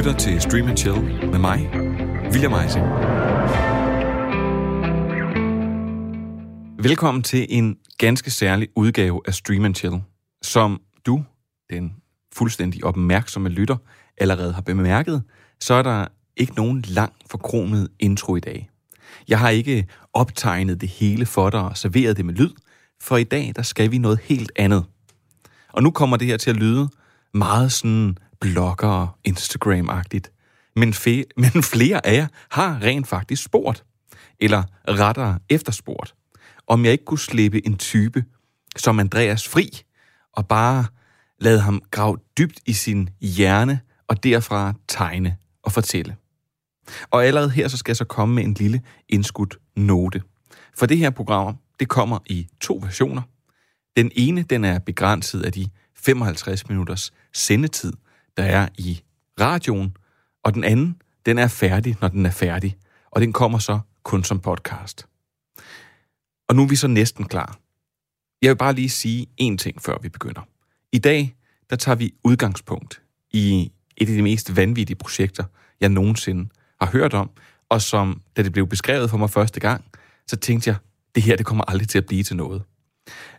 lytter til Stream and Chill med mig, William Eising. Velkommen til en ganske særlig udgave af Stream and Chill, som du, den fuldstændig opmærksomme lytter, allerede har bemærket, så er der ikke nogen lang forkromet intro i dag. Jeg har ikke optegnet det hele for dig og serveret det med lyd, for i dag der skal vi noget helt andet. Og nu kommer det her til at lyde meget sådan blogger Instagram-agtigt. Men, fe- men flere af jer har rent faktisk spurgt, eller rettere efterspurgt, om jeg ikke kunne slippe en type som Andreas fri, og bare lade ham grave dybt i sin hjerne, og derfra tegne og fortælle. Og allerede her så skal jeg så komme med en lille indskudt note. For det her program, det kommer i to versioner. Den ene, den er begrænset af de 55 minutters sendetid, der er i radioen, og den anden, den er færdig, når den er færdig, og den kommer så kun som podcast. Og nu er vi så næsten klar. Jeg vil bare lige sige én ting, før vi begynder. I dag, der tager vi udgangspunkt i et af de mest vanvittige projekter, jeg nogensinde har hørt om, og som, da det blev beskrevet for mig første gang, så tænkte jeg, det her det kommer aldrig til at blive til noget.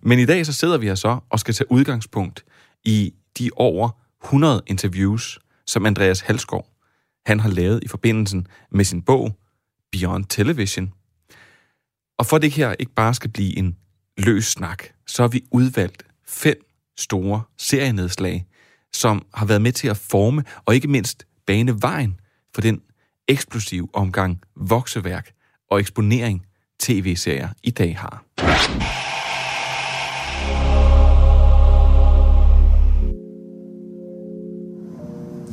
Men i dag så sidder vi her så og skal tage udgangspunkt i de over 100 interviews, som Andreas Halskov han har lavet i forbindelsen med sin bog Beyond Television. Og for det her ikke bare skal blive en løs snak, så har vi udvalgt fem store serienedslag, som har været med til at forme og ikke mindst bane vejen for den eksplosiv omgang vokseværk og eksponering tv-serier i dag har.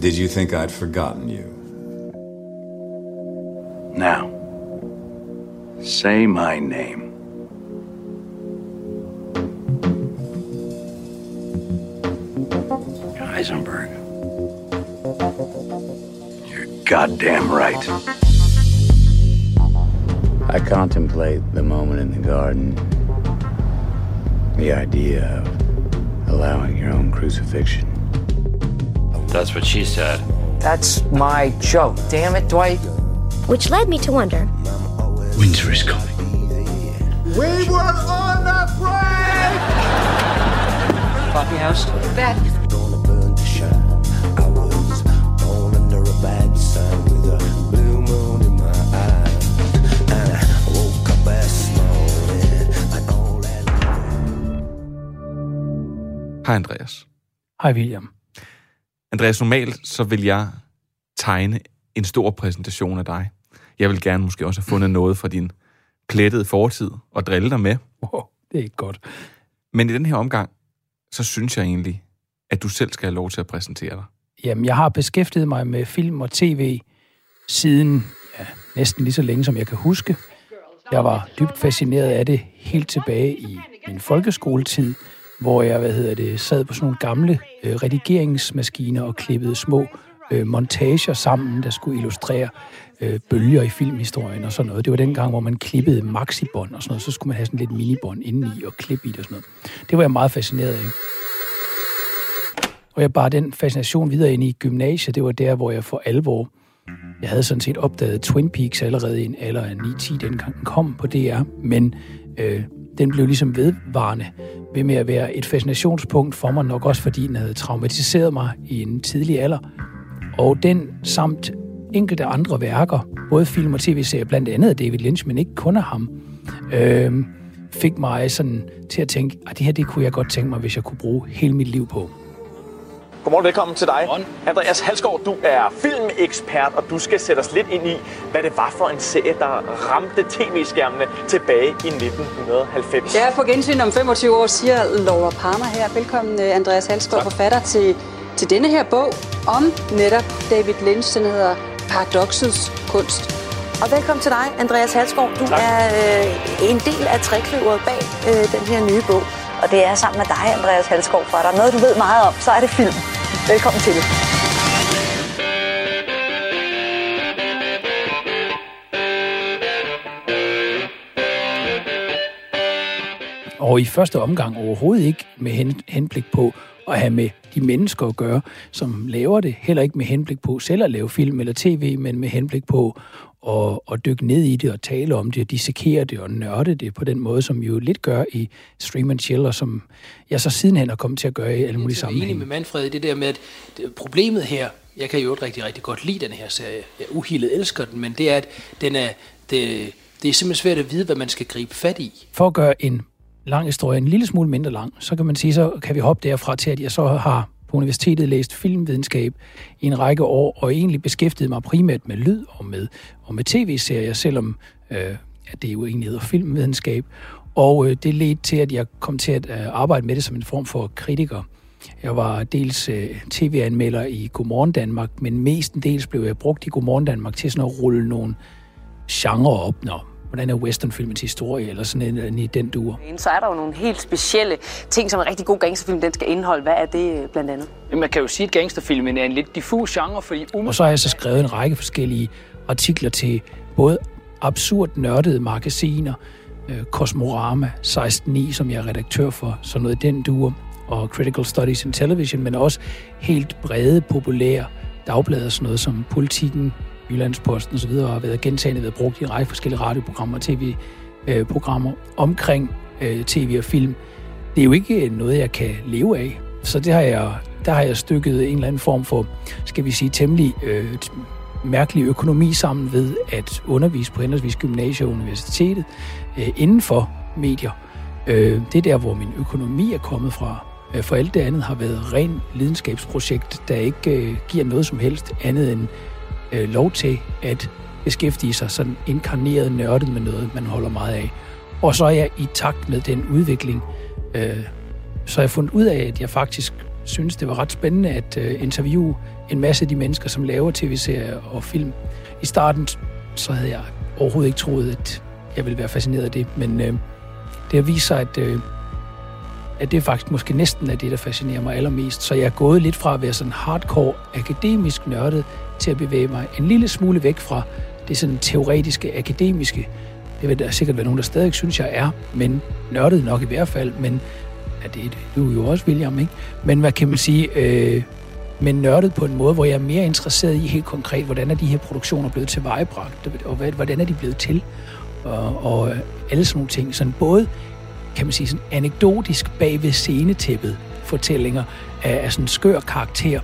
Did you think I'd forgotten you? Now, say my name. Heisenberg. You're goddamn right. I contemplate the moment in the garden. The idea of allowing your own crucifixion. That's what she said. That's my joke. Damn it, Dwight. Which led me to wonder Winter is coming. We were on the break! Coffee house? Hej Andreas. Hej William. Andreas, normalt så vil jeg tegne en stor præsentation af dig. Jeg vil gerne måske også have fundet noget fra din plettede fortid og drille dig med. Wow, det er ikke godt. Men i den her omgang, så synes jeg egentlig, at du selv skal have lov til at præsentere dig. Jamen, jeg har beskæftiget mig med film og tv siden ja, næsten lige så længe, som jeg kan huske. Jeg var dybt fascineret af det helt tilbage i min folkeskoletid, hvor jeg, hvad hedder det, sad på sådan nogle gamle øh, redigeringsmaskiner og klippede små øh, montager sammen, der skulle illustrere øh, bølger i filmhistorien og sådan noget. Det var den gang, hvor man klippede maxibånd og sådan noget. Så skulle man have sådan lidt minibånd indeni og klippe i det og sådan noget. Det var jeg meget fascineret af. Og jeg bare den fascination videre ind i gymnasiet, det var der, hvor jeg for alvor, jeg havde sådan set opdaget Twin Peaks allerede i en alder af 9-10, dengang den kom på DR, men øh, den blev ligesom vedvarende ved med at være et fascinationspunkt for mig, nok også fordi den havde traumatiseret mig i en tidlig alder. Og den samt enkelte andre værker, både film og tv-serier, blandt andet af David Lynch, men ikke kun af ham, øh, fik mig sådan til at tænke, at det her det kunne jeg godt tænke mig, hvis jeg kunne bruge hele mit liv på. Godmorgen, velkommen til dig. Andreas Halskov, du er filmekspert, og du skal sætte os lidt ind i, hvad det var for en serie, der ramte tv-skærmene tilbage i 1990. Ja, på gensyn om 25 år, siger Laura Palmer her. Velkommen, øh, Andreas Halskov, forfatter til, til denne her bog om netop David Lynch, den hedder Paradoxets kunst. Og velkommen til dig, Andreas Halskov. Du Tak. er øh, en del af trækløveret bag øh, den her nye bog. Og det er sammen med dig, Andreas Halskov, for er der noget, du ved meget om, så er det film. Velkommen til. Og i første omgang overhovedet ikke med henblik på at have med de mennesker at gøre, som laver det. Heller ikke med henblik på selv at lave film eller tv, men med henblik på at, at dykke ned i det og tale om det og dissekere det og nørde det på den måde, som vi jo lidt gør i Stream and Chill, og som jeg så sidenhen har kommet til at gøre i alle mulige sammenhænge. Jeg er enig med Manfred i det der med, at problemet her, jeg kan jo rigtig, rigtig godt lide den her serie, jeg uhildet elsker den, men det er, at den er, det, det er simpelthen svært at vide, hvad man skal gribe fat i. For at gøre en lang historie en lille smule mindre lang, så kan man sige, så kan vi hoppe derfra til, at jeg så har på universitetet læst filmvidenskab i en række år, og egentlig beskæftiget mig primært med lyd og med, og med tv-serier, selvom øh, at det jo egentlig hedder filmvidenskab. Og øh, det ledte til, at jeg kom til at øh, arbejde med det som en form for kritiker. Jeg var dels øh, tv-anmelder i Godmorgen Danmark, men mestendels blev jeg brugt i Godmorgen Danmark til sådan at rulle nogle genre op, når hvordan er westernfilmens historie, eller sådan en, i den duer. Så er der jo nogle helt specielle ting, som en rigtig god gangsterfilm den skal indeholde. Hvad er det øh, blandt andet? Man kan jo sige, at gangsterfilmen er en lidt diffus genre, fordi... Og så har jeg så skrevet en række forskellige artikler til både absurd nørdede magasiner, øh, Cosmorama 16.9, som jeg er redaktør for, sådan noget den duer, og Critical Studies in Television, men også helt brede, populære dagblade, sådan noget som Politikken, Jyllandsposten osv., har været gentagende været brugt i en række forskellige radioprogrammer og tv-programmer øh, omkring øh, tv og film. Det er jo ikke øh, noget, jeg kan leve af. Så det har jeg, der har jeg stykket en eller anden form for, skal vi sige, temmelig øh, mærkelig økonomi sammen ved at undervise på henholdsvis gymnasiet og universitetet øh, inden for medier. Øh, det er der, hvor min økonomi er kommet fra. Øh, for alt det andet har været ren lidenskabsprojekt, der ikke øh, giver noget som helst andet end øh, lov til at beskæftige sig sådan inkarneret nørdet med noget, man holder meget af. Og så er jeg i takt med den udvikling, øh, så har jeg fundet ud af, at jeg faktisk synes, det var ret spændende at øh, interviewe en masse af de mennesker, som laver tv-serier og film. I starten så havde jeg overhovedet ikke troet, at jeg ville være fascineret af det, men øh, det har vist sig, at, øh, at det faktisk måske næsten er det, der fascinerer mig allermest. Så jeg er gået lidt fra at være sådan hardcore akademisk nørdet til at bevæge mig en lille smule væk fra det sådan teoretiske, akademiske. Det vil der sikkert være nogen, der stadig synes, jeg er, men nørdet nok i hvert fald, men ja, det, det du er jo også, William, ikke? Men hvad kan man sige, øh, men nørdet på en måde, hvor jeg er mere interesseret i helt konkret, hvordan er de her produktioner blevet til vejebragt, og hvordan er de blevet til, og, og øh, alle sådan nogle ting. Sådan både, kan man sige, sådan anekdotisk bag ved scenetæppet fortællinger af, af sådan skør karakter,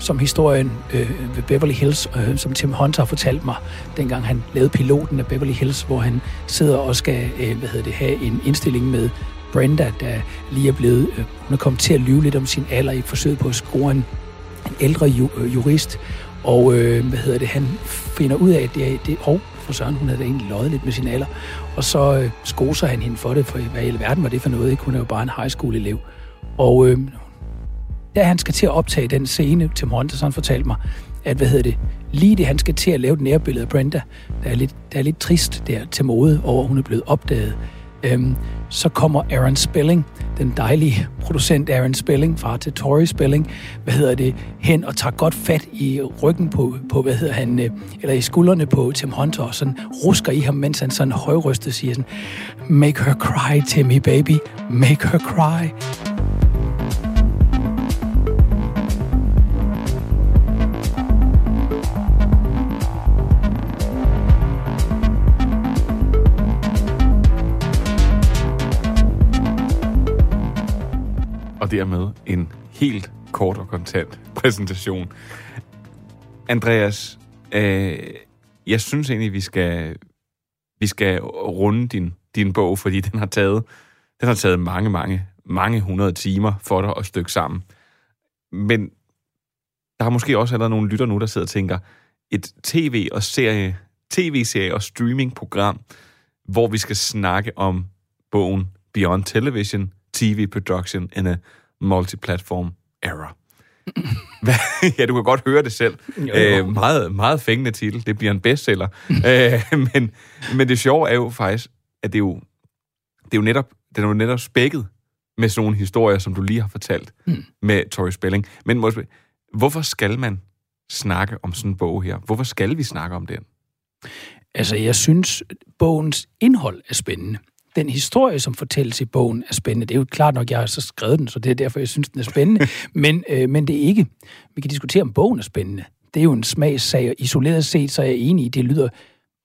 som historien øh, ved Beverly Hills, øh, som Tim Hunter fortalte mig, dengang han lavede piloten af Beverly Hills, hvor han sidder og skal øh, hvad hedder det, have en indstilling med Brenda, der lige er blevet, øh, hun er kommet til at lyve lidt om sin alder i forsøget på at score en, en ældre ju, øh, jurist, og øh, hvad hedder det, han finder ud af, at det er, det, og for Søren, hun havde da egentlig løjet lidt med sin alder, og så øh, skoser han hende for det, for hvad i alverden var det for noget, ikke? Hun er jo bare en high school elev. Og øh, da han skal til at optage den scene, Tim Hunter, så han fortalte mig, at, hvad hedder det, lige det, han skal til at lave et nærbillede af Brenda, der er lidt, der er lidt trist der til mode over, at hun er blevet opdaget. Øhm, så kommer Aaron Spelling, den dejlige producent Aaron Spelling, far til Tori Spelling, hvad hedder det, hen og tager godt fat i ryggen på, på hvad hedder han, øh, eller i skuldrene på Tim Hunter, og sådan rusker i ham, mens han sådan højrystet siger sådan, Make her cry, Timmy baby, make her cry. Og dermed en helt kort og kontant præsentation. Andreas, øh, jeg synes egentlig, vi skal, vi skal runde din, din bog, fordi den har taget, den har taget mange, mange, mange hundrede timer for dig at stykke sammen. Men der har måske også allerede nogle lytter nu, der sidder og tænker, et tv- og serie, tv-serie og streamingprogram, hvor vi skal snakke om bogen Beyond Television, TV Production in a Multiplatform Era. ja, du kan godt høre det selv. Jo, jo. Æ, meget, meget fængende titel. Det bliver en bestseller. Æ, men, men det sjove er jo faktisk, at det er jo, det er jo netop, den er jo netop spækket med sådan nogle historier, som du lige har fortalt mm. med Tori Spelling. Men måske, hvorfor skal man snakke om sådan en bog her? Hvorfor skal vi snakke om den? Altså, jeg synes, bogens indhold er spændende. Den historie, som fortælles i bogen, er spændende. Det er jo klart nok, jeg har så skrevet den, så det er derfor, jeg synes, den er spændende. men, øh, men det er ikke. Vi kan diskutere, om bogen er spændende. Det er jo en smagssag, og isoleret set, så er jeg enig i, det lyder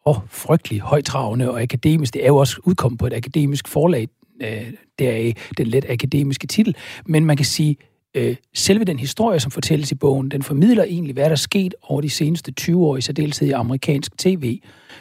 åh, frygtelig højtravende og akademisk. Det er jo også udkommet på et akademisk forlag, øh, deraf den let akademiske titel. Men man kan sige, øh, selve den historie, som fortælles i bogen, den formidler egentlig, hvad der er sket over de seneste 20 år i særdeleshed i amerikansk tv,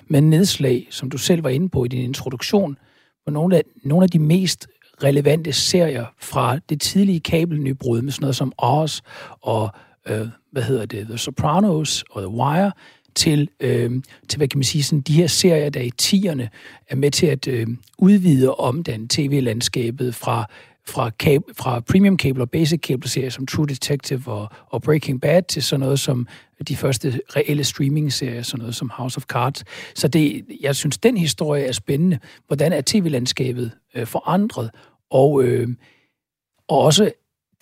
med nedslag, som du selv var inde på i din introduktion, på nogle af, nogle af de mest relevante serier fra det tidlige kabelnybrud med sådan noget som Oz og, øh, hvad hedder det, The Sopranos og The Wire, til, øh, til hvad kan man sige, sådan de her serier, der i tierne er med til at øh, udvide og omdanne tv-landskabet fra fra, cable, fra premium cable og basic cable serier som True Detective og, og Breaking Bad til sådan noget som de første reelle streaming-serier, sådan noget som House of Cards. Så det, jeg synes, den historie er spændende. Hvordan er tv-landskabet øh, forandret? Og, øh, og også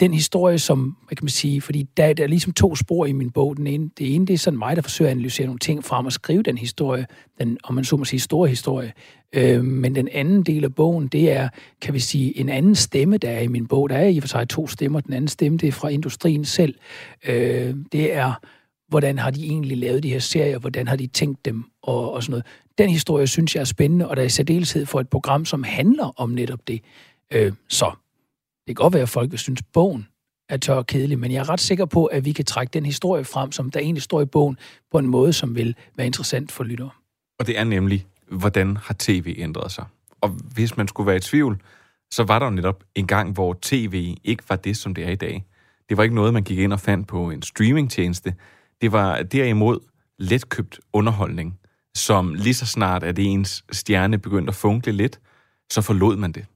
den historie, som, hvad kan man sige, fordi der, der er ligesom to spor i min bog. Den ene, det ene, det er sådan mig, der forsøger at analysere nogle ting frem og skrive den historie, den, om man så må sige, store historie. Øh, men den anden del af bogen, det er, kan vi sige, en anden stemme, der er i min bog. Der er i og for sig to stemmer. Den anden stemme, det er fra industrien selv. Øh, det er, hvordan har de egentlig lavet de her serier, hvordan har de tænkt dem, og, og sådan noget. Den historie synes jeg er spændende, og der er i særdeleshed for et program, som handler om netop det. Øh, så det kan godt være, at folk vil synes, bogen er tør og kedelig, men jeg er ret sikker på, at vi kan trække den historie frem, som der egentlig står i bogen, på en måde, som vil være interessant for lyttere. Og det er nemlig, hvordan har tv ændret sig? Og hvis man skulle være i tvivl, så var der jo netop en gang, hvor tv ikke var det, som det er i dag. Det var ikke noget, man gik ind og fandt på en streamingtjeneste. Det var derimod letkøbt underholdning, som lige så snart, at ens stjerne begyndte at funkle lidt, så forlod man det.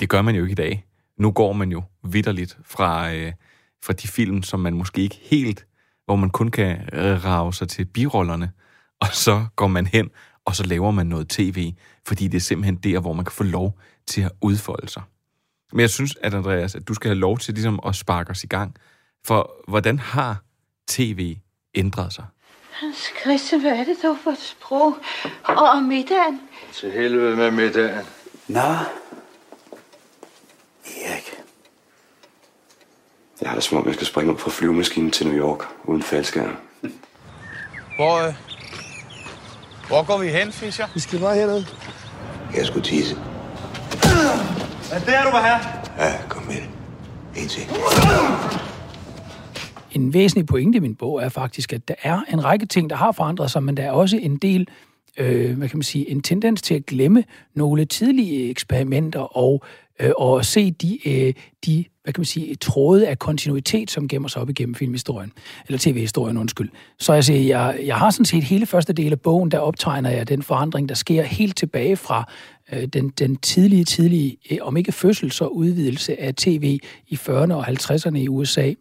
Det gør man jo ikke i dag nu går man jo vidderligt fra, øh, fra de film, som man måske ikke helt, hvor man kun kan øh, rave sig til birollerne, og så går man hen, og så laver man noget tv, fordi det er simpelthen der, hvor man kan få lov til at udfolde sig. Men jeg synes, at Andreas, at du skal have lov til ligesom at sparke os i gang. For hvordan har tv ændret sig? Hans Christian, hvad er det dog for et sprog? Og middagen? Til helvede med middagen. Nå, Erik. Jeg har det som om, jeg skal springe op fra flyvemaskinen til New York, uden faldskærm. Hvor, øh, hvor går vi hen, Fischer? Vi skal bare herned. Jeg skulle tisse. Er det der, du var her? Ja, kom med. En til. En væsentlig pointe i min bog er faktisk, at der er en række ting, der har forandret sig, men der er også en del øh, hvad kan man sige, en tendens til at glemme nogle tidlige eksperimenter og øh, og se de, øh, de hvad kan man sige, tråde af kontinuitet, som gemmer sig op igennem filmhistorien, eller tv-historien, undskyld. Så jeg, siger, jeg, jeg har sådan set hele første del af bogen, der optegner jeg den forandring, der sker helt tilbage fra øh, den, den tidlige, tidlige, øh, om ikke fødsel, så udvidelse af tv i 40'erne og 50'erne i USA,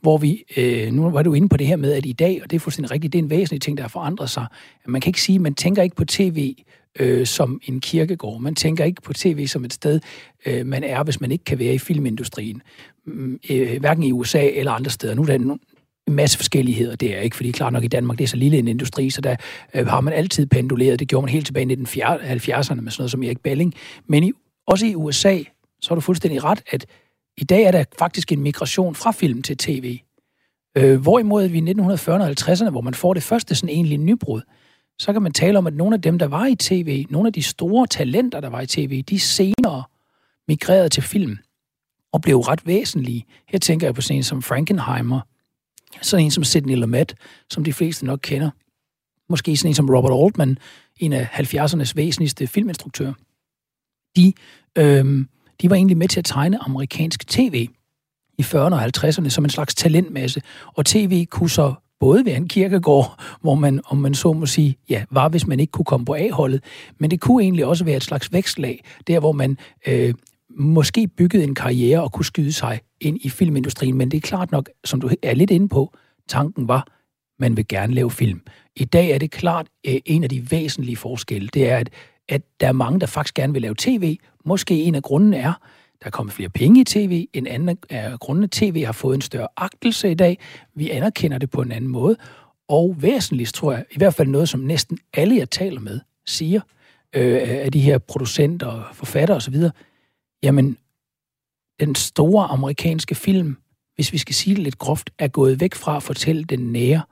hvor vi, øh, nu var du inde på det her med, at i dag, og det er fuldstændig rigtigt, det er en væsentlig ting, der har forandret sig. Man kan ikke sige, man tænker ikke på tv øh, som en kirkegård. Man tænker ikke på tv som et sted, øh, man er, hvis man ikke kan være i filmindustrien. Mm, øh, hverken i USA eller andre steder. Nu er der en masse forskelligheder, det er ikke, fordi klart nok i Danmark, det er så lille en industri, så der øh, har man altid penduleret. Det gjorde man helt tilbage i 1970'erne med sådan noget som Erik Belling. Men i, også i USA, så har du fuldstændig ret, at i dag er der faktisk en migration fra film til tv. Øh, hvorimod vi i 1940'erne og 50'erne, hvor man får det første sådan egentlig nybrud, så kan man tale om, at nogle af dem, der var i tv, nogle af de store talenter, der var i tv, de senere migrerede til film og blev ret væsentlige. Her tænker jeg på sådan en som Frankenheimer, sådan en som Sidney Lumet, som de fleste nok kender. Måske sådan en som Robert Altman, en af 70'ernes væsentligste filminstruktører. De, øhm, de var egentlig med til at tegne amerikansk tv i 40'erne og 50'erne som en slags talentmasse, og tv kunne så både være en kirkegård, hvor man, om man så må sige, ja, var, hvis man ikke kunne komme på A-holdet, men det kunne egentlig også være et slags vækstlag, der hvor man øh, måske byggede en karriere og kunne skyde sig ind i filmindustrien, men det er klart nok, som du er lidt inde på, tanken var, man vil gerne lave film. I dag er det klart øh, en af de væsentlige forskelle, det er, at, at der er mange, der faktisk gerne vil lave tv. Måske en af grunden er, der er kommet flere penge i tv. En anden af grundene, tv har fået en større agtelse i dag. Vi anerkender det på en anden måde. Og væsentligst tror jeg, i hvert fald noget, som næsten alle, jeg taler med, siger, øh, af de her producenter, forfattere osv., jamen, den store amerikanske film, hvis vi skal sige det lidt groft, er gået væk fra at fortælle den nære,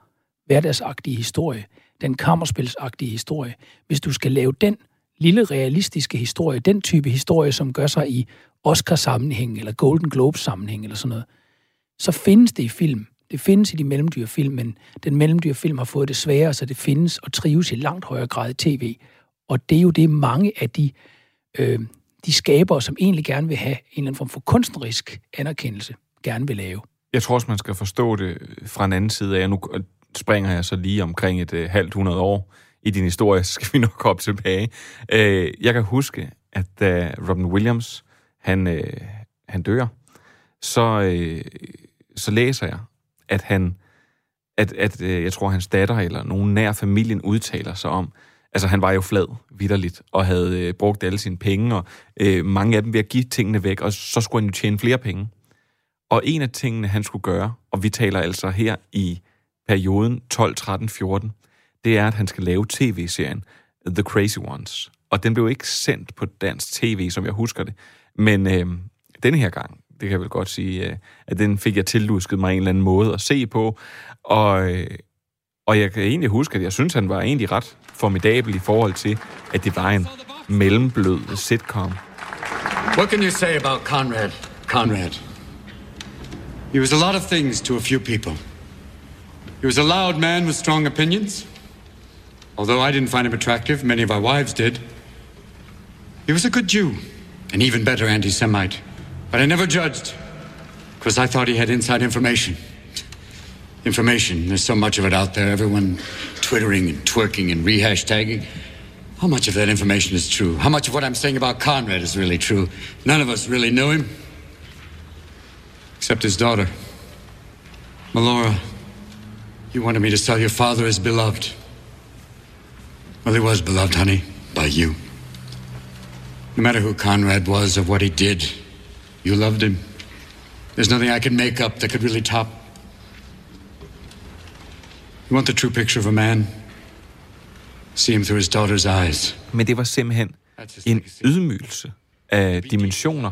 hverdagsagtige historie, den kammerspilsagtige historie. Hvis du skal lave den lille realistiske historie, den type historie, som gør sig i Oscar-sammenhæng, eller Golden Globes-sammenhæng, eller sådan noget, så findes det i film. Det findes i de mellemdyrfilm, men den mellemdyrfilm har fået det sværere, så det findes og trives i langt højere grad i tv. Og det er jo det, mange af de, øh, de skabere, som egentlig gerne vil have en eller anden form for kunstnerisk anerkendelse, gerne vil lave. Jeg tror også, man skal forstå det fra en anden side af. Nu springer jeg så lige omkring et øh, halvt hundrede år i din historie, så skal vi nok komme tilbage. Øh, jeg kan huske, at da Robin Williams, han, øh, han dør, så, øh, så læser jeg, at han, at, at øh, jeg tror, hans datter eller nogen nær familien udtaler sig om, altså han var jo flad, vidderligt, og havde øh, brugt alle sine penge, og øh, mange af dem ved at give tingene væk, og så skulle han jo tjene flere penge. Og en af tingene, han skulle gøre, og vi taler altså her i perioden 12, 13, 14, det er, at han skal lave tv-serien The Crazy Ones. Og den blev ikke sendt på dansk tv, som jeg husker det. Men øh, denne her gang, det kan jeg vel godt sige, øh, at den fik jeg tillusket mig en eller anden måde at se på. Og, øh, og jeg kan egentlig huske, at jeg synes, han var egentlig ret formidabel i forhold til, at det var en mellemblød sitcom. What can you say about Conrad? Conrad. He was a lot of things to a few people. He was a loud man with strong opinions. Although I didn't find him attractive, many of our wives did. He was a good Jew, an even better anti Semite. But I never judged, because I thought he had inside information. Information, there's so much of it out there, everyone twittering and twerking and rehashtagging. How much of that information is true? How much of what I'm saying about Conrad is really true? None of us really knew him, except his daughter. Melora, you wanted me to tell your father is beloved. Well, he was beloved, honey, by you. No matter who Conrad was or what he did, you loved him. There's nothing I can make up that could really top. You want the true picture of a man? See him through his daughter's eyes. Men det var simpelthen en ydmygelse af dimensioner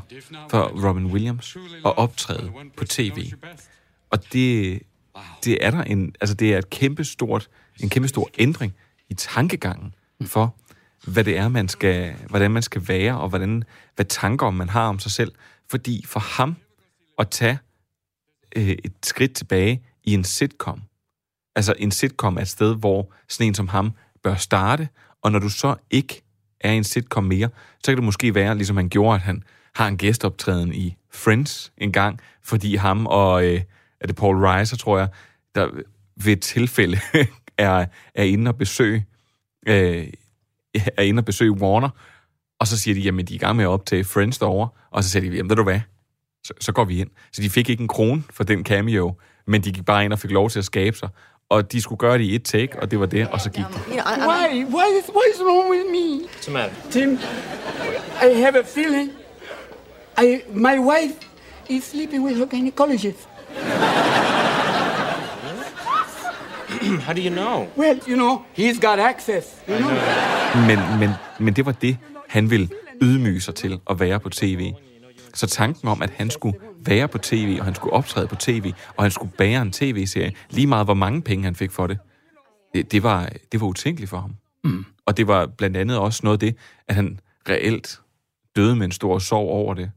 for Robin Williams at optræde på tv. Og det, det er der en, altså det er et kæmpestort, en kæmpe stor ændring i tankegangen for, hvad det er, man skal, hvordan man skal være, og hvordan, hvad tanker man har om sig selv. Fordi for ham at tage øh, et skridt tilbage i en sitcom, altså en sitcom er et sted, hvor sådan en som ham bør starte, og når du så ikke er i en sitcom mere, så kan det måske være, ligesom han gjorde, at han har en gæstoptræden i Friends en gang, fordi ham og, øh, er det Paul Reiser, tror jeg, der ved et tilfælde er, er inde og besøge øh, er inde og besøge Warner, og så siger de, jamen de er i gang med at optage Friends derovre, og så siger de, jamen ved du hvad, så, så går vi ind. Så de fik ikke en krone for den cameo, men de gik bare ind og fik lov til at skabe sig, og de skulle gøre det i et take, og det var det, og så gik de. Why? Why is, what is wrong with me? What's the matter? Tim, I have a feeling. I, my wife is sleeping with her gynecologist. How do you know? Well, you know, he's got access. You know? Men, men, men det var det, han ville ydmyge sig til at være på tv. Så tanken om, at han skulle være på tv, og han skulle optræde på tv, og han skulle bære en tv-serie, lige meget hvor mange penge han fik for det, det, det, var, det var utænkeligt for ham. Mm. Og det var blandt andet også noget af det, at han reelt døde med en stor sorg over det.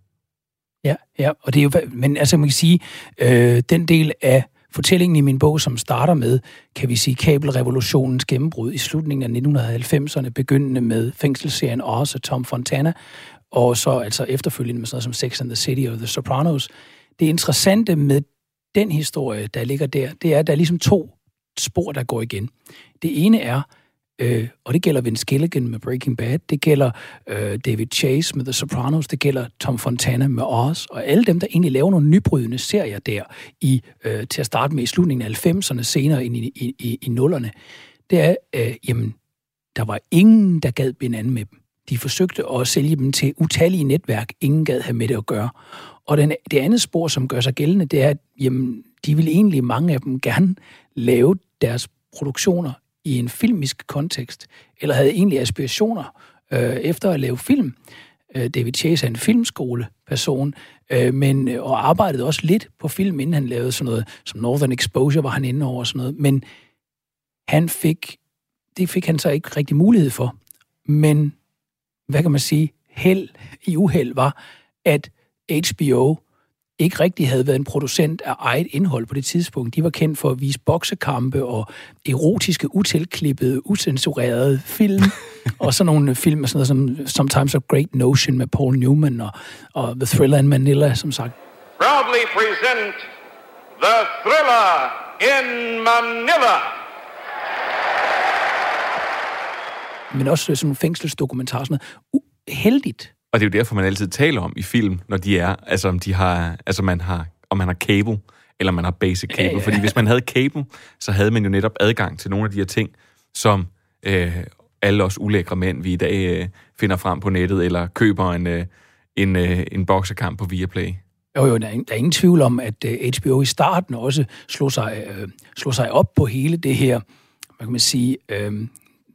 Ja, ja, og det er jo, men altså man kan sige, øh, den del af fortællingen i min bog, som starter med, kan vi sige, kabelrevolutionens gennembrud i slutningen af 1990'erne, begyndende med fængselsserien Oz og Tom Fontana, og så altså efterfølgende med sådan noget som Sex and the City og The Sopranos. Det interessante med den historie, der ligger der, det er, at der er ligesom to spor, der går igen. Det ene er, øh, og det gælder Vince Gilligan med Breaking Bad, det gælder øh, David Chase med The Sopranos, det gælder Tom Fontana med Oz, og alle dem, der egentlig laver nogle nybrydende serier der, i, øh, til at starte med i slutningen af 90'erne, senere ind i, i, i, i nullerne, det er, øh, jamen, der var ingen, der gad binde anden med dem. De forsøgte at sælge dem til utallige netværk. Ingen gad have med det at gøre. Og den, det andet spor, som gør sig gældende, det er, at jamen, de vil egentlig mange af dem gerne lave deres produktioner i en filmisk kontekst, eller havde egentlig aspirationer øh, efter at lave film. Øh, David Chase er en filmskoleperson, øh, men, øh, og arbejdede også lidt på film, inden han lavede sådan noget som Northern Exposure, var han inde over og sådan noget. Men han fik, det fik han så ikke rigtig mulighed for. Men, hvad kan man sige, held i uheld var, at HBO ikke rigtig havde været en producent af eget indhold på det tidspunkt. De var kendt for at vise boksekampe og erotiske, utilklippede, usensurerede film. og sådan nogle film sådan noget som Sometimes a Great Notion med Paul Newman og, og The Thriller in Manila, som sagt. Proudly present The Thriller in Manila. Men også sådan nogle fængselsdokumentarer. Sådan noget. Heldigt. Og det er jo derfor, man altid taler om i film, når de er, altså om de har, altså man har, om man har cable, eller man har basic cable. Ja, ja. Fordi hvis man havde cable, så havde man jo netop adgang til nogle af de her ting, som øh, alle os ulækre mænd, vi i dag øh, finder frem på nettet, eller køber en, øh, en, øh, en boksekamp på Viaplay. Jo, jo, der er, ingen, der er ingen tvivl om, at øh, HBO i starten også slog sig, uh, slog sig op på hele det her, hvad kan man sige, uh,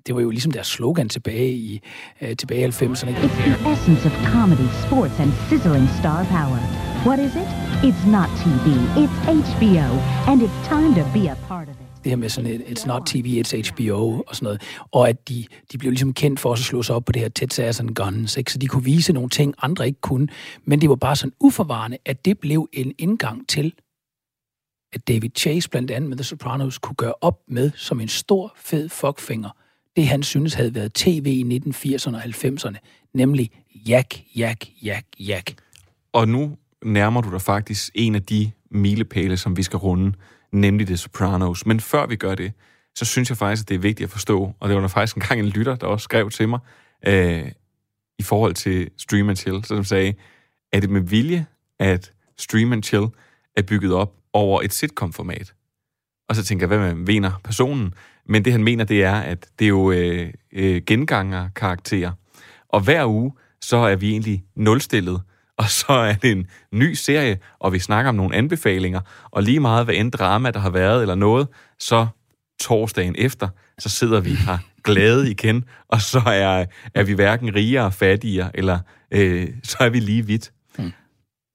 det var jo ligesom deres slogan tilbage i, uh, tilbage i 90'erne. It's the essence of comedy, sports and sizzling star power. What is it? It's not TV, it's HBO, and it's time to be a part of it det her med sådan et It's not TV, it's HBO og sådan noget. Og at de, de blev ligesom kendt for også at slå sig op på det her Ted and Guns, ikke? så de kunne vise nogle ting, andre ikke kunne. Men det var bare sådan uforvarende, at det blev en indgang til, at David Chase blandt andet med The Sopranos kunne gøre op med som en stor, fed fuckfinger, det han synes havde været tv i 1980'erne og 90'erne, nemlig jak, jak, jak, jak. Og nu nærmer du dig faktisk en af de milepæle, som vi skal runde nemlig The Sopranos. Men før vi gør det, så synes jeg faktisk, at det er vigtigt at forstå, og det var der faktisk engang en lytter, der også skrev til mig, øh, i forhold til Stream and Chill, så sagde, er det med vilje, at Stream and Chill er bygget op over et sitcom-format? Og så tænker jeg, hvad med vener personen? Men det han mener, det er, at det er jo øh, øh, genganger karakterer. Og hver uge, så er vi egentlig nulstillet og så er det en ny serie, og vi snakker om nogle anbefalinger, og lige meget hvad end drama, der har været eller noget, så torsdagen efter, så sidder vi her glade igen, og så er, er vi hverken rigere, fattigere, eller øh, så er vi lige vidt. Mm.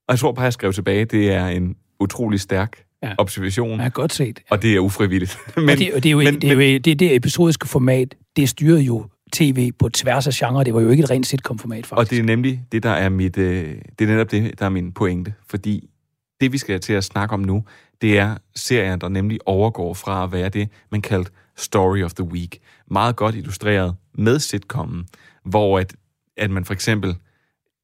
Og jeg tror bare, jeg skrev tilbage, det er en utrolig stærk ja. observation. Ja, godt set. Og det er ufrivilligt. men, og det, det, er jo, men, det, er jo, det, det episodiske format, det styrede jo tv på tværs af genre. Det var jo ikke et rent sitcom-format, faktisk. Og det er nemlig det, der er mit, øh, det er netop det, der er min pointe. Fordi det, vi skal til at snakke om nu, det er serier, der nemlig overgår fra at være det, man kaldte Story of the Week. Meget godt illustreret med sitcomen, hvor at, at man for eksempel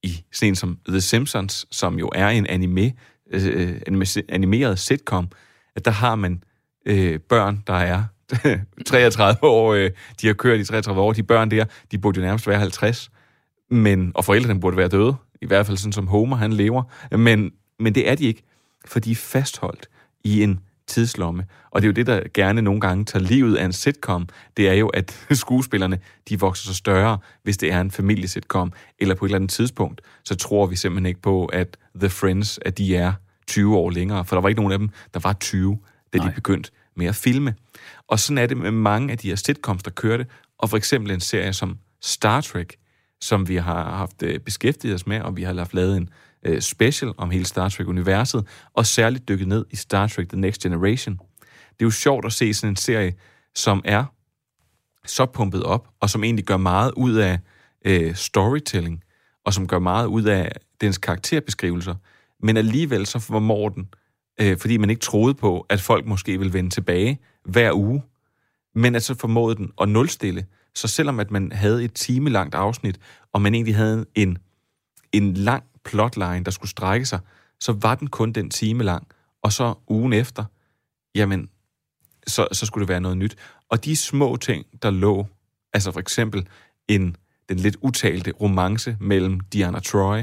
i sådan som The Simpsons, som jo er en anime, øh, animeret sitcom, at der har man øh, børn, der er 33 år, øh, de har kørt i 33 år, de børn der, de burde jo nærmest være 50, men, og forældrene burde være døde, i hvert fald sådan som Homer, han lever, men, men det er de ikke, for de er fastholdt i en tidslomme. Og det er jo det, der gerne nogle gange tager livet af en sitcom. Det er jo, at skuespillerne, de vokser så større, hvis det er en familiesitcom. Eller på et eller andet tidspunkt, så tror vi simpelthen ikke på, at The Friends, at de er 20 år længere. For der var ikke nogen af dem, der var 20, da Nej. de begyndte med at filme. Og sådan er det med mange af de her sitcoms, der kørte, og for eksempel en serie som Star Trek, som vi har haft øh, beskæftiget os med, og vi har haft lavet en øh, special om hele Star Trek-universet, og særligt dykket ned i Star Trek The Next Generation. Det er jo sjovt at se sådan en serie, som er så pumpet op, og som egentlig gør meget ud af øh, storytelling, og som gør meget ud af dens karakterbeskrivelser, men alligevel så formår den øh, fordi man ikke troede på, at folk måske ville vende tilbage hver uge. Men at så formåede den at nulstille. Så selvom at man havde et timelangt afsnit, og man egentlig havde en, en lang plotline, der skulle strække sig, så var den kun den time lang. Og så ugen efter, jamen, så, så skulle det være noget nyt. Og de små ting, der lå, altså for eksempel en, den lidt utalte romance mellem Diana Troy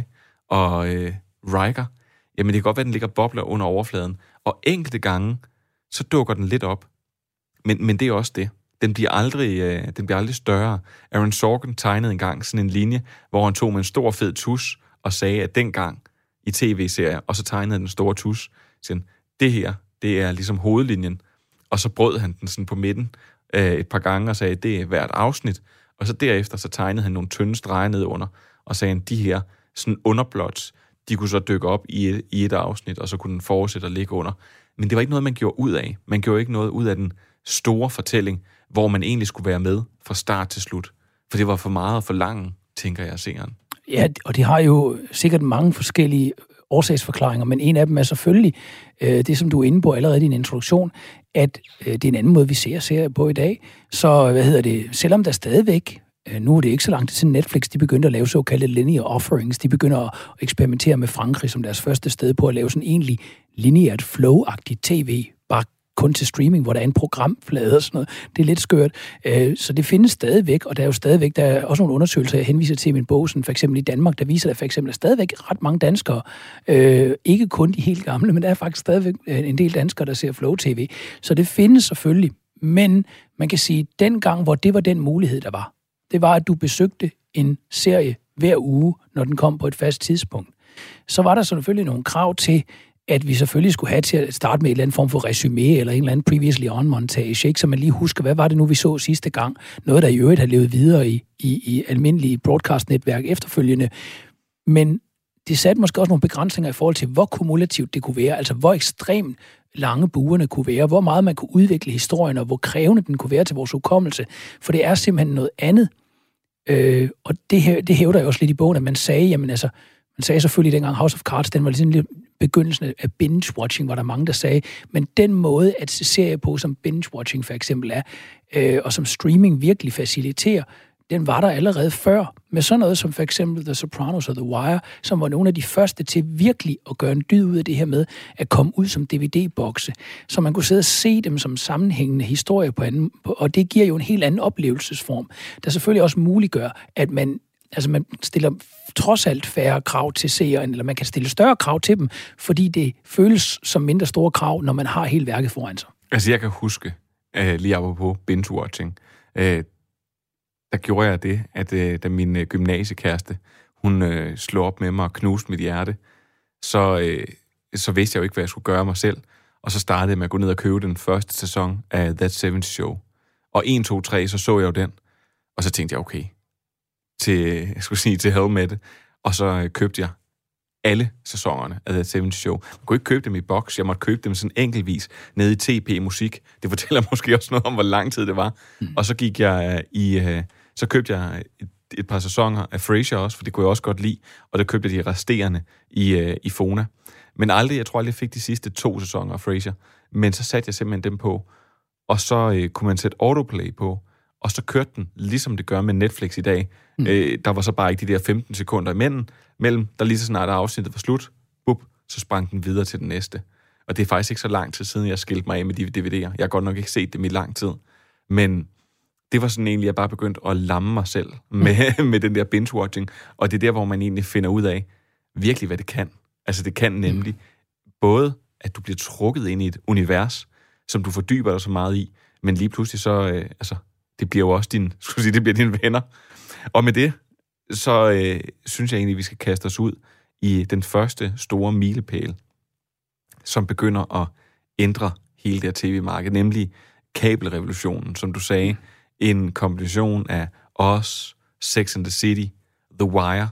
og øh, Riker, jamen det kan godt være, at den ligger bobler under overfladen, og enkelte gange, så dukker den lidt op. Men, men det er også det. Den bliver, aldrig, øh, den bliver aldrig større. Aaron Sorkin tegnede engang sådan en linje, hvor han tog med en stor fed tus og sagde, at dengang i tv-serier, og så tegnede den store tus, sådan, det her, det er ligesom hovedlinjen. Og så brød han den sådan på midten øh, et par gange og sagde, det er hvert afsnit. Og så derefter, så tegnede han nogle tynde streger ned under, og sagde, at de her sådan underplots, de kunne så dykke op i et, i et afsnit, og så kunne den fortsætte at ligge under. Men det var ikke noget, man gjorde ud af. Man gjorde ikke noget ud af den store fortælling, hvor man egentlig skulle være med fra start til slut. For det var for meget for lang, tænker jeg, seeren. Ja, og det har jo sikkert mange forskellige årsagsforklaringer, men en af dem er selvfølgelig øh, det, som du er inde på allerede i din introduktion, at øh, det er en anden måde, vi ser serier på i dag. Så hvad hedder det, selvom der stadigvæk Øh, nu er det ikke så langt til siden Netflix, de begyndte at lave såkaldte linear offerings. De begynder at eksperimentere med Frankrig som deres første sted på at lave sådan egentlig lineært flow-agtigt tv, bare kun til streaming, hvor der er en programflade og sådan noget. Det er lidt skørt. Øh, så det findes stadigvæk, og der er jo stadigvæk, der er også nogle undersøgelser, jeg henviser til i min bog, sådan for eksempel i Danmark, der viser, at der for eksempel er stadigvæk ret mange danskere, øh, ikke kun de helt gamle, men der er faktisk stadigvæk øh, en del danskere, der ser Flow-TV. Så det findes selvfølgelig, men man kan sige, at dengang, hvor det var den mulighed, der var, det var, at du besøgte en serie hver uge, når den kom på et fast tidspunkt. Så var der selvfølgelig nogle krav til, at vi selvfølgelig skulle have til at starte med en eller anden form for resume eller en eller anden previously on montage, ikke? så man lige husker, hvad var det nu, vi så sidste gang? Noget, der i øvrigt har levet videre i, i, i almindelige broadcast-netværk efterfølgende. Men det satte måske også nogle begrænsninger i forhold til, hvor kumulativt det kunne være, altså hvor ekstremt lange buerne kunne være, hvor meget man kunne udvikle historien, og hvor krævende den kunne være til vores hukommelse. For det er simpelthen noget andet, Øh, og det, her, det hævder jeg også lidt i bogen, at man sagde, jamen altså, man sagde selvfølgelig dengang House of Cards, den var ligesom lidt begyndelsen af binge-watching, var der mange, der sagde. Men den måde at se serie på, som binge-watching for eksempel er, øh, og som streaming virkelig faciliterer, den var der allerede før, med sådan noget som for eksempel The Sopranos og The Wire, som var nogle af de første til virkelig at gøre en dyd ud af det her med at komme ud som DVD-bokse, så man kunne sidde og se dem som sammenhængende historie på anden, og det giver jo en helt anden oplevelsesform, der selvfølgelig også muliggør, at man altså man stiller trods alt færre krav til seeren, eller man kan stille større krav til dem, fordi det føles som mindre store krav, når man har hele værket foran sig. Altså jeg kan huske, øh, lige apropos binge-watching, uh, der gjorde jeg det, at øh, da min øh, gymnasiekæreste, hun øh, slog op med mig og knuste mit hjerte, så, øh, så vidste jeg jo ikke, hvad jeg skulle gøre mig selv. Og så startede jeg med at gå ned og købe den første sæson af That 70 Show. Og 1, 2, 3, så så jeg jo den. Og så tænkte jeg, okay, til, jeg skulle sige, til hell med det. Og så øh, købte jeg alle sæsonerne af The 70 Show. Man kunne ikke købe dem i boks, jeg måtte købe dem sådan enkeltvis nede i TP Musik. Det fortæller måske også noget om, hvor lang tid det var. Mm. Og så gik jeg øh, i... Øh, så købte jeg et, et par sæsoner af Frasier også, for det kunne jeg også godt lide, og der købte jeg de resterende i, i Fona. Men aldrig, jeg tror aldrig, jeg fik de sidste to sæsoner af Frasier. Men så satte jeg simpelthen dem på, og så øh, kunne man sætte autoplay på, og så kørte den, ligesom det gør med Netflix i dag. Mm. Øh, der var så bare ikke de der 15 sekunder imellem, mellem, der lige så snart afsnittet var slut, bup, så sprang den videre til den næste. Og det er faktisk ikke så lang tid siden, jeg skilte mig af med de DVD'er. Jeg har godt nok ikke set dem i lang tid. Men det var sådan egentlig, jeg bare begyndte at lamme mig selv med, mm. med den der binge-watching. Og det er der, hvor man egentlig finder ud af virkelig, hvad det kan. Altså det kan nemlig mm. både, at du bliver trukket ind i et univers, som du fordyber dig så meget i, men lige pludselig så, øh, altså, det bliver jo også din, skulle sige, det bliver dine venner. Og med det, så øh, synes jeg egentlig, vi skal kaste os ud i den første store milepæl, som begynder at ændre hele det her tv-marked, nemlig kabelrevolutionen, som du sagde, en kombination af os, Sex and the City, The Wire,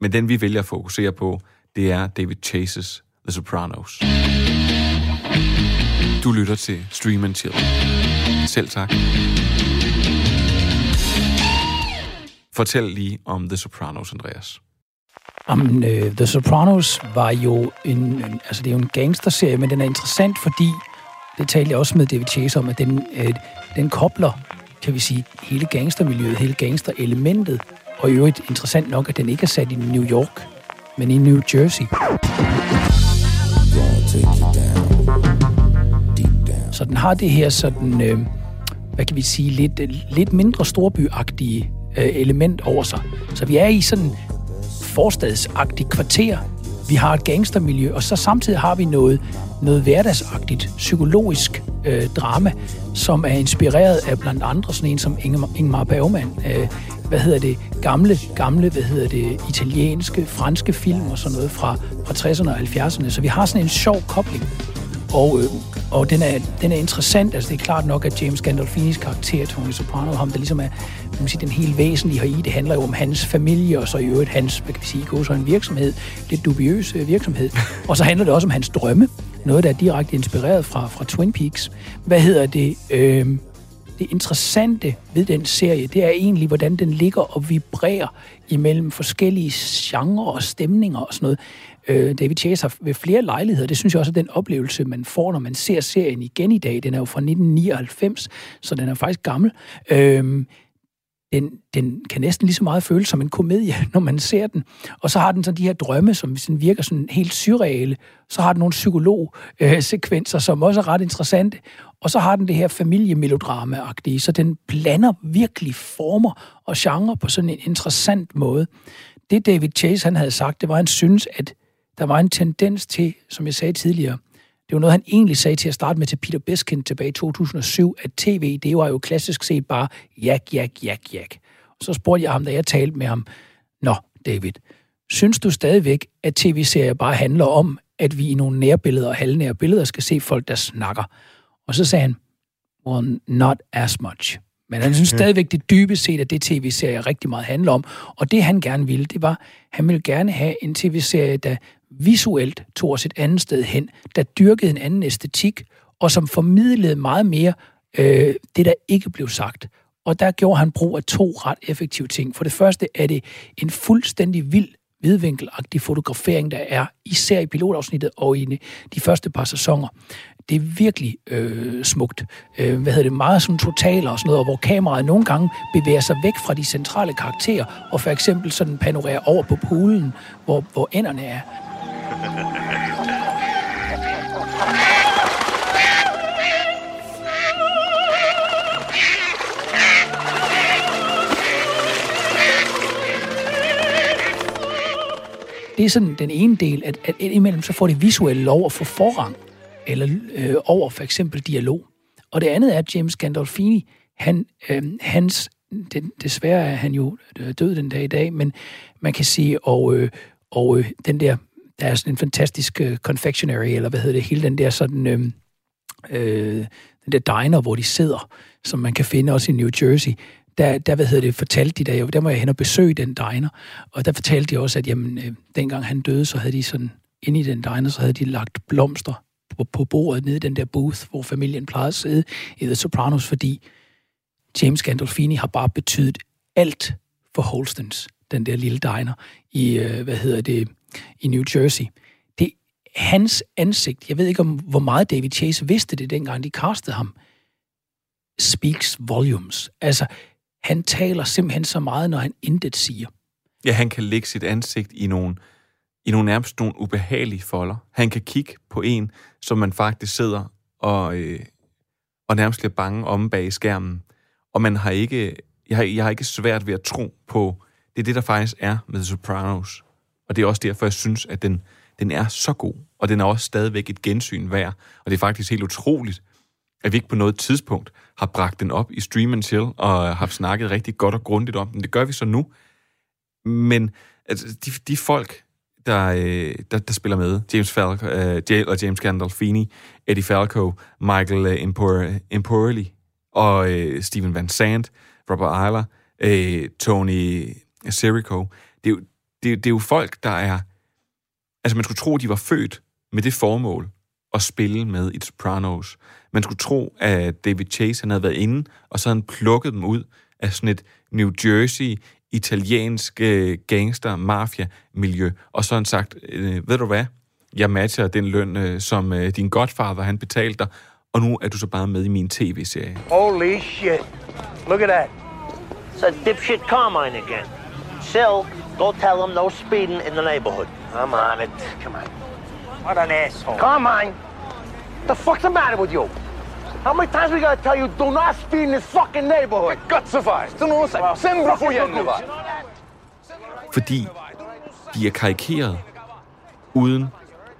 men den vi vælger at fokusere på, det er David Chases The Sopranos. Du lytter til Stream and Chill. Selv tak. Fortæl lige om The Sopranos, Andreas. Om, uh, øh, The Sopranos var jo en, en, altså det er jo en gangsterserie, men den er interessant, fordi, det talte jeg også med David Chase om, at den, uh, den kobler kan vi sige, hele gangstermiljøet, hele gangsterelementet, og i øvrigt interessant nok, at den ikke er sat i New York, men i New Jersey. Så den har det her sådan, øh, hvad kan vi sige, lidt, lidt mindre storbyagtige øh, element over sig. Så vi er i sådan forstadsagtigt kvarter. Vi har et gangstermiljø, og så samtidig har vi noget, noget hverdagsagtigt, psykologisk øh, drama, som er inspireret af blandt andre sådan en som Ingmar, Ingmar Bergman. Øh, hvad hedder det? Gamle, gamle, hvad hedder det? Italienske, franske film og sådan noget fra, fra 60'erne og 70'erne. Så vi har sådan en sjov kobling og, øh, og den, er, den er interessant. Altså, det er klart nok, at James Gandolfinis karakter, Tony Soprano, ham, der ligesom er man kan sige, den helt væsentlige her i, det handler jo om hans familie, og så i øvrigt hans, hvad kan vi sige, så en virksomhed, lidt dubiøs øh, virksomhed. Og så handler det også om hans drømme, noget, der er direkte inspireret fra, fra Twin Peaks. Hvad hedder det? Øh, det interessante ved den serie, det er egentlig, hvordan den ligger og vibrerer imellem forskellige genrer og stemninger og sådan noget. Øh, David Chase har ved flere lejligheder, det synes jeg også er den oplevelse, man får, når man ser serien igen i dag. Den er jo fra 1999, så den er faktisk gammel. Øh, den, den kan næsten lige så meget føles som en komedie, når man ser den. Og så har den så de her drømme, som sådan virker sådan helt surreale. Så har den nogle psykologsekvenser, øh, som også er ret interessante. Og så har den det her familiemelodrama-agtige, så den blander virkelig former og genre på sådan en interessant måde. Det David Chase han havde sagt, det var, at han synes, at der var en tendens til, som jeg sagde tidligere, det var noget, han egentlig sagde til at starte med til Peter Beskind tilbage i 2007, at tv, det var jo klassisk set bare jak, jak, jak, jak. Og så spurgte jeg ham, da jeg talte med ham, Nå, David, synes du stadigvæk, at tv-serier bare handler om, at vi i nogle nærbilleder og halvnære billeder skal se folk, der snakker? Og så sagde han, well, not as much. Men han synes stadigvæk, det dybest set, at det tv-serie rigtig meget handler om. Og det han gerne ville, det var, han ville gerne have en tv-serie, der visuelt tog os et andet sted hen, der dyrkede en anden æstetik, og som formidlede meget mere øh, det, der ikke blev sagt. Og der gjorde han brug af to ret effektive ting. For det første er det en fuldstændig vild vidvinkelagtig fotografering, der er, især i pilotafsnittet og i de første par sæsoner. Det er virkelig øh, smukt. Øh, hvad hedder det? Meget sådan totaler og sådan noget, hvor kameraet nogle gange bevæger sig væk fra de centrale karakterer, og for eksempel sådan panorerer over på poolen, hvor, hvor enderne er. Det er sådan den ene del, at, at indimellem så får det visuelle lov at få forrang, eller øh, over for eksempel dialog. Og det andet er, at James Gandolfini, han, øh, hans, den, desværre er han jo øh, død den dag i dag, men man kan sige, og, øh, og øh, den der der er sådan en fantastisk øh, confectionery, eller hvad hedder det, hele den der sådan, øh, øh, den der diner, hvor de sidder, som man kan finde også i New Jersey, der, der hvad hedder det, fortalte de, der, der må jeg hen og besøge den diner, og der fortalte de også, at jamen, øh, dengang han døde, så havde de sådan, inde i den diner, så havde de lagt blomster på, på bordet nede i den der booth, hvor familien plejede at sidde i The Sopranos, fordi James Gandolfini har bare betydet alt for Holstens, den der lille diner i, øh, hvad hedder det, i New Jersey. Det hans ansigt, jeg ved ikke om, hvor meget David Chase vidste det, dengang de castede ham, speaks volumes. Altså, han taler simpelthen så meget, når han intet siger. Ja, han kan lægge sit ansigt i nogle, i nogle nærmest nogle ubehagelige folder. Han kan kigge på en, som man faktisk sidder og, øh, og nærmest bliver bange om bag skærmen. Og man har ikke, jeg har, jeg har ikke svært ved at tro på, det er det, der faktisk er med The Sopranos. Og det er også derfor, jeg synes, at den, den er så god. Og den er også stadigvæk et gensyn værd. Og det er faktisk helt utroligt, at vi ikke på noget tidspunkt har bragt den op i Stream and Chill og har snakket rigtig godt og grundigt om den. Det gør vi så nu. Men altså, de, de folk, der, øh, der, der spiller med, James Falco, uh, og James Gandolfini, Eddie Falco, Michael uh, Impor, og uh, Steven Van Sant, Robert Eiler, uh, Tony Sirico. Det er, jo, det, det er jo folk, der er... Altså, man skulle tro, de var født med det formål at spille med i Sopranos. Man skulle tro, at David Chase han havde været inde, og så havde han plukket dem ud af sådan et New Jersey, italiensk øh, gangster-mafia-miljø, og så han sagt, øh, ved du hvad, jeg matcher den løn, øh, som øh, din godfather han betalte dig, og nu er du så bare med i min tv-serie. Holy shit. Look at that. It's a dipshit Carmine again. Silk go tell him no speeding in the neighborhood. I'm on it. Come on. What an asshole. Carmine, the fuck's the matter with you? How many times we gotta tell you do not speed in this fucking neighborhood? Cazzo fai? Tu non lo sai. Sembra fuoriendo va. Fordi de er karikeret, uden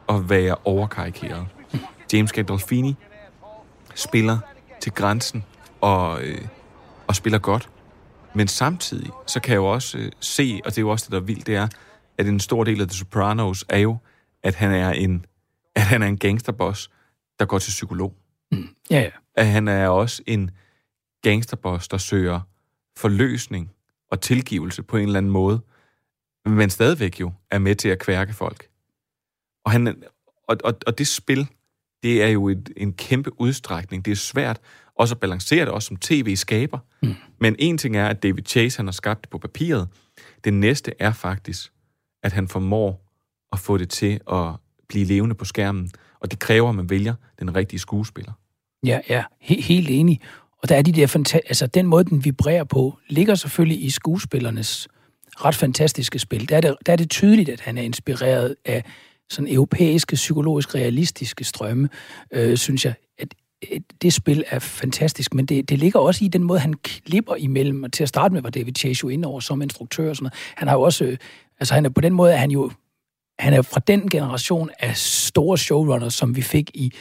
at være overkarikeret. James Gandolfini spiller til grænsen og, øh, og spiller godt. Men samtidig, så kan jeg jo også øh, se, og det er jo også det, der er vildt, det er, at en stor del af The Sopranos er jo, at han er en, at han er en gangsterboss, der går til psykolog. Ja, ja. At han er også en gangsterboss, der søger forløsning og tilgivelse på en eller anden måde, men stadigvæk jo er med til at kværke folk. Og, han, og, og, og det spil, det er jo et, en kæmpe udstrækning. Det er svært også at balancere det, også som tv-skaber. Mm. Men en ting er, at David Chase han har skabt det på papiret. Det næste er faktisk, at han formår at få det til at blive levende på skærmen. Og det kræver, at man vælger den rigtige skuespiller. Ja, ja, he- helt enig. Og der er de der fanta- altså den måde, den vibrerer på, ligger selvfølgelig i skuespillernes ret fantastiske spil. Der er det, der er det tydeligt, at han er inspireret af sådan europæiske, psykologisk realistiske strømme, øh, synes jeg. Det spil er fantastisk, men det, det ligger også i den måde, han klipper imellem. Og til at starte med var David Chase jo inde over som instruktør og sådan noget. Han har jo også, øh, altså han er på den måde, han jo han er fra den generation af store showrunners, som vi fik i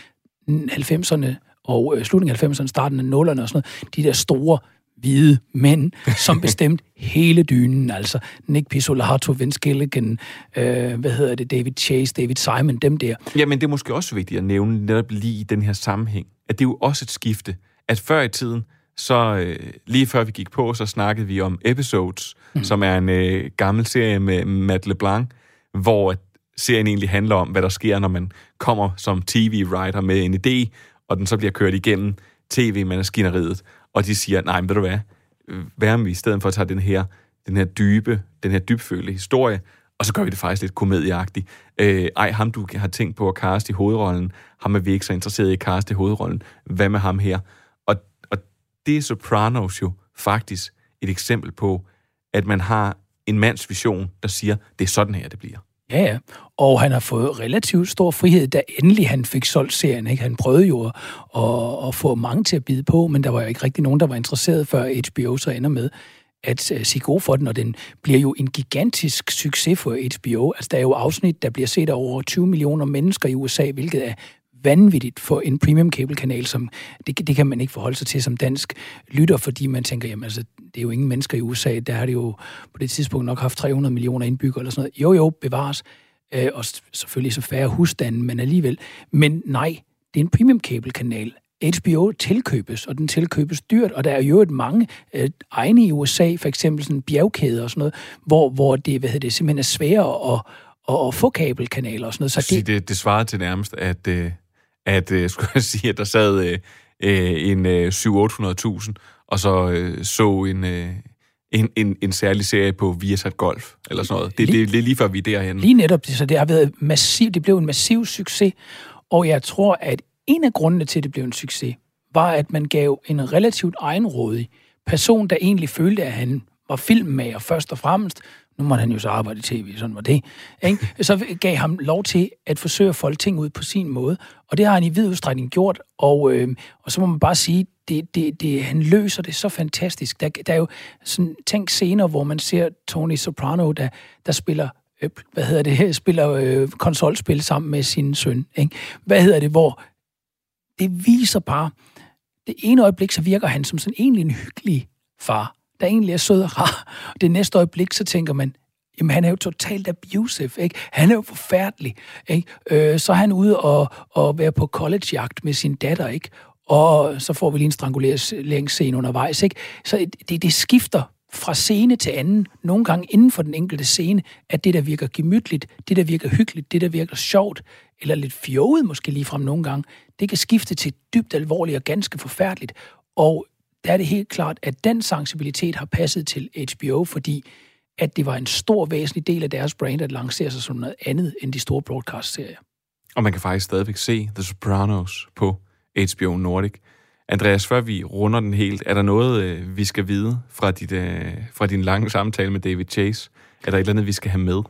90'erne og øh, slutningen af 90'erne, starten af 0'erne og sådan noget. De der store, hvide mænd, som bestemte hele dynen, altså Nick Pizzolatto, Vince Gilligan, øh, hvad hedder det, David Chase, David Simon, dem der. Jamen, det er måske også vigtigt at nævne netop lige i den her sammenhæng, at det er jo også et skifte, at før i tiden, så øh, lige før vi gik på, så snakkede vi om Episodes, mm. som er en øh, gammel serie med Matt LeBlanc, hvor serien egentlig handler om, hvad der sker, når man kommer som tv-writer med en idé, og den så bliver kørt igennem tv-maskineriet, og de siger, nej, men ved du hvad, hvad om vi i stedet for at tage den her, den her dybe, den her dybfølte historie, og så gør vi det faktisk lidt komedieagtigt. Øh, ej, ham du har tænkt på at kaste i hovedrollen, ham er vi ikke så interesseret i at kaste i hovedrollen. Hvad med ham her? Og, og det er Sopranos jo faktisk et eksempel på, at man har en mands vision, der siger, det er sådan her, det bliver. Ja, ja. Og han har fået relativt stor frihed, da endelig han fik solgt serien. Ikke? Han prøvede jo at, at, at få mange til at bide på, men der var jo ikke rigtig nogen, der var interesseret, før HBO så ender med at uh, sige god for den, og den bliver jo en gigantisk succes for HBO. Altså, der er jo afsnit, der bliver set af over 20 millioner mennesker i USA, hvilket er vanvittigt for en premium kabelkanal, som det, det kan man ikke forholde sig til som dansk lytter, fordi man tænker, jamen altså, det er jo ingen mennesker i USA, der har det jo på det tidspunkt nok haft 300 millioner indbyggere eller sådan noget. Jo, jo, bevares. Øh, og selvfølgelig så færre husstande, men alligevel. Men nej, det er en premium kabelkanal. HBO tilkøbes, og den tilkøbes dyrt, og der er jo et mange øh, egne i USA, for eksempel sådan bjergkæder og sådan noget, hvor, hvor det, hvad hedder det simpelthen er sværere at, at, at få kabelkanaler og sådan noget. Så det, det, det svarer til nærmest, at, øh, at øh, skulle jeg sige, at der sad øh, øh, en øh, 700-800.000, og så øh, så en, øh, en, en, en særlig serie på Viasat Golf, eller sådan noget. Det, lige, det, det er lige før vi er derhen. Lige netop, så det har været massiv, det blev en massiv succes, og jeg tror, at en af grundene til, at det blev en succes, var, at man gav en relativt egenrådig person, der egentlig følte, at han var filmmager først og fremmest, nu måtte han jo så arbejde i tv, sådan var det, ikke? så gav ham lov til at forsøge at folde ting ud på sin måde, og det har han i vid udstrækning gjort, og, øh, og så må man bare sige, det, det, det, han løser det så fantastisk. Der, der er jo sådan, tænk scener, hvor man ser Tony Soprano, der, der spiller øh, hvad hedder det, spiller øh, konsolspil sammen med sin søn. Ikke? Hvad hedder det, hvor det viser bare, det ene øjeblik, så virker han som sådan egentlig en hyggelig far, der egentlig er sød og rar. Det næste øjeblik, så tænker man, jamen han er jo totalt abusive, ikke? Han er jo forfærdelig, ikke? Øh, så er han ude og, og være på collegejagt med sin datter, ikke? Og så får vi lige en stranguleringsscene undervejs, ikke? Så det, det skifter fra scene til anden, nogle gange inden for den enkelte scene, at det, der virker gemytligt, det, der virker hyggeligt, det, der virker sjovt, eller lidt fjoget måske lige frem nogle gange, det kan skifte til dybt alvorligt og ganske forfærdeligt. Og der er det helt klart, at den sensibilitet har passet til HBO, fordi at det var en stor væsentlig del af deres brand at lancere sig som noget andet end de store broadcast-serier. Og man kan faktisk stadigvæk se The Sopranos på HBO Nordic. Andreas, før vi runder den helt, er der noget, øh, vi skal vide fra, dit, øh, fra din lange samtale med David Chase? Er der et eller andet, vi skal have med?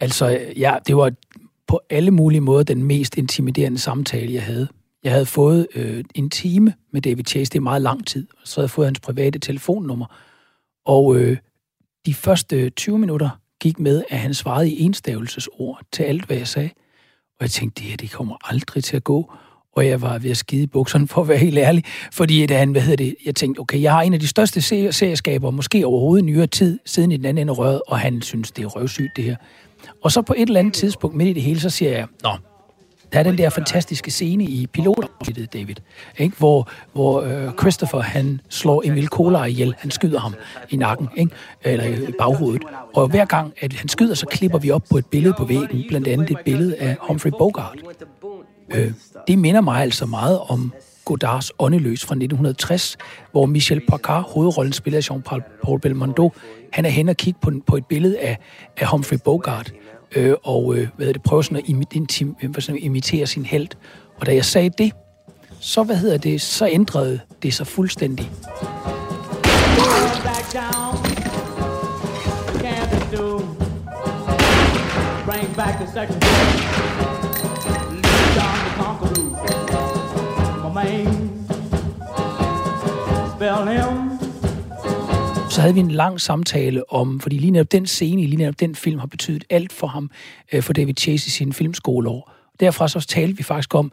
Altså, ja, det var på alle mulige måder den mest intimiderende samtale, jeg havde. Jeg havde fået øh, en time med David Chase, det er meget lang tid, så havde jeg fået hans private telefonnummer. Og øh, de første øh, 20 minutter gik med, at han svarede i enstavelsesord til alt, hvad jeg sagde. Og jeg tænkte, det her, det kommer aldrig til at gå. Og jeg var ved at skide i bukserne, for at være helt ærlig. Fordi da øh, han, hvad hedder det, jeg tænkte, okay, jeg har en af de største serieskaber, måske overhovedet i nyere tid, siden i den anden ende røret, og han synes, det er røvsygt, det her. Og så på et eller andet tidspunkt midt i det hele, så siger jeg, nå, der er den der fantastiske scene i pilotafsnittet, David, ikke? hvor, hvor øh, Christopher han slår Emil Kolar ihjel. Han skyder ham i nakken, ikke? eller i baghovedet. Og hver gang, at han skyder, så klipper vi op på et billede på væggen, blandt andet et billede af Humphrey Bogart. Øh, det minder mig altså meget om Godards Åndeløs fra 1960, hvor Michel Pacard, hovedrollen spiller af Jean-Paul Belmondo, han er hen og kigge på, på et billede af, af Humphrey Bogart, øh, og øh, hvad det, prøver sådan at imitere, sådan at imitere sin held. Og da jeg sagde det, så, hvad hedder det, så ændrede det sig fuldstændig. Bring back the second Så havde vi en lang samtale om, fordi lige netop den scene, i lige netop den film har betydet alt for ham, øh, for David Chase i sin filmskoleår. Derfra så talte vi faktisk om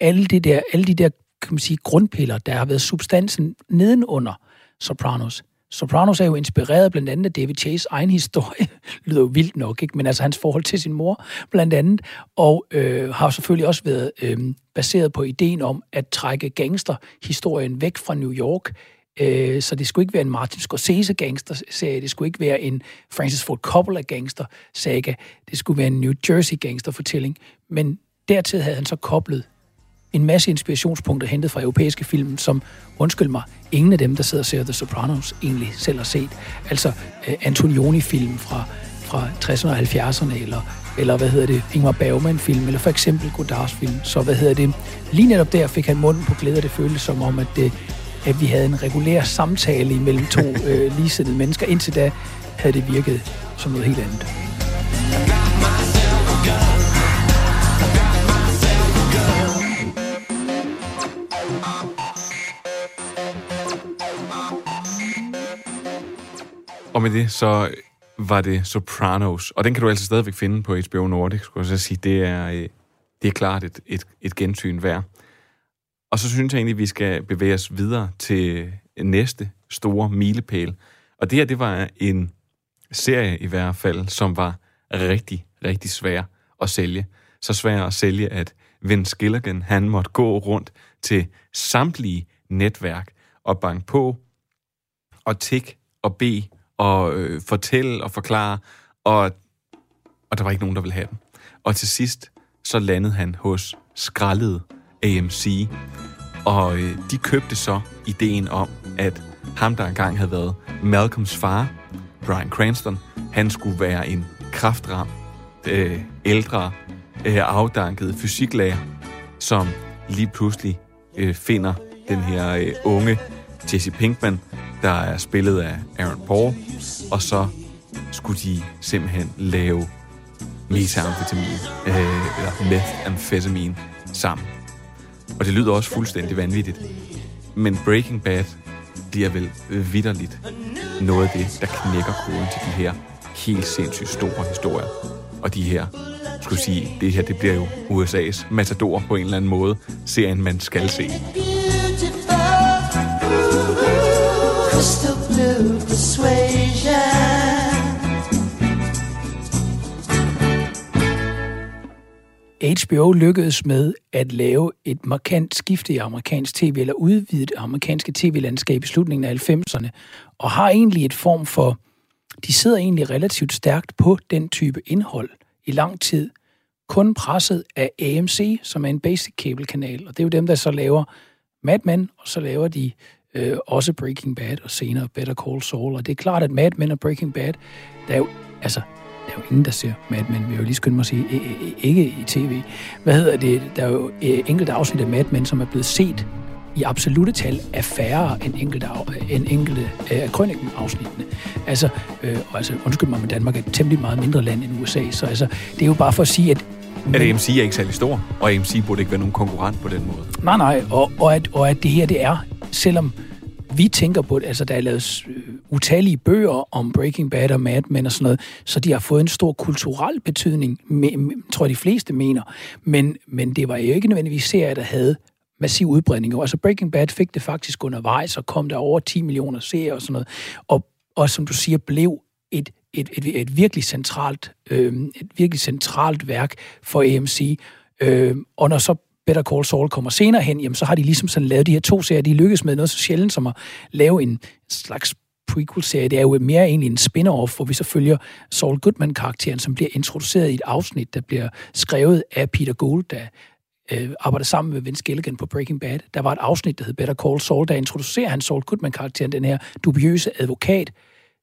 alle, det der, alle de der kan man sige, grundpiller, der har været substansen nedenunder Sopranos. Sopranos er jo inspireret blandt andet af David Chase egen historie, lyder jo vildt nok, ikke? men altså hans forhold til sin mor blandt andet, og øh, har selvfølgelig også været øh, baseret på ideen om at trække gangsterhistorien væk fra New York, øh, så det skulle ikke være en Martin Scorsese gangster-serie, det skulle ikke være en Francis Ford Coppola gangster-saga, det skulle være en New Jersey gangster-fortælling, men dertil havde han så koblet en masse inspirationspunkter hentet fra europæiske film, som, undskyld mig, ingen af dem, der sidder og ser The Sopranos, egentlig selv har set. Altså uh, Antonioni-film fra, fra 60'erne og 70'erne, eller, eller hvad hedder det, Ingmar Bergman-film, eller for eksempel Godards film. Så hvad hedder det, lige netop der fik han munden på glæde, og det føltes som om, at, det, at vi havde en regulær samtale imellem to uh, ligesindede mennesker. Indtil da havde det virket som noget helt andet. Og med det, så var det Sopranos. Og den kan du altså stadigvæk finde på HBO Nordic, skulle jeg så sige. Det er, øh, det er klart et, et, et gensyn værd. Og så synes jeg egentlig, at vi skal bevæge os videre til næste store milepæl. Og det her, det var en serie i hvert fald, som var rigtig, rigtig svær at sælge. Så svær at sælge, at Vince Gilligan, han måtte gå rundt til samtlige netværk og banke på og tik og bede og øh, fortælle og forklare, og, og der var ikke nogen, der ville have den. Og til sidst, så landede han hos skraldet AMC, og øh, de købte så ideen om, at ham, der engang havde været Malcolms far, Brian Cranston, han skulle være en kraftram, øh, ældre, øh, afdanket fysiklærer, som lige pludselig øh, finder den her øh, unge Jesse Pinkman, der er spillet af Aaron Paul, og så skulle de simpelthen lave metamfetamin, øh, eller methamphetamine sammen. Og det lyder også fuldstændig vanvittigt. Men Breaking Bad bliver vel vidderligt noget af det, der knækker koden til de her helt sindssygt store historier. Og de her, skulle sige, det her, det bliver jo USA's matador på en eller anden måde, serien man skal se. Crystal blue persuasion. HBO lykkedes med at lave et markant skifte i amerikansk tv, eller udvide det amerikanske tv-landskab i slutningen af 90'erne, og har egentlig et form for, de sidder egentlig relativt stærkt på den type indhold i lang tid, kun presset af AMC, som er en basic cable kanal, og det er jo dem, der så laver Mad Men, og så laver de øh, også Breaking Bad og senere Better Call Saul. Og det er klart, at Mad Men og Breaking Bad, der er jo, altså, der er jo ingen, der ser Mad Men, vil jeg jo lige skynde mig at sige, ikke i tv. Hvad hedder det? Der er jo øh, enkelte afsnit af Mad Men, som er blevet set i absolute tal er færre end enkelte, af, end enkelte øh, af krønningen afsnittene. Altså, øh, og altså, undskyld mig, men Danmark er et temmelig meget mindre land end USA, så altså, det er jo bare for at sige, at at AMC er ikke særlig stor, og AMC burde ikke være nogen konkurrent på den måde. Nej, nej, og, og, at, og at det her, det er selvom vi tænker på det, altså der er lavet øh, utallige bøger om Breaking Bad og Mad Men og sådan noget, så de har fået en stor kulturel betydning, me, tror jeg de fleste mener. Men, men det var jo ikke nødvendigvis serier, der havde massiv udbredning. Altså Breaking Bad fik det faktisk undervejs, og kom der over 10 millioner serier og sådan noget. Og, og som du siger, blev et, et, et, et virkelig centralt, øh, et virkelig centralt værk for AMC, Øh, og når så Better Call Saul kommer senere hen, jamen, så har de ligesom sådan lavet de her to serier. De lykkes med noget så sjældent som at lave en slags prequel-serie. Det er jo mere egentlig en spin-off, hvor vi så følger Saul Goodman-karakteren, som bliver introduceret i et afsnit, der bliver skrevet af Peter Gould, der øh, arbejder sammen med Vince Gilligan på Breaking Bad. Der var et afsnit, der hed Better Call Saul, der introducerer han Saul Goodman-karakteren, den her dubiøse advokat,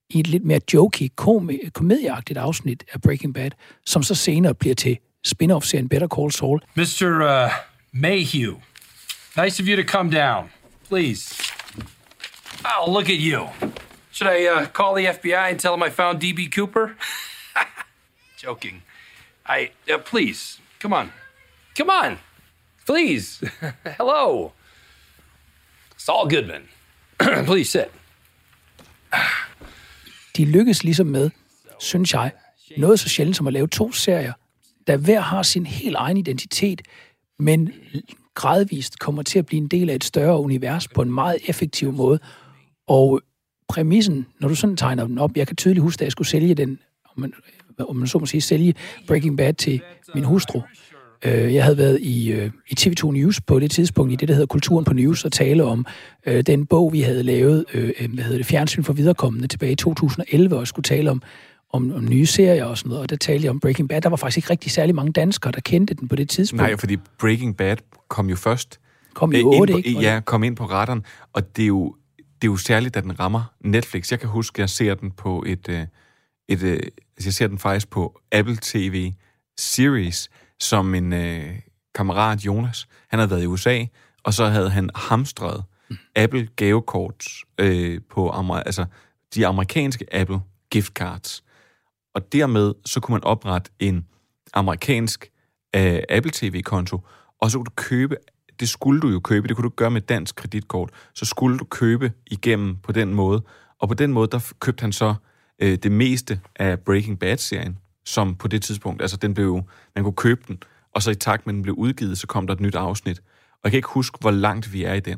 i et lidt mere jokey, kom- komedieagtigt afsnit af Breaking Bad, som så senere bliver til spin-off-serien Better Call Saul. Mr. Uh, Mayhew, nice of you to come down. Please. Oh, look at you. Should I uh, call the FBI and tell them I found DB Cooper? Joking. I, uh, please, come on. Come on. Please. Hello. Saul Goodman. please sit. de lykkes ligesom med, synes jeg, noget så sjældent som at lave to serier, der hver har sin helt egen identitet, men gradvist kommer til at blive en del af et større univers på en meget effektiv måde. Og præmissen, når du sådan tegner den op, jeg kan tydeligt huske, at jeg skulle sælge den, om man, om man så må sige, sælge Breaking Bad til min hustru. Øh, Jeg havde været i, øh, i TV2 News på det tidspunkt, i det, der hedder Kulturen på News, og tale om øh, den bog, vi havde lavet, øh, øh, hvad hedder det, Fjernsyn for viderekommende, tilbage i 2011, og skulle tale om, om, om nye serier og sådan noget, og der talte jeg om Breaking Bad. Der var faktisk ikke rigtig særlig mange danskere, der kendte den på det tidspunkt. Nej, fordi Breaking Bad kom jo først... Kom i øh, ind 8, på, ikke? Ja, kom ind på retteren, og det er jo, det er jo særligt, at den rammer Netflix. Jeg kan huske, at jeg ser den på et... øh, et øh, altså, jeg ser den faktisk på Apple TV Series, som en øh, kammerat, Jonas, han havde været i USA, og så havde han hamstret Apple gavekort øh, på amer- altså, de amerikanske Apple gift cards. Og dermed så kunne man oprette en amerikansk øh, Apple TV-konto, og så kunne du købe, det skulle du jo købe, det kunne du gøre med dansk kreditkort, så skulle du købe igennem på den måde. Og på den måde, der købte han så øh, det meste af Breaking Bad-serien, som på det tidspunkt, altså den blev man kunne købe den, og så i takt med, den blev udgivet, så kom der et nyt afsnit. Og jeg kan ikke huske, hvor langt vi er i den.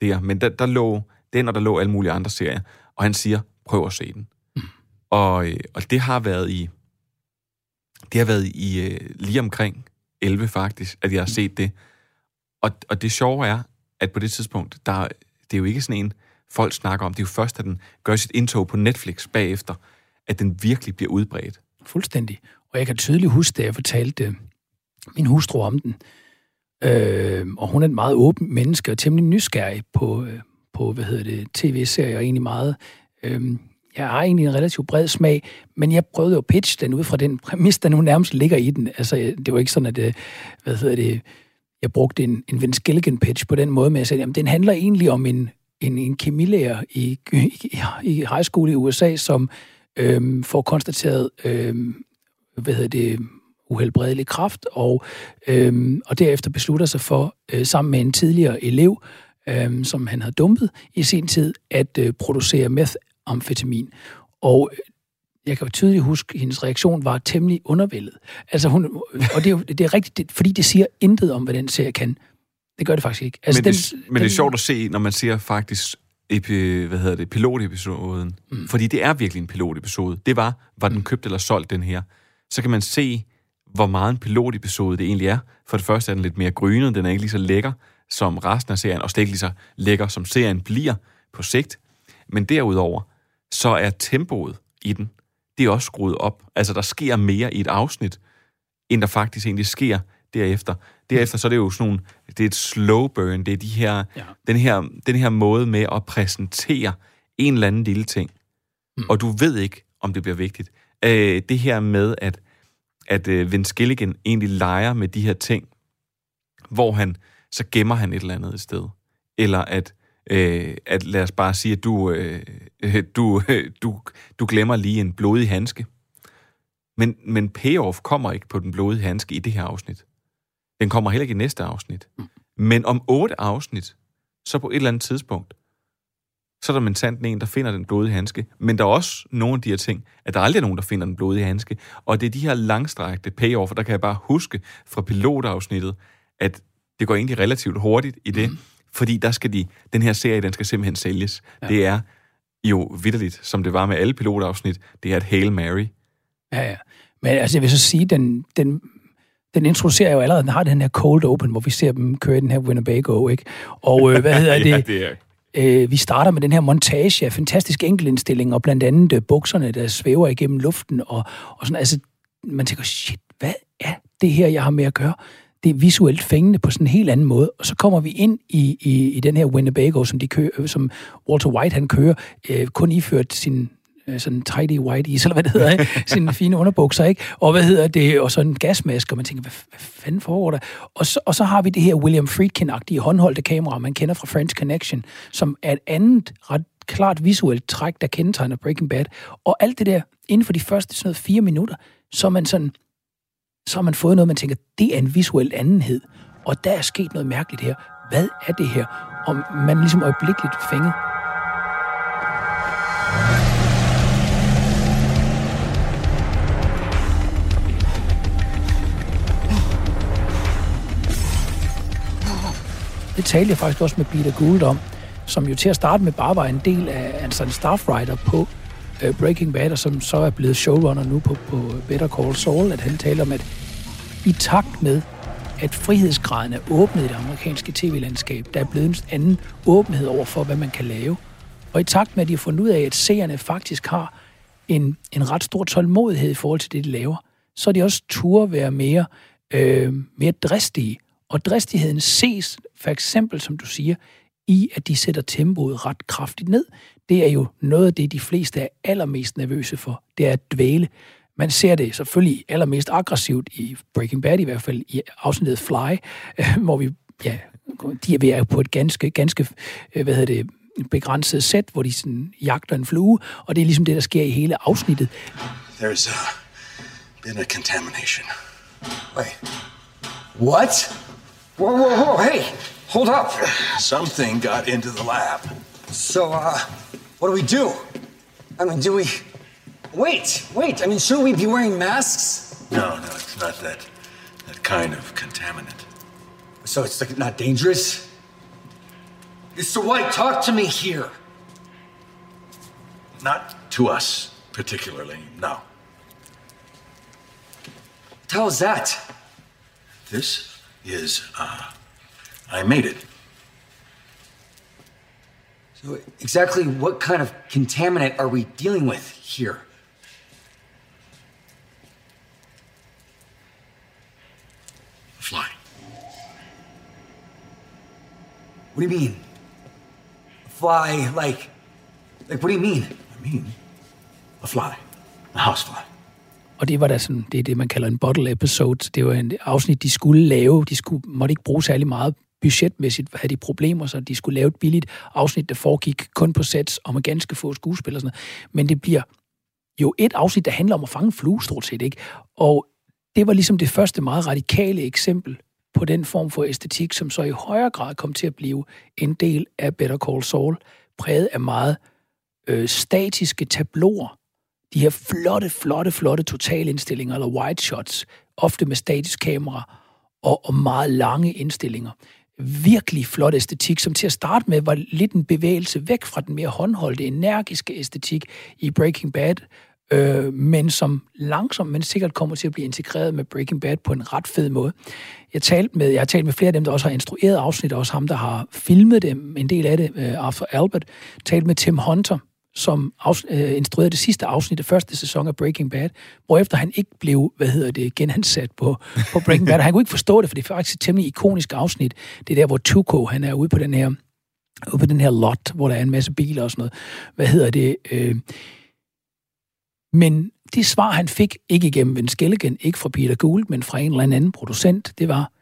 Der. Men der, der lå den, og der lå alle mulige andre serier. Og han siger, prøv at se den. Og, øh, og det har været i, det har været i øh, lige omkring 11 faktisk, at jeg har set det. Og, og det sjove er, at på det tidspunkt, der, det er jo ikke sådan en, folk snakker om. Det er jo først, at den gør sit indtog på Netflix bagefter, at den virkelig bliver udbredt. Fuldstændig. Og jeg kan tydeligt huske, da jeg fortalte øh, min hustru om den. Øh, og hun er en meget åben menneske og temmelig nysgerrig på, øh, på hvad hedder det, tv-serier, og egentlig meget... Øh, jeg har egentlig en relativt bred smag, men jeg prøvede jo at pitche den ud fra den præmis, der nu nærmest ligger i den. Altså, det var ikke sådan, at, øh, hvad hedder det, jeg brugte en, en Vince Gilligan pitch på den måde, men jeg sagde, jamen, den handler egentlig om en, en, en kemilærer i, i, i high school i USA, som øhm, får konstateret, øhm, hvad hedder det, uhelbredelig kræft, og, øhm, og derefter beslutter sig for, øh, sammen med en tidligere elev, øhm, som han havde dumpet i sin tid, at øh, producere methamfetamin. Og øh, jeg kan jo tydeligt huske, at hendes reaktion var temmelig undervældet. Altså hun, og det er, jo, det er rigtigt, det, fordi det siger intet om, hvad den serie kan. Det gør det faktisk ikke. Altså, men, det, den, men det er sjovt at se, når man ser faktisk epi, hvad hedder det, pilotepisoden. Mm. Fordi det er virkelig en pilotepisode. Det var, var den købt eller solgt, den her. Så kan man se, hvor meget en pilotepisode det egentlig er. For det første er den lidt mere grynet, den er ikke lige så lækker som resten af serien, og slet ikke lige så lækker, som serien bliver på sigt. Men derudover, så er tempoet i den, det er også skruet op. Altså, der sker mere i et afsnit, end der faktisk egentlig sker derefter. Derefter så er det jo sådan nogle, det er et slow burn, det er de her, ja. den, her, den her måde med at præsentere en eller anden lille ting, mm. og du ved ikke, om det bliver vigtigt. Øh, det her med, at, at øh, Vince Gilligan egentlig leger med de her ting, hvor han, så gemmer han et eller andet et sted. Eller at, øh, at lad os bare sige, at du, øh, du, øh, du, du glemmer lige en blodig handske. Men, men payoff kommer ikke på den blodige handske i det her afsnit. Den kommer heller ikke i næste afsnit. Mm. Men om otte afsnit, så på et eller andet tidspunkt, så er der mentant en, der finder den blodige handske. Men der er også nogle af de her ting, at der aldrig er nogen, der finder den blodige handske. Og det er de her langstrækte payoff, der kan jeg bare huske fra pilotafsnittet, at det går egentlig relativt hurtigt i det, mm. fordi der skal de, den her serie, den skal simpelthen sælges. Ja. Det er jo vidderligt, som det var med alle pilotafsnit, det er et Hail Mary. Ja, ja. Men altså, jeg vil så sige, den, den, den introducerer jo allerede, den har den her cold open, hvor vi ser dem køre i den her Winnebago, ikke? Og øh, hvad hedder det? ja, det er... Øh, vi starter med den her montage af fantastisk enkeltindstilling, og blandt andet øh, bukserne, der svæver igennem luften, og, og sådan, altså, man tænker, shit, hvad er det her, jeg har med at gøre? Det er visuelt fængende på sådan en helt anden måde. Og så kommer vi ind i, i, i den her Winnebago, som, de kører, som Walter White han kører, øh, kun iført sin sådan tidy white is, eller hvad det hedder, ikke? sine fine underbukser, ikke? Og hvad hedder det? Og så en gasmaske, og man tænker, hvad, hvad fanden foregår der? Og så, og så har vi det her William Friedkin-agtige håndholdte kamera, man kender fra French Connection, som er et andet ret klart visuelt træk, der kendetegner Breaking Bad. Og alt det der, inden for de første sådan noget fire minutter, så er man sådan, så har man fået noget, man tænker, det er en visuel andenhed. Og der er sket noget mærkeligt her. Hvad er det her? Og man er ligesom øjeblikkeligt fænget. Det talte jeg faktisk også med Peter Gould om, som jo til at starte med bare var en del af en sådan staff writer på uh, Breaking Bad, og som så er blevet showrunner nu på, på Better Call Saul, at han taler om, at i takt med, at frihedsgraden er åbnet i det amerikanske tv-landskab, der er blevet en anden åbenhed over for, hvad man kan lave. Og i takt med, at de har fundet ud af, at seerne faktisk har en, en ret stor tålmodighed i forhold til det, de laver, så er de også turde være mere, øh, mere dristige. Og dristigheden ses for eksempel, som du siger, i at de sætter tempoet ret kraftigt ned. Det er jo noget af det, de fleste er allermest nervøse for. Det er at dvæle. Man ser det selvfølgelig allermest aggressivt i Breaking Bad, i hvert fald i afsnittet Fly, øh, hvor vi, ja, de er ved på et ganske, ganske, øh, hvad hedder det, begrænset sæt, hvor de sådan jagter en flue, og det er ligesom det, der sker i hele afsnittet. There's a, been a contamination. Wait. What? Whoa, whoa, whoa, hey, hold up. Something got into the lab. So, uh, what do we do? I mean, do we. Wait, wait, I mean, shouldn't we be wearing masks? No, no, it's not that that kind of contaminant. So it's like not dangerous? Mr. White, talk to me here. Not to us particularly, no. Us that. This is uh I made it. So, exactly what kind of contaminant are we dealing with here? A fly. What do you mean? Fly, like. Like, what do you mean? I mean, a fly. A housefly. Og det var da sådan, det er det, man kalder en bottle episode. Det var en afsnit, de skulle lave. De skulle, måtte ikke bruge særlig meget budgetmæssigt, havde de problemer, så de skulle lave et billigt afsnit, der foregik kun på sets og med ganske få skuespillere. Og sådan noget. Men det bliver jo et afsnit, der handler om at fange flue, stort set, ikke? Og det var ligesom det første meget radikale eksempel på den form for æstetik, som så i højere grad kom til at blive en del af Better Call Saul, præget af meget øh, statiske tabloer. De her flotte, flotte, flotte totalindstillinger, eller wide shots, ofte med statisk kamera, og, og meget lange indstillinger. Virkelig flot æstetik, som til at starte med var lidt en bevægelse væk fra den mere håndholdte, energiske æstetik i Breaking Bad, øh, men som langsomt, men sikkert kommer til at blive integreret med Breaking Bad på en ret fed måde. Jeg, talt med, jeg har talt med flere af dem, der også har instrueret afsnit, også ham, der har filmet dem, en del af det, øh, Arthur Albert. Talt med Tim Hunter, som af, øh, instruerede det sidste afsnit af første sæson af Breaking Bad, hvorefter han ikke blev, hvad hedder det, genansat på, på Breaking Bad. Han kunne ikke forstå det, for det er faktisk et temmelig ikonisk afsnit. Det er der, hvor Tuco, han er ude på den her, ude på den her lot, hvor der er en masse biler og sådan noget. Hvad hedder det? Øh, men det svar, han fik, ikke igennem Vince Gilligan, ikke fra Peter Gould, men fra en eller anden producent, det var,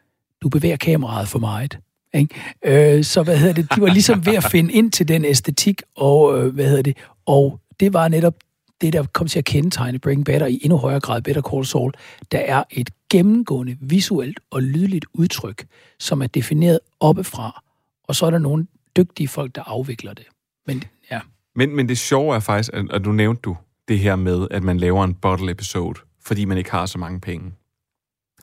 du bevæger kameraet for meget. Ikke? Øh, så hvad hedder det, de var ligesom ved at finde ind til den æstetik, og øh, hvad hedder det, og det var netop det, der kom til at kendetegne Breaking Bad, og i endnu højere grad Better Call Saul, der er et gennemgående visuelt og lydligt udtryk, som er defineret oppefra, og så er der nogle dygtige folk, der afvikler det. Men ja. Men, men det sjove er faktisk, at, at du nævnte du det her med, at man laver en bottle episode, fordi man ikke har så mange penge.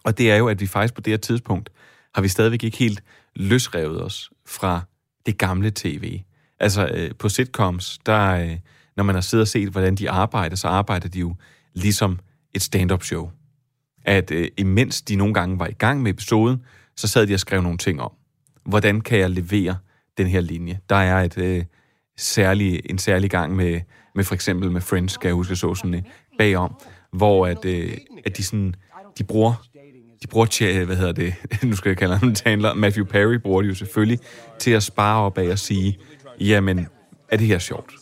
Og det er jo, at vi faktisk på det her tidspunkt, har vi stadigvæk ikke helt løsrevet os fra det gamle tv. Altså øh, på sitcoms, der, øh, når man har siddet og set, hvordan de arbejder, så arbejder de jo ligesom et stand-up show. at øh, imens de nogle gange var i gang med episoden, så sad de og skrev nogle ting om. Hvordan kan jeg levere den her linje? Der er et øh, særlig, en særlig gang med, med for eksempel med Friends, skal jeg huske, så sådan øh, bagom, hvor at, øh, at de sådan, de bruger de bruger, øh, hvad hedder det, nu skal jeg kalde ham Chandler, Matthew Perry bruger de jo selvfølgelig til at spare op af at sige, jamen, er det her sjovt?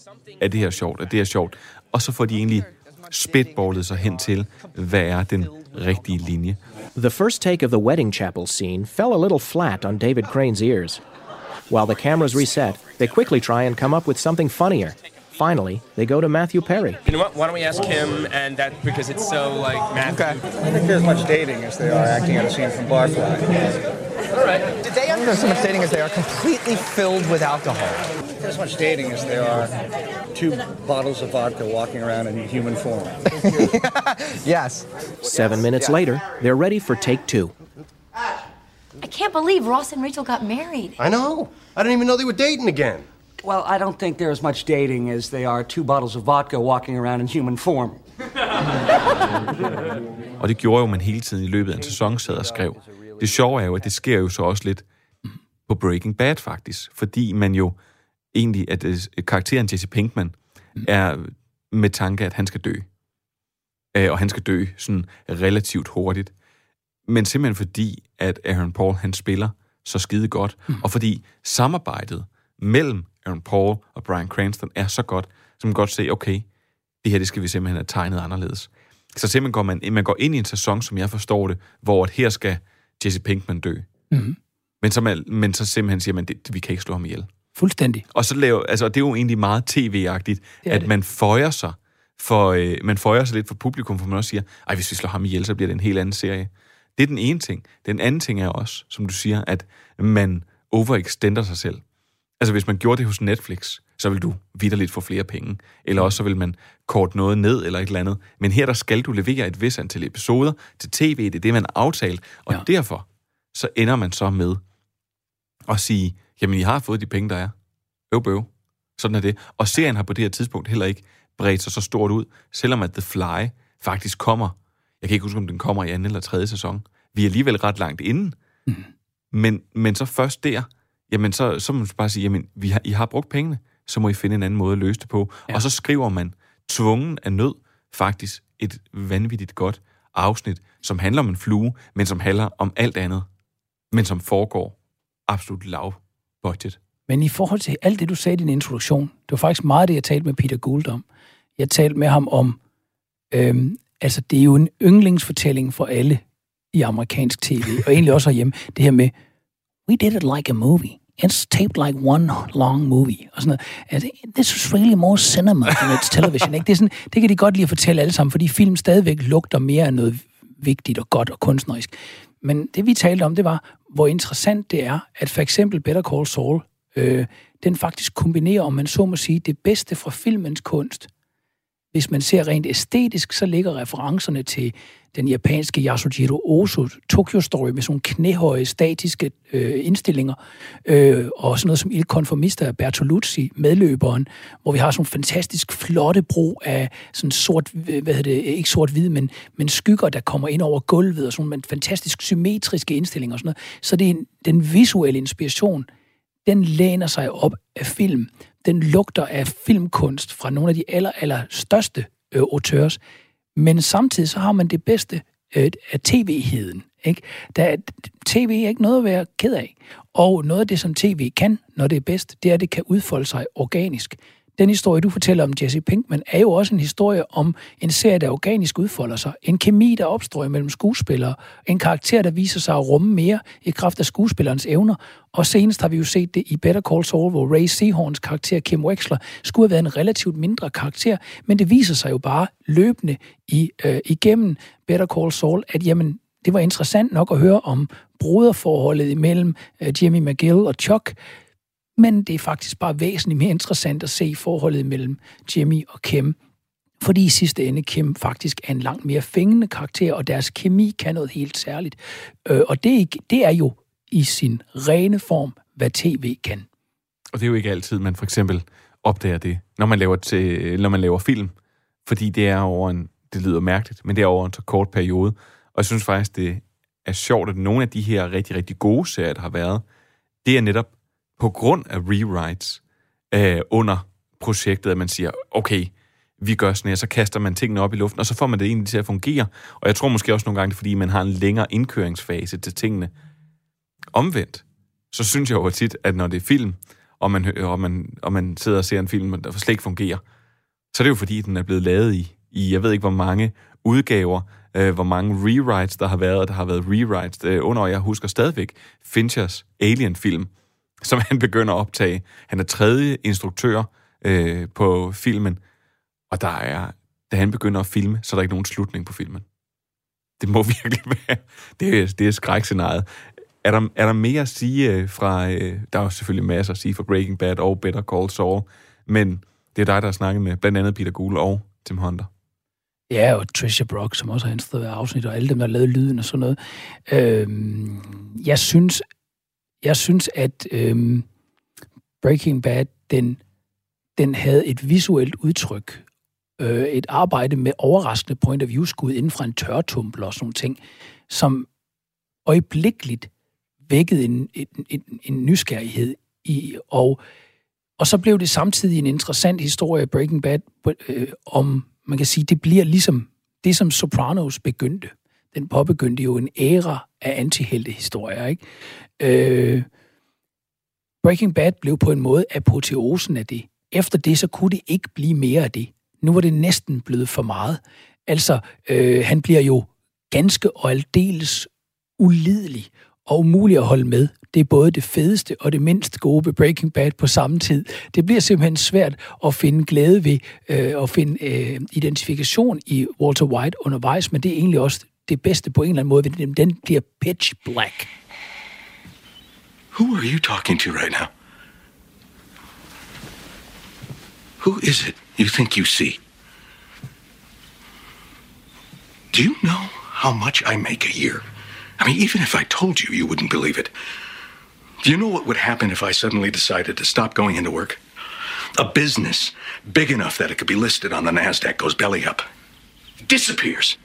Er det her sjovt? Er det her sjovt? Og så får de egentlig spitballet sig hen til, hvad er den rigtige linje. The first take of the wedding chapel scene fell a little flat on David Crane's ears. While the cameras reset, they quickly try and come up with something funnier. Finally, they go to Matthew Perry. You know what? Why don't we ask him and that because it's so like Matthew. Okay. I think there's as much dating as they are acting out a scene from Barfly. All right. Did they under so much dating as they are completely filled with alcohol? There's as much dating as there are two bottles of vodka walking around in human form. yes. Seven minutes later, they're ready for take two. I can't believe Ross and Rachel got married. I know. I didn't even know they were dating again. Well, I don't think there is much dating as they are two bottles of vodka walking around in human form. Og det gjorde jo, man hele tiden i løbet af en sæson sad og skrev. Det sjove er jo, at det sker jo så også lidt på Breaking Bad faktisk, fordi man jo egentlig, at øh, karakteren Jesse Pinkman er med tanke, at han skal dø. Øh, og han skal dø sådan relativt hurtigt. Men simpelthen fordi, at Aaron Paul, han spiller så skide godt, og fordi samarbejdet mellem Aaron Paul og Brian Cranston er så godt, så man kan godt se, okay, det her, det skal vi simpelthen have tegnet anderledes. Så simpelthen går man, man går ind i en sæson, som jeg forstår det, hvor at her skal Jesse Pinkman dø. Mhm. Men, så, man, men så simpelthen siger man, det, vi kan ikke slå ham ihjel. Fuldstændig. Og så laver, altså, det er jo egentlig meget tv-agtigt, at det. man føjer sig for, øh, man føjer sig lidt for publikum, for man også siger, ej, hvis vi slår ham ihjel, så bliver det en helt anden serie. Det er den ene ting. Den anden ting er også, som du siger, at man overextender sig selv. Altså, hvis man gjorde det hos Netflix, så vil du vidderligt få flere penge. Eller også så vil man kort noget ned eller et eller andet. Men her der skal du levere et vis antal episoder til tv. Det er det, man har aftalt. Og ja. derfor så ender man så med at sige, jamen, I har fået de penge, der er. Øv, bøv. Sådan er det. Og serien har på det her tidspunkt heller ikke bredt sig så stort ud, selvom at The Fly faktisk kommer. Jeg kan ikke huske, om den kommer i anden eller tredje sæson. Vi er alligevel ret langt inden. Mm. Men, men så først der, jamen så, så må man bare sige, jamen vi har, I har brugt pengene, så må I finde en anden måde at løse det på. Ja. Og så skriver man, tvungen af nød, faktisk et vanvittigt godt afsnit, som handler om en flue, men som handler om alt andet, men som foregår absolut lav budget. Men i forhold til alt det, du sagde i din introduktion, det var faktisk meget det, jeg talte med Peter Gould om. Jeg talte med ham om, øhm, altså det er jo en yndlingsfortælling for alle i amerikansk tv, og egentlig også herhjemme, det her med, we did it like a movie. It's taped like one long movie. Og sådan noget. Altså, this is really more cinema than it's television. Ikke? Det, er sådan, det kan de godt lide at fortælle alle sammen, fordi film stadigvæk lugter mere af noget vigtigt og godt og kunstnerisk. Men det vi talte om, det var, hvor interessant det er, at for eksempel Better Call Saul, øh, den faktisk kombinerer, om man så må sige, det bedste fra filmens kunst. Hvis man ser rent æstetisk, så ligger referencerne til den japanske Yasujiro Ozu Tokyo Story med sådan knæhøje statiske øh, indstillinger, øh, og sådan noget som Il Conformista af Bertolucci, medløberen, hvor vi har sådan en fantastisk flotte brug af sådan sort, øh, hvad hedder det, ikke sort-hvid, men, men skygger, der kommer ind over gulvet, og sådan nogle fantastisk symmetriske indstillinger og sådan noget. Så det er en, den visuelle inspiration, den læner sig op af film. Den lugter af filmkunst fra nogle af de aller, aller største øh, auteurs. Men samtidig så har man det bedste øh, af tv-heden. Ikke? Der, er- tv er ikke noget at være ked af. Og noget af det, som tv kan, når det er bedst, det er, at det kan udfolde sig organisk. Den historie, du fortæller om Jesse Pinkman, er jo også en historie om en serie, der organisk udfolder sig. En kemi, der opstår mellem skuespillere. En karakter, der viser sig at rumme mere i kraft af skuespillerens evner. Og senest har vi jo set det i Better Call Saul, hvor Ray Seahorns karakter Kim Wexler skulle have været en relativt mindre karakter, men det viser sig jo bare løbende i, øh, igennem Better Call Saul, at jamen, det var interessant nok at høre om broderforholdet imellem øh, Jimmy McGill og Chuck, men det er faktisk bare væsentligt mere interessant at se forholdet mellem Jimmy og Kim. Fordi i sidste ende Kim faktisk er en langt mere fængende karakter, og deres kemi kan noget helt særligt. Øh, og det er, ikke, det er jo i sin rene form, hvad tv kan. Og det er jo ikke altid, man for eksempel opdager det, når man laver, til, når man laver film. Fordi det er over en, det lyder mærkeligt, men det er over en så kort periode. Og jeg synes faktisk, det er sjovt, at nogle af de her rigtig, rigtig gode serier, der har været, det er netop på grund af rewrites øh, under projektet, at man siger, okay, vi gør sådan her, så kaster man tingene op i luften, og så får man det egentlig til at fungere. Og jeg tror måske også nogle gange, det er, fordi man har en længere indkøringsfase til tingene. Omvendt, så synes jeg jo tit, at når det er film, og man, og man, og man sidder og ser en film, der slet ikke fungerer, så er det jo fordi, den er blevet lavet i, i jeg ved ikke hvor mange udgaver, øh, hvor mange rewrites der har været, og der har været rewrites øh, under, og jeg husker stadigvæk Finchers Alien-film, som han begynder at optage. Han er tredje instruktør øh, på filmen, og der er, da han begynder at filme, så er der ikke nogen slutning på filmen. Det må virkelig være, det er, det er skrækscenariet. Er der, er der mere at sige øh, fra, øh, der er jo selvfølgelig masser at sige fra Breaking Bad og Better Call Saul, men det er dig, der har snakket med blandt andet Peter Gould og Tim Hunter. Ja, og Trisha Brock, som også har instrueret afsnit, og alle dem, der har lavet lyden og sådan noget. Øhm, jeg synes, jeg synes, at øhm, Breaking Bad, den, den havde et visuelt udtryk, øh, et arbejde med overraskende point of view-skud inden fra en tørretumbel og sådan nogle ting, som øjeblikkeligt vækkede en, en, en, en nysgerrighed i, og, og så blev det samtidig en interessant historie, Breaking Bad, øh, om, man kan sige, det bliver ligesom det, som Sopranos begyndte. Den påbegyndte jo en æra af antiheltehistorier, ikke? Øh, Breaking Bad blev på en måde apoteosen af det. Efter det, så kunne det ikke blive mere af det. Nu var det næsten blevet for meget. Altså, øh, han bliver jo ganske og aldeles ulidelig og umulig at holde med. Det er både det fedeste og det mindst gode ved Breaking Bad på samme tid. Det bliver simpelthen svært at finde glæde ved øh, at finde øh, identifikation i Walter White undervejs, men det er egentlig også det bedste på en eller anden måde, ved den bliver pitch black. Who are you talking to right now? Who is it you think you see? Do you know how much I make a year? I mean, even if I told you, you wouldn't believe it. Do you know what would happen if I suddenly decided to stop going into work? A business big enough that it could be listed on the NASDAQ goes belly up, disappears.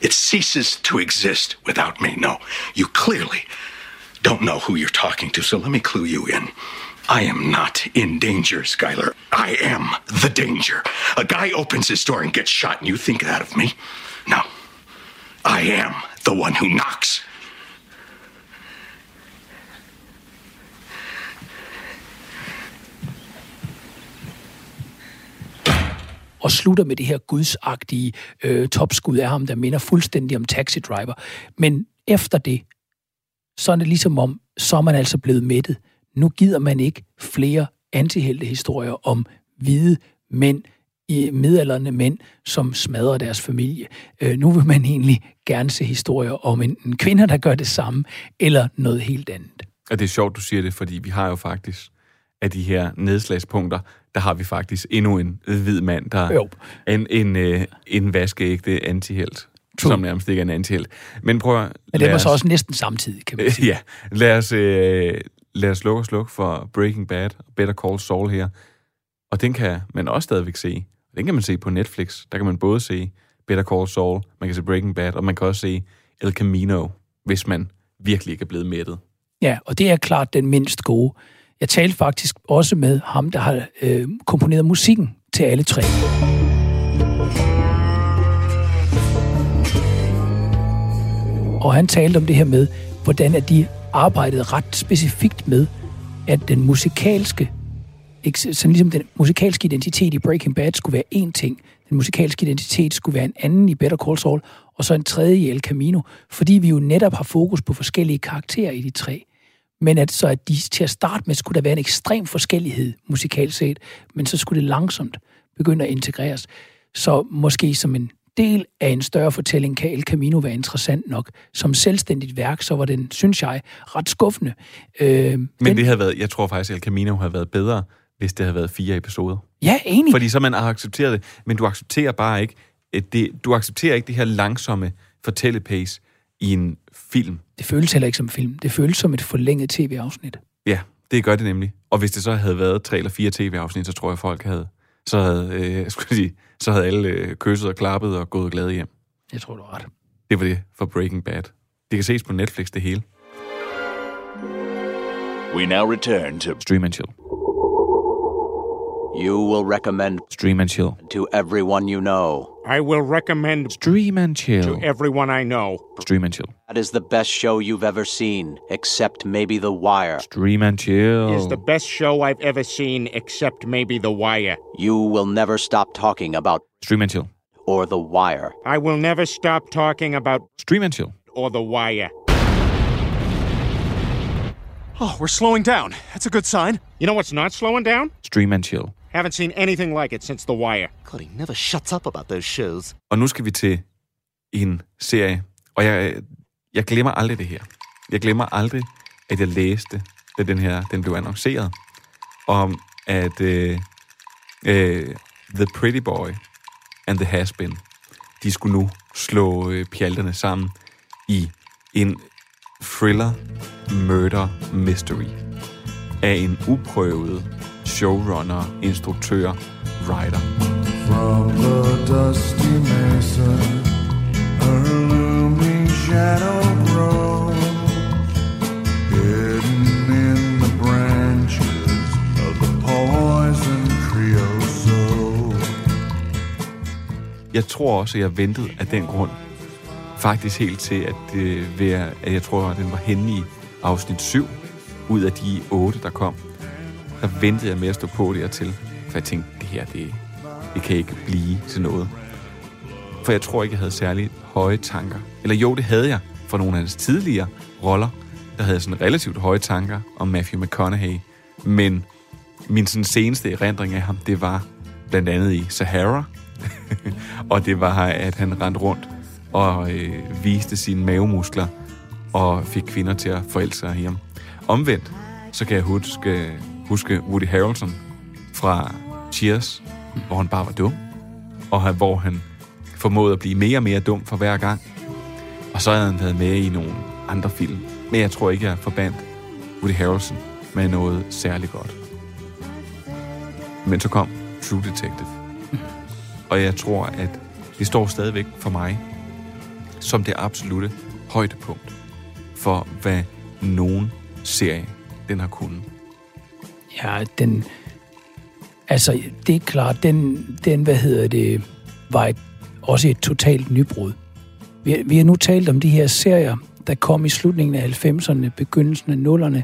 It ceases to exist without me. No, you clearly don't know who you're talking to, so let me clue you in. I am not in danger, Skylar. I am the danger. A guy opens his door and gets shot, and you think that of me? No. I am the one who knocks. Og slutter med det her gudsagtige øh, topskud af ham, der minder fuldstændig om Taxi Driver. Men efter det, så er det ligesom om, så er man altså blevet mættet. Nu gider man ikke flere antiheltehistorier om hvide mænd, i midalderne mænd, som smadrer deres familie. Øh, nu vil man egentlig gerne se historier om en, kvinder, kvinde, der gør det samme, eller noget helt andet. Og det er sjovt, du siger det, fordi vi har jo faktisk af de her nedslagspunkter, der har vi faktisk endnu en hvid mand, der jo. er en, en, en, en vaskeægte antihelt. True. som nærmest ikke er en antihelt. Men prøv at... Men det var så også næsten samtidig, kan man sige. ja, lad os, øh, lad os slukke og slukke for Breaking Bad og Better Call Saul her. Og den kan man også stadigvæk se. Den kan man se på Netflix. Der kan man både se Better Call Saul, man kan se Breaking Bad, og man kan også se El Camino, hvis man virkelig ikke er blevet mættet. Ja, og det er klart den mindst gode. Jeg talte faktisk også med ham, der har øh, komponeret musikken til alle tre. Og han talte om det her med, hvordan at de arbejdede ret specifikt med, at den musikalske, sådan ligesom den musikalske identitet i Breaking Bad skulle være en ting, den musikalske identitet skulle være en anden i Better Call Saul, og så en tredje i El Camino, fordi vi jo netop har fokus på forskellige karakterer i de tre. Men at så at de til at starte med skulle der være en ekstrem forskellighed musikalt set, men så skulle det langsomt begynde at integreres. Så måske som en del af en større fortælling kan El Camino være interessant nok. Som selvstændigt værk, så var den, synes jeg, ret skuffende. Øh, Men den, det havde været, jeg tror faktisk, El Camino havde været bedre, hvis det havde været fire episoder. Ja, enig. Fordi så man har accepteret det, men du accepterer bare ikke, det, du accepterer ikke det her langsomme fortællepace i en film. Det føles heller ikke som film. Det føles som et forlænget tv-afsnit. Ja, det gør det nemlig. Og hvis det så havde været tre eller fire tv-afsnit, så tror jeg, folk havde, så havde, øh, skulle sige, så havde alle øh, kysset og klappet og gået glade hjem. Jeg tror, du har ret. Det var det for Breaking Bad. Det kan ses på Netflix, det hele. We now return to Stream and chill. You will recommend Stream and chill. to everyone you know. I will recommend Stream and chill. to everyone I know. Stream and chill. That is the best show you've ever seen, except maybe The Wire. Stream and chill. Is the best show I've ever seen, except maybe The Wire. You will never stop talking about Stream and chill. or The Wire. I will never stop talking about Stream and chill. or The Wire. Oh, we're slowing down. That's a good sign. You know what's not slowing down? Stream and chill. Haven't seen anything like it since The Wire. God, he never shuts up about those shows. Og nu skal vi til en serie, og jeg, jeg glemmer aldrig det her. Jeg glemmer aldrig, at jeg læste, da den her den blev annonceret, om at øh, øh, The Pretty Boy and The Has-Been, de skulle nu slå øh, pjalterne sammen i en thriller murder mystery af en uprøvet showrunner, instruktør, writer. From the dusty mesa, her looming shadow grows, hidden in the branches of the poison creosote. Jeg tror også, at jeg ventede af den grund faktisk helt til, at, det at jeg tror, at den var henne i afsnit 7 ud af de 8, der kom. Der ventede jeg med at stå på dertil, for jeg tænkte, det her, det, det kan ikke blive til noget. For jeg tror ikke, jeg havde særlig høje tanker. Eller jo, det havde jeg for nogle af hans tidligere roller. Der havde jeg sådan relativt høje tanker om Matthew McConaughey. Men min sådan seneste erindring af ham, det var blandt andet i Sahara. og det var, at han rendte rundt og øh, viste sine mavemuskler og fik kvinder til at forelske sig i ham. Omvendt, så kan jeg huske, øh, huske Woody Harrelson fra Cheers, hvor han bare var dum, og han, hvor han formåede at blive mere og mere dum for hver gang. Og så havde han været med i nogle andre film. Men jeg tror ikke, jeg forbandt Woody Harrelson med noget særligt godt. Men så kom True Detective. Og jeg tror, at det står stadigvæk for mig som det absolute højdepunkt for, hvad nogen serie den har kunnet. Ja, den... Altså, det er klart, den, den hvad hedder det, var et, også et totalt nybrud. Vi, vi har nu talt om de her serier, der kom i slutningen af 90'erne, begyndelsen af 0'erne,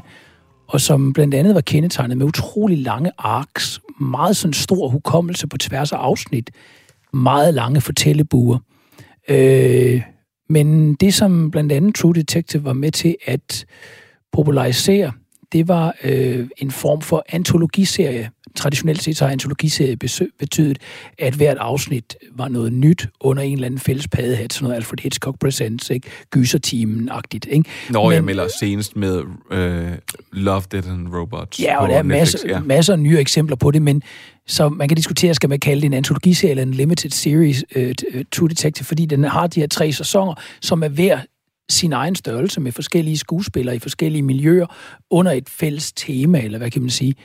og som blandt andet var kendetegnet med utrolig lange arcs, meget sådan stor hukommelse på tværs af afsnit, meget lange fortællebuer. Øh, men det, som blandt andet True Detective var med til at popularisere, det var øh, en form for antologiserie. Traditionelt set så har antologiserie betydet, at hvert afsnit var noget nyt under en eller anden fælles paddehat, sådan noget Alfred Hitchcock Presents, ikke? Gyserteamen-agtigt, ikke? Når jeg melder senest med øh, Love, Death and Robots Ja, og der er Netflix, masser, ja. masser af nye eksempler på det, men så man kan diskutere, skal man kalde det en antologiserie eller en limited series uh, True Detective, fordi den har de her tre sæsoner, som er hver sin egen størrelse med forskellige skuespillere i forskellige miljøer under et fælles tema, eller hvad kan man sige.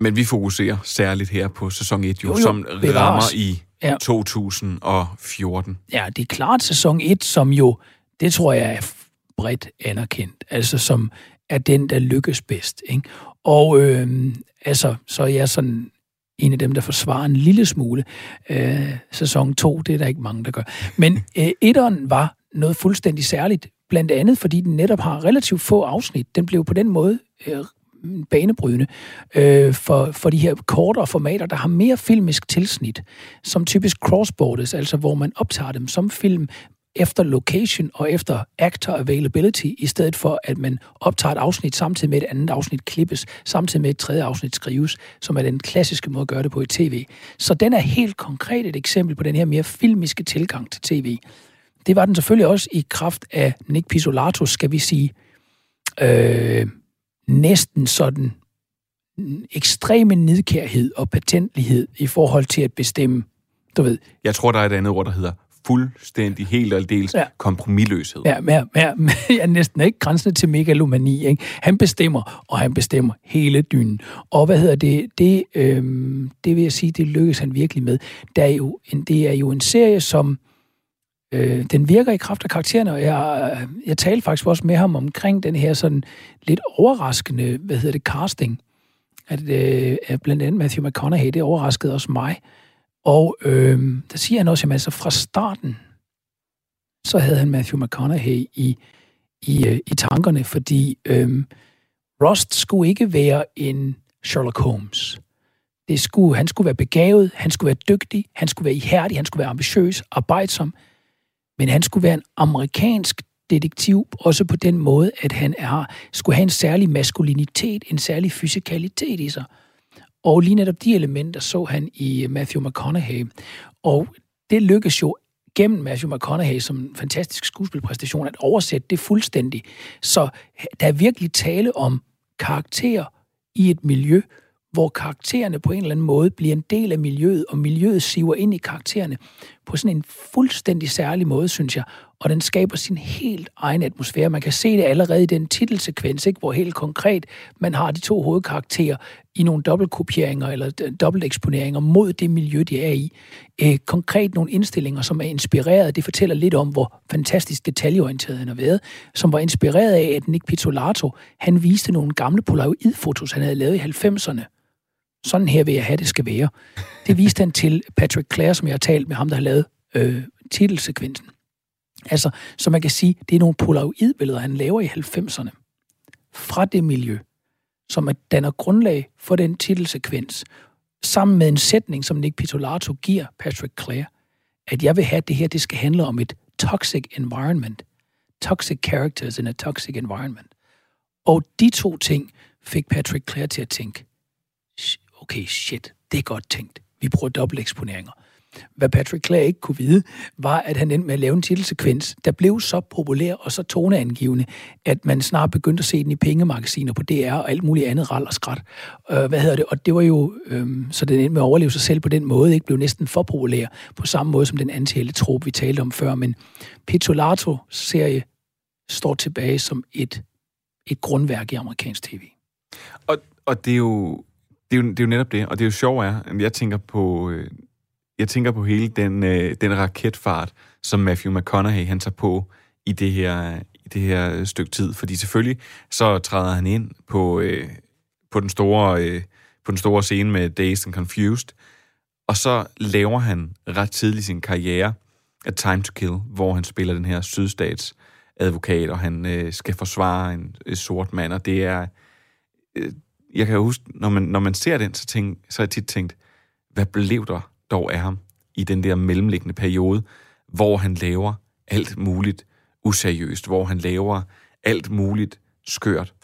Men vi fokuserer særligt her på sæson 1, jo, Jo, jo, som rammer i ja. 2014. Ja, det er klart sæson 1, som jo, det tror jeg er bredt anerkendt, altså som er den, der lykkes bedst. Ikke? Og øh, altså, så er jeg sådan en af dem, der forsvarer en lille smule. Øh, sæson 2, det er der ikke mange, der gør. Men øh, etteren var noget fuldstændig særligt, blandt andet fordi den netop har relativt få afsnit. Den blev på den måde øh, banebrydende øh, for, for de her kortere formater, der har mere filmisk tilsnit, som typisk crossborders, altså hvor man optager dem som film efter location og efter actor availability, i stedet for at man optager et afsnit samtidig med et andet afsnit klippes, samtidig med et tredje afsnit skrives, som er den klassiske måde at gøre det på i tv. Så den er helt konkret et eksempel på den her mere filmiske tilgang til tv. Det var den selvfølgelig også i kraft af Nick Pizzolatos, skal vi sige, øh, næsten sådan ekstreme nidkærhed og patentlighed i forhold til at bestemme, du ved, Jeg tror, der er et andet ord, der hedder fuldstændig, helt og aldeles Ja. ja. kompromilløshed. Ja, mere, mere, ja, næsten ikke grænsende til megalomani. Ikke? Han bestemmer, og han bestemmer hele dynen. Og hvad hedder det? Det, øhm, det vil jeg sige, det lykkes han virkelig med. Der er jo en, det er jo en serie, som Øh, den virker i kraft af karaktererne, og jeg, øh, jeg talte faktisk også med ham omkring den her sådan lidt overraskende, hvad hedder det, casting. At, øh, at blandt andet Matthew McConaughey, det overraskede også mig. Og øh, der siger han også, at altså fra starten, så havde han Matthew McConaughey i, i, øh, i tankerne, fordi øh, Rust skulle ikke være en Sherlock Holmes. Det skulle, han skulle være begavet, han skulle være dygtig, han skulle være ihærdig, han skulle være ambitiøs, arbejdsom, men han skulle være en amerikansk detektiv, også på den måde, at han er, skulle have en særlig maskulinitet, en særlig fysikalitet i sig. Og lige netop de elementer så han i øh, Matthew McConaughey. Og det lykkedes jo gennem Matthew McConaughey som en fantastisk skuespilpræstation at oversætte det fuldstændig. Så der er virkelig tale om karakterer i et miljø, hvor karaktererne på en eller anden måde bliver en del af miljøet, og miljøet siver ind i karaktererne på sådan en fuldstændig særlig måde, synes jeg. Og den skaber sin helt egen atmosfære. Man kan se det allerede i den titelsekvens, ikke? hvor helt konkret man har de to hovedkarakterer i nogle dobbeltkopieringer eller dobbelteksponeringer mod det miljø, de er i. Øh, konkret nogle indstillinger, som er inspireret. Det fortæller lidt om, hvor fantastisk detaljeorienteret han har været. Som var inspireret af, at Nick Pizzolato, han viste nogle gamle polaroid-fotos, han havde lavet i 90'erne sådan her vil jeg have, det skal være. Det viste han til Patrick Clare, som jeg har talt med ham, der har lavet øh, titelsekvensen. Altså, så man kan sige, det er nogle polaroidbilleder, han laver i 90'erne fra det miljø, som danner grundlag for den titelsekvens, sammen med en sætning, som Nick Pitolato giver Patrick Clare, at jeg vil have, at det her det skal handle om et toxic environment. Toxic characters in a toxic environment. Og de to ting fik Patrick Clare til at tænke, okay, shit, det er godt tænkt. Vi bruger dobbelteksponeringer. Hvad Patrick Clare ikke kunne vide, var, at han endte med at lave en titelsekvens, der blev så populær og så toneangivende, at man snart begyndte at se den i pengemagasiner på DR og alt muligt andet ral og skrat. Øh, hvad hedder det? Og det var jo, øh, så den endte med at overleve sig selv på den måde, ikke blev næsten for populær, på samme måde som den anti-trop, vi talte om før. Men Pizzolato-serie står tilbage som et, et grundværk i amerikansk tv. Og, og det er jo det er, jo, det er jo netop det, og det er jo sjovt er, at jeg tænker på, øh, jeg tænker på hele den, øh, den raketfart, som Matthew McConaughey han tager på i det her, i det her stykke tid. Fordi selvfølgelig så træder han ind på, øh, på, den store, øh, på den store scene med Dazed and Confused, og så laver han ret tidligt sin karriere A Time to Kill, hvor han spiller den her sydstats advokat, og han øh, skal forsvare en, øh, sort mand, og det er... Øh, jeg kan huske, når man, når man ser den, så, tænk, så har jeg tit tænkt, hvad blev der dog af ham i den der mellemliggende periode, hvor han laver alt muligt useriøst, hvor han laver alt muligt skørt.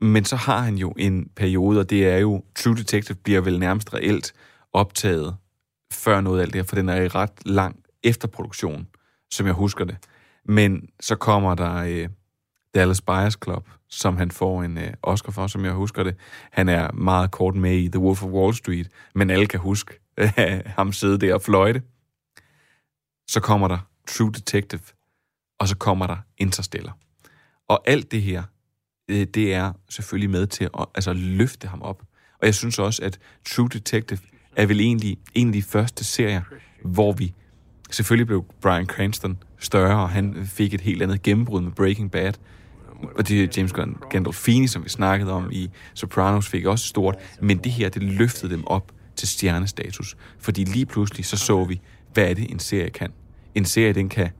Men så har han jo en periode, og det er jo, True Detective bliver vel nærmest reelt optaget før noget af alt det her, for den er i ret lang efterproduktion, som jeg husker det. Men så kommer der øh, Dallas Buyers Club, som han får en øh, Oscar for, som jeg husker det. Han er meget kort med i The Wolf of Wall Street, men alle kan huske øh, ham sidde der og fløjte. Så kommer der True Detective, og så kommer der Interstellar. Og alt det her, øh, det er selvfølgelig med til at altså, løfte ham op. Og jeg synes også, at True Detective er vel egentlig en af de første serier, hvor vi selvfølgelig blev Brian Cranston større, og han fik et helt andet gennembrud med Breaking Bad. Og det James Gandolfini, som vi snakkede om i Sopranos, fik også stort. Men det her, det løftede dem op til stjernestatus. Fordi lige pludselig, så så vi, hvad er det, en serie kan. En serie, den kan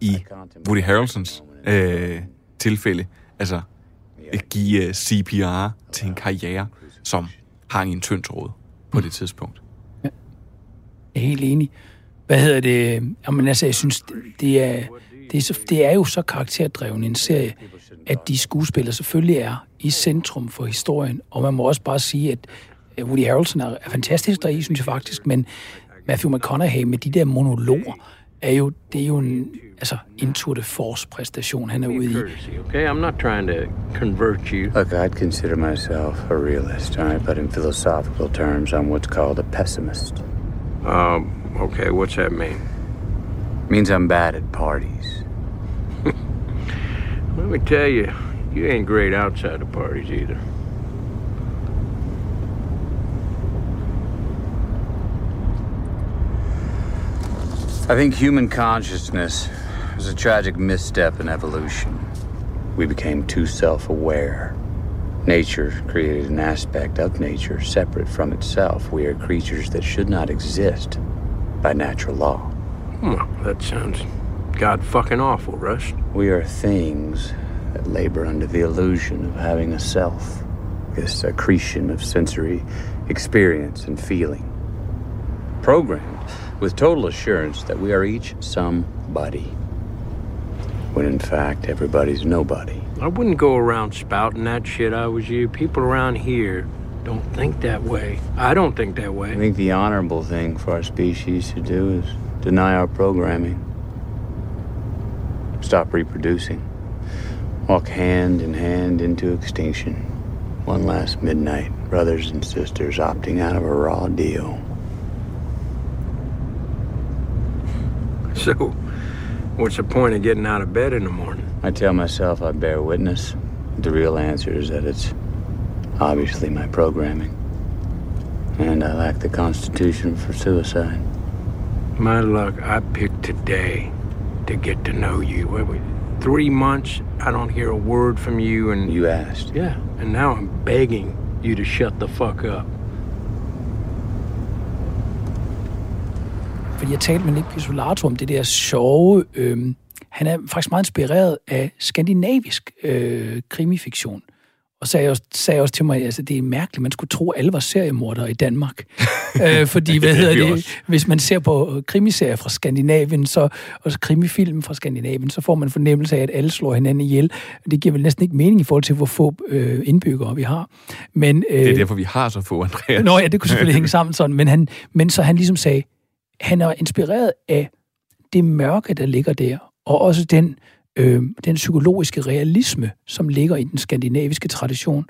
i Woody Harrelsons øh, tilfælde, altså øh, give øh, CPR til en karriere, som hang i en tynd tråd på det tidspunkt. Ja. Jeg er helt enig. Hvad hedder det? Jamen altså, jeg synes, det er, det er, så, det er jo så karakterdreven en serie, at de skuespillere selvfølgelig er i centrum for historien. Og man må også bare sige, at Woody Harrelson er, er fantastisk deri, synes jeg faktisk, men Matthew McConaughey med de der monologer, er jo, det er jo en altså, into the force præstation, han er ude i. Okay, I'm not trying to convert you. Look, I'd consider myself a realist, all right? But in philosophical terms, I'm what's called a pessimist. Um, okay, what's that mean? Means I'm bad at parties. Let me tell you, you ain't great outside of parties either. I think human consciousness was a tragic misstep in evolution. We became too self aware. Nature created an aspect of nature separate from itself. We are creatures that should not exist by natural law. Well, that sounds god fucking awful, Rush. We are things that labor under the illusion of having a self, this accretion of sensory experience and feeling. Programmed with total assurance that we are each somebody, when in fact everybody's nobody. I wouldn't go around spouting that shit I was you. People around here don't think that way. I don't think that way. I think the honorable thing for our species to do is deny our programming, stop reproducing, walk hand in hand into extinction. One last midnight, brothers and sisters opting out of a raw deal. So, what's the point of getting out of bed in the morning? I tell myself I bear witness. The real answer is that it's obviously my programming. And I lack the constitution for suicide. My luck, I picked today to get to know you. What, we- three months, I don't hear a word from you, and You asked. yeah, and now I'm begging you to shut the fuck up. Fordi jeg talte med Nick Pisolato om det der sjove... Øh, han er faktisk meget inspireret af skandinavisk øh, krimifiktion. Og sagde også, sagde også til mig, at altså, det er mærkeligt, man skulle tro, at alle var seriemordere i Danmark. øh, fordi, hvad er hedder det, hvis man ser på øh, krimiserier fra Skandinavien, så, og krimifilm fra Skandinavien, så får man fornemmelse af, at alle slår hinanden ihjel. Det giver vel næsten ikke mening i forhold til, hvor få øh, indbyggere vi har. Men, øh, Det er derfor, vi har så få, Andreas. Nå ja, det kunne selvfølgelig hænge sammen sådan, men, han, men så han ligesom sagde, han er inspireret af det mørke, der ligger der, og også den, øh, den psykologiske realisme, som ligger i den skandinaviske tradition.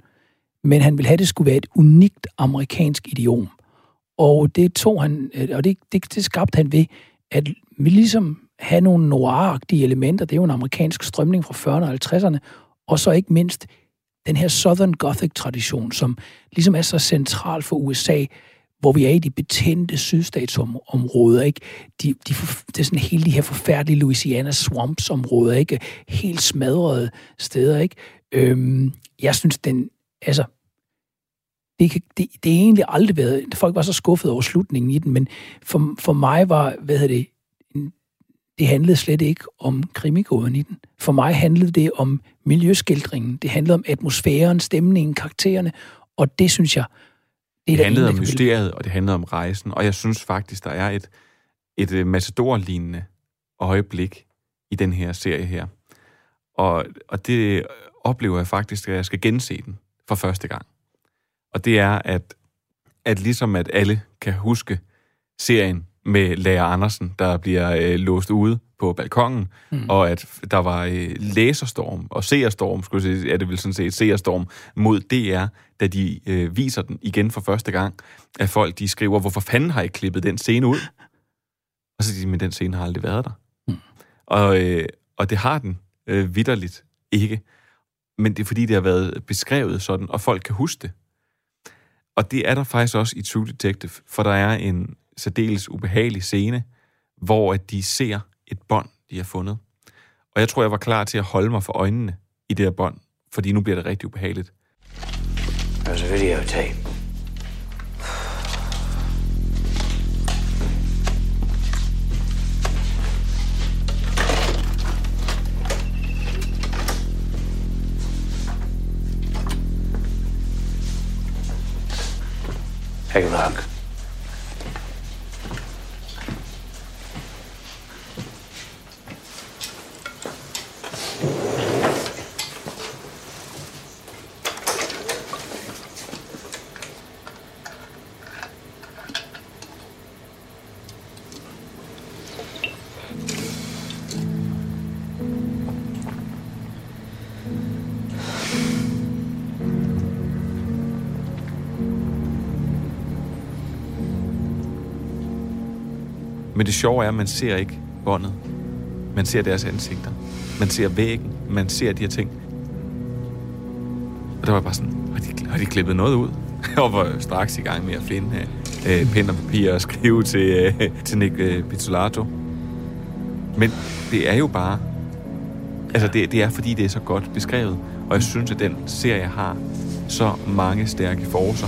Men han ville have, at det skulle være et unikt amerikansk idiom. Og det tog han, øh, og det, det, det skabte han ved, at vi ligesom have nogle noir elementer, det er jo en amerikansk strømning fra 40'erne og 50'erne, og så ikke mindst den her Southern Gothic-tradition, som ligesom er så central for USA, hvor vi er i de betændte sydstatsområder, ikke? De, de, det er sådan hele de her forfærdelige Louisiana swamps-områder, ikke? Helt smadrede steder, ikke? Øhm, jeg synes, den, altså, det, kan, det, det er egentlig aldrig været, folk var så skuffet over slutningen i den, men for, for mig var, hvad hedder det, det handlede slet ikke om krimigåden i den. For mig handlede det om miljøskildringen, det handlede om atmosfæren, stemningen, karaktererne, og det synes jeg, det Det handlede om mysteriet, og det handlede om rejsen. Og jeg synes faktisk, der er et, et øh, matador-lignende øjeblik i den her serie her. Og, og det oplever jeg faktisk, at jeg skal gense den for første gang. Og det er, at, at ligesom at alle kan huske serien med Lærer Andersen, der bliver øh, låst ude på balkongen, Mm. og at der var øh, læserstorm og seerstorm, skulle jeg sige, er det vel sådan set seerstorm mod DR, da de øh, viser den igen for første gang, at folk de skriver, hvorfor fanden har I klippet den scene ud? Og så siger de, men den scene har aldrig været der. Mm. Og, øh, og det har den øh, vidderligt ikke. Men det er fordi, det har været beskrevet sådan, og folk kan huske det. Og det er der faktisk også i True Detective, for der er en særdeles ubehagelig scene, hvor at de ser et bånd, de har fundet. Og jeg tror, jeg var klar til at holde mig for øjnene i det her bånd, fordi nu bliver det rigtig ubehageligt. There's a altså videotape. Hey, look. Sjove er, at man ser ikke båndet. Man ser deres ansigter. Man ser væggen. Man ser de her ting. Og der var bare sådan, har de, har de klippet noget ud? Jeg var straks i gang med at finde øh, øh, pen og papir og skrive til, øh, til Nick øh, Pizzolato. Men det er jo bare... Altså, det, det er fordi, det er så godt beskrevet. Og jeg synes, at den serie har så mange stærke forser.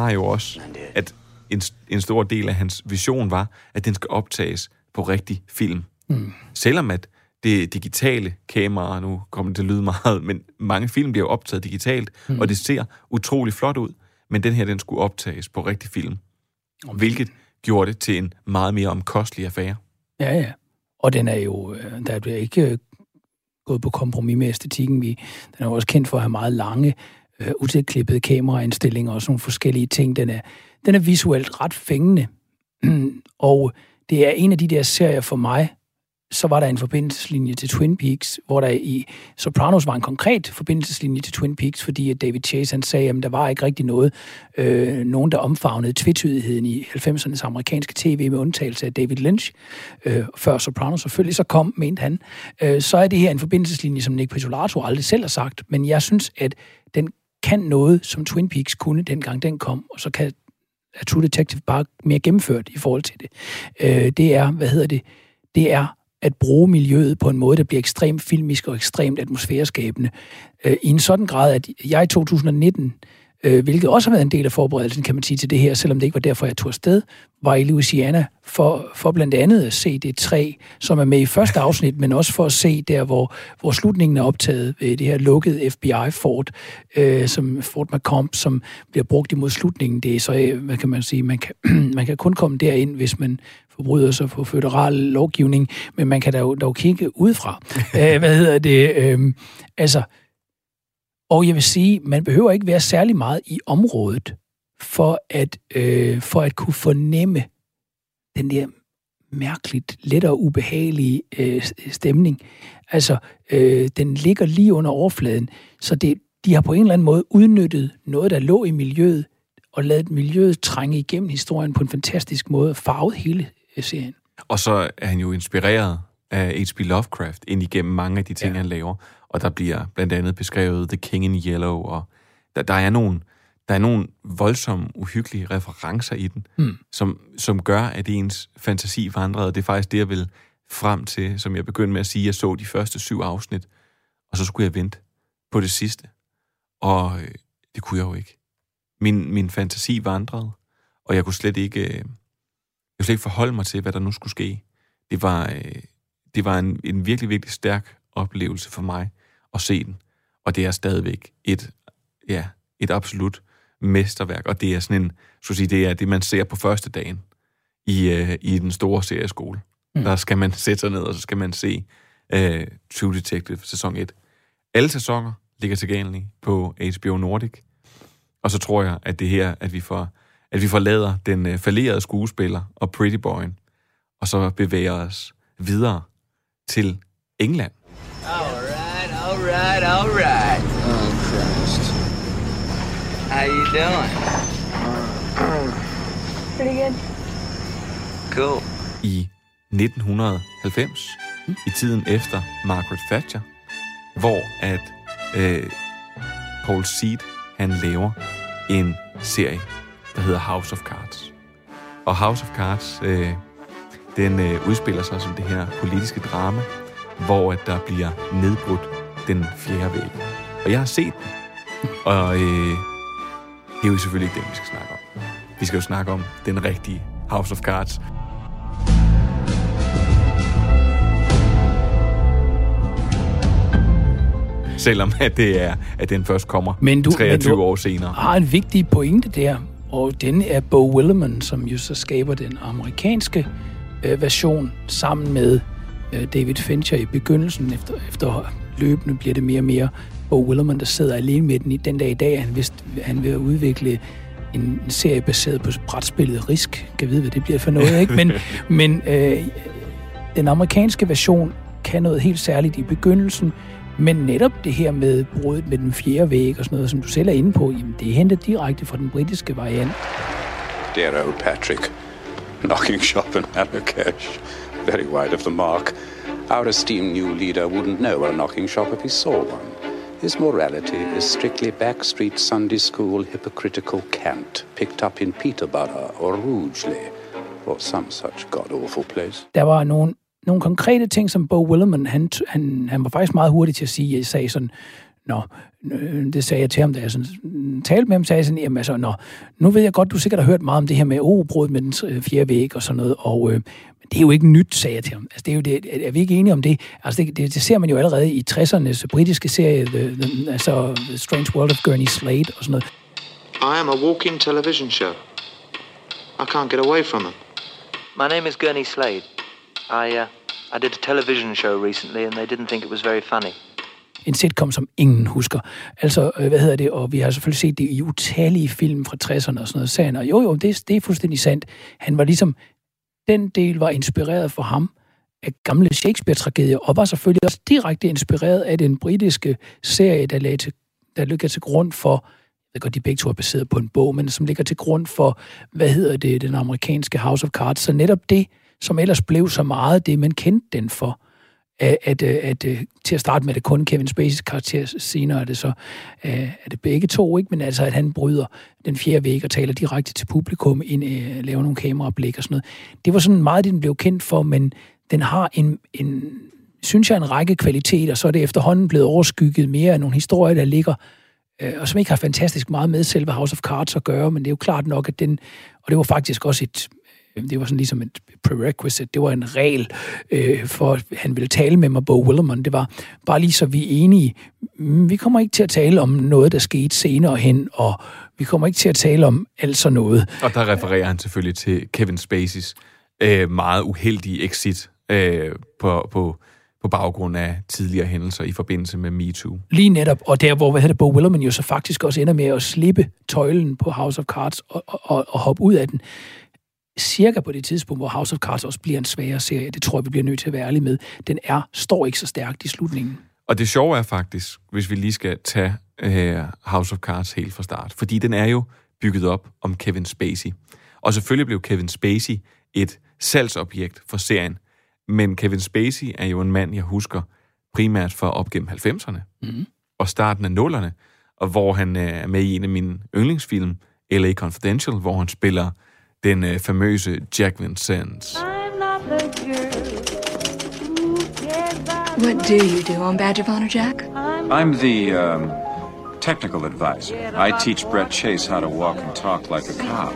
Har jo også, at en, en stor del af hans vision var, at den skal optages på rigtig film. Mm. Selvom at det digitale kamera, nu kommer det til at lyde meget, men mange film bliver jo optaget digitalt, Mm. og det ser utrolig flot ud, men den her, den skulle optages på rigtig film. Hvilket gjorde det til en meget mere omkostelig affære. Ja, ja. Og den er jo, øh, der bliver ikke øh, gået på kompromis med æstetikken. Vi, den er jo også kendt for at have meget lange, øh, utilklippede kameraindstillinger og sådan nogle forskellige ting. Den er, den er visuelt ret fængende. og det er en af de der serier for mig, så var der en forbindelseslinje til Twin Peaks, hvor der i Sopranos var en konkret forbindelseslinje til Twin Peaks, fordi at David Chase han sagde, at der var ikke rigtig noget, øh, nogen der omfavnede tvetydigheden i 90'ernes amerikanske tv, med undtagelse af David Lynch, øh, før Sopranos selvfølgelig så kom, mente han. Øh, så er det her en forbindelseslinje, som Nick Pizzolatto aldrig selv har sagt, men jeg synes, at den kan noget, som Twin Peaks kunne, dengang den kom, og så kan er True Detective bare mere gennemført i forhold til det. Øh, det er, hvad hedder det, det er at bruge miljøet på en måde, der bliver ekstremt filmisk og ekstremt atmosfæreskabende. Øh, I en sådan grad, at jeg i 2019, øh, hvilket også har været en del af forberedelsen, kan man sige, til det her, selvom det ikke var derfor, jeg tog afsted, var i Louisiana for, for blandt andet at se det træ, som er med i første afsnit, men også for at se der, hvor, hvor slutningen er optaget ved det her lukkede FBI-fort, øh, som Fort McComb, som bliver brugt imod slutningen. Det er så, øh, hvad kan man sige, man kan, man kan kun komme derind, hvis man forbryder sig på føderal lovgivning, men man kan dog, dog kigge udefra. øh, hvad hedder det? Øh, altså, og jeg vil sige, man behøver ikke være særlig meget i området, for at, øh, for at kunne fornemme den der mærkeligt, let og ubehagelige øh, stemning. Altså, øh, den ligger lige under overfladen, så det, de har på en eller anden måde udnyttet noget, der lå i miljøet, og lavet miljøet trænge igennem historien på en fantastisk måde, farvet hele øh, serien. Og så er han jo inspireret af H.P. Lovecraft ind igennem mange af de ting, ja. han laver. Og der bliver blandt andet beskrevet The King in Yellow, og der, der er nogle der er nogle voldsomme, uhyggelige referencer i den, Mm. som, som gør, at ens fantasi vandrede. Det er faktisk det, jeg vil frem til, som jeg begyndte med at sige. Jeg så de første syv afsnit, og så skulle jeg vente på det sidste. Og øh, det kunne jeg jo ikke. Min, min fantasi vandrede, og jeg kunne slet ikke, øh, jeg kunne slet ikke forholde mig til, hvad der nu skulle ske. Det var, øh, det var en, en virkelig, virkelig stærk oplevelse for mig at se den. Og det er stadigvæk et, ja, et absolut mesterværk, og det er sådan en, skulle sige, det er det, man ser på første dagen i, øh, i den store serieskole. Mm. Der skal man sætte sig ned, og så skal man se øh, True Detective sæson 1. Alle sæsoner ligger tilgængelige på HBO Nordic, og så tror jeg, at det her, at vi får, at vi forlader den øh, fallerede skuespiller og Pretty Boyen, og så bevæger os videre til England. Alright, alright, alright. Oh, Christ. How you doing? Pretty good. Cool. i 1990, mm. i tiden efter Margaret Thatcher, hvor at øh, Paul Seed, han laver en serie, der hedder House of Cards. Og House of Cards, øh, den øh, udspiller sig som det her politiske drama, hvor at der bliver nedbrudt den fjerde væg. Og jeg har set den, og øh, det er jo selvfølgelig ikke den, vi skal snakke om. Vi skal jo snakke om den rigtige House of Cards. Selvom at det er, at den først kommer Men du, 23 men du år senere. har en vigtig pointe der, og den er Bo Willerman, som jo så skaber den amerikanske øh, version sammen med øh, David Fincher i begyndelsen. Efter, efter løbende bliver det mere og mere Bo Willerman, der sidder alene med den i den dag i dag. Han, vidste, han vil udvikle en, serie baseret på brætspillet Risk. Kan vide, hvad det bliver for noget, ikke? Men, men øh, den amerikanske version kan noget helt særligt i begyndelsen, men netop det her med bruddet med den fjerde væg og sådan noget, som du selv er inde på, jamen, det er hentet direkte fra den britiske variant. Dear old Patrick, knocking shop in Marrakesh, very wide of the mark. Our esteemed new leader wouldn't know a knocking shop if he saw one. His morality is strictly backstreet Sunday school hypocritical cant picked up in Peterborough or Rugeley or some such god-awful place. Der var nogle, nogle konkrete ting, som Bo Willerman, han, han, han var faktisk meget hurtig til at sige. Jeg sagde sådan, Nå, øh, det sagde jeg til ham, da jeg sådan, mm, talte med ham, sagde jeg sådan, jamen altså, nå, nu ved jeg godt, du sikkert har hørt meget om det her med oh, med den øh, fjerde væg og sådan noget, og øh, det er jo ikke nyt, sagde jeg til ham. Altså, det er, jo det, er vi ikke enige om det? Altså, det, det, det ser man jo allerede i 60'ernes britiske serie, the, the, altså The Strange World of Gurney Slade og sådan noget. I am a walking television show. I can't get away from them. My name is Gurney Slade. I, uh, I did a television show recently, and they didn't think it was very funny. En sitcom, som ingen husker. Altså, øh, hvad hedder det? Og vi har selvfølgelig set det i utallige film fra 60'erne og sådan noget. Sagen, og jo, jo, det, det er fuldstændig sandt. Han var ligesom den del var inspireret for ham af gamle Shakespeare-tragedier, og var selvfølgelig også direkte inspireret af den britiske serie, der, lagde til, der ligger til grund for, jeg ved godt, de begge to er baseret på en bog, men som ligger til grund for, hvad hedder det, den amerikanske House of Cards. Så netop det, som ellers blev så meget det, man kendte den for, at, at, øh, at, at til at starte med det kun Kevin Spacey's karakter, senere er det så øh, er det begge to, ikke? men altså at han bryder den fjerde væg og taler direkte til publikum, ind, laver nogle kamerablik og sådan noget. Det var sådan meget, det den blev kendt for, men den har en, en synes jeg, en række kvaliteter, så er det efterhånden blevet overskygget mere af nogle historier, der ligger, og som ikke har fantastisk meget med selve House of Cards at gøre, men det er jo klart nok, at den, og det var faktisk også et, det var sådan ligesom et prerequisite, det var en regel øh, for, at han ville tale med mig, Bo Willerman. Det var bare lige så vi er enige. Vi kommer ikke til at tale om noget, der skete senere hen, og vi kommer ikke til at tale om altså noget. Og der refererer han selvfølgelig til Kevin Spaceys øh, meget uheldige exit øh, på, på, på baggrund af tidligere hændelser i forbindelse med MeToo. Lige netop, og der hvor hvad hedder Bo Willerman jo så faktisk også ender med at slippe tøjlen på House of Cards og, og, og hoppe ud af den cirka på det tidspunkt, hvor House of Cards også bliver en sværere serie. Det tror jeg, vi bliver nødt til at være ærlige med. Den er, står ikke så stærkt i slutningen. Og det sjove er faktisk, hvis vi lige skal tage uh, House of Cards helt fra start, fordi den er jo bygget op om Kevin Spacey. Og selvfølgelig blev Kevin Spacey et salgsobjekt for serien, men Kevin Spacey er jo en mand, jeg husker primært for op gennem 90'erne mm. og starten af nullerne, og hvor han uh, er med i en af mine yndlingsfilm, L.A. Confidential, hvor han spiller den øh, famøse Jack Vincennes. What do you do on Badge of Honor, Jack? I'm the um, technical advisor. I teach Brett Chase how to walk and talk like a cop.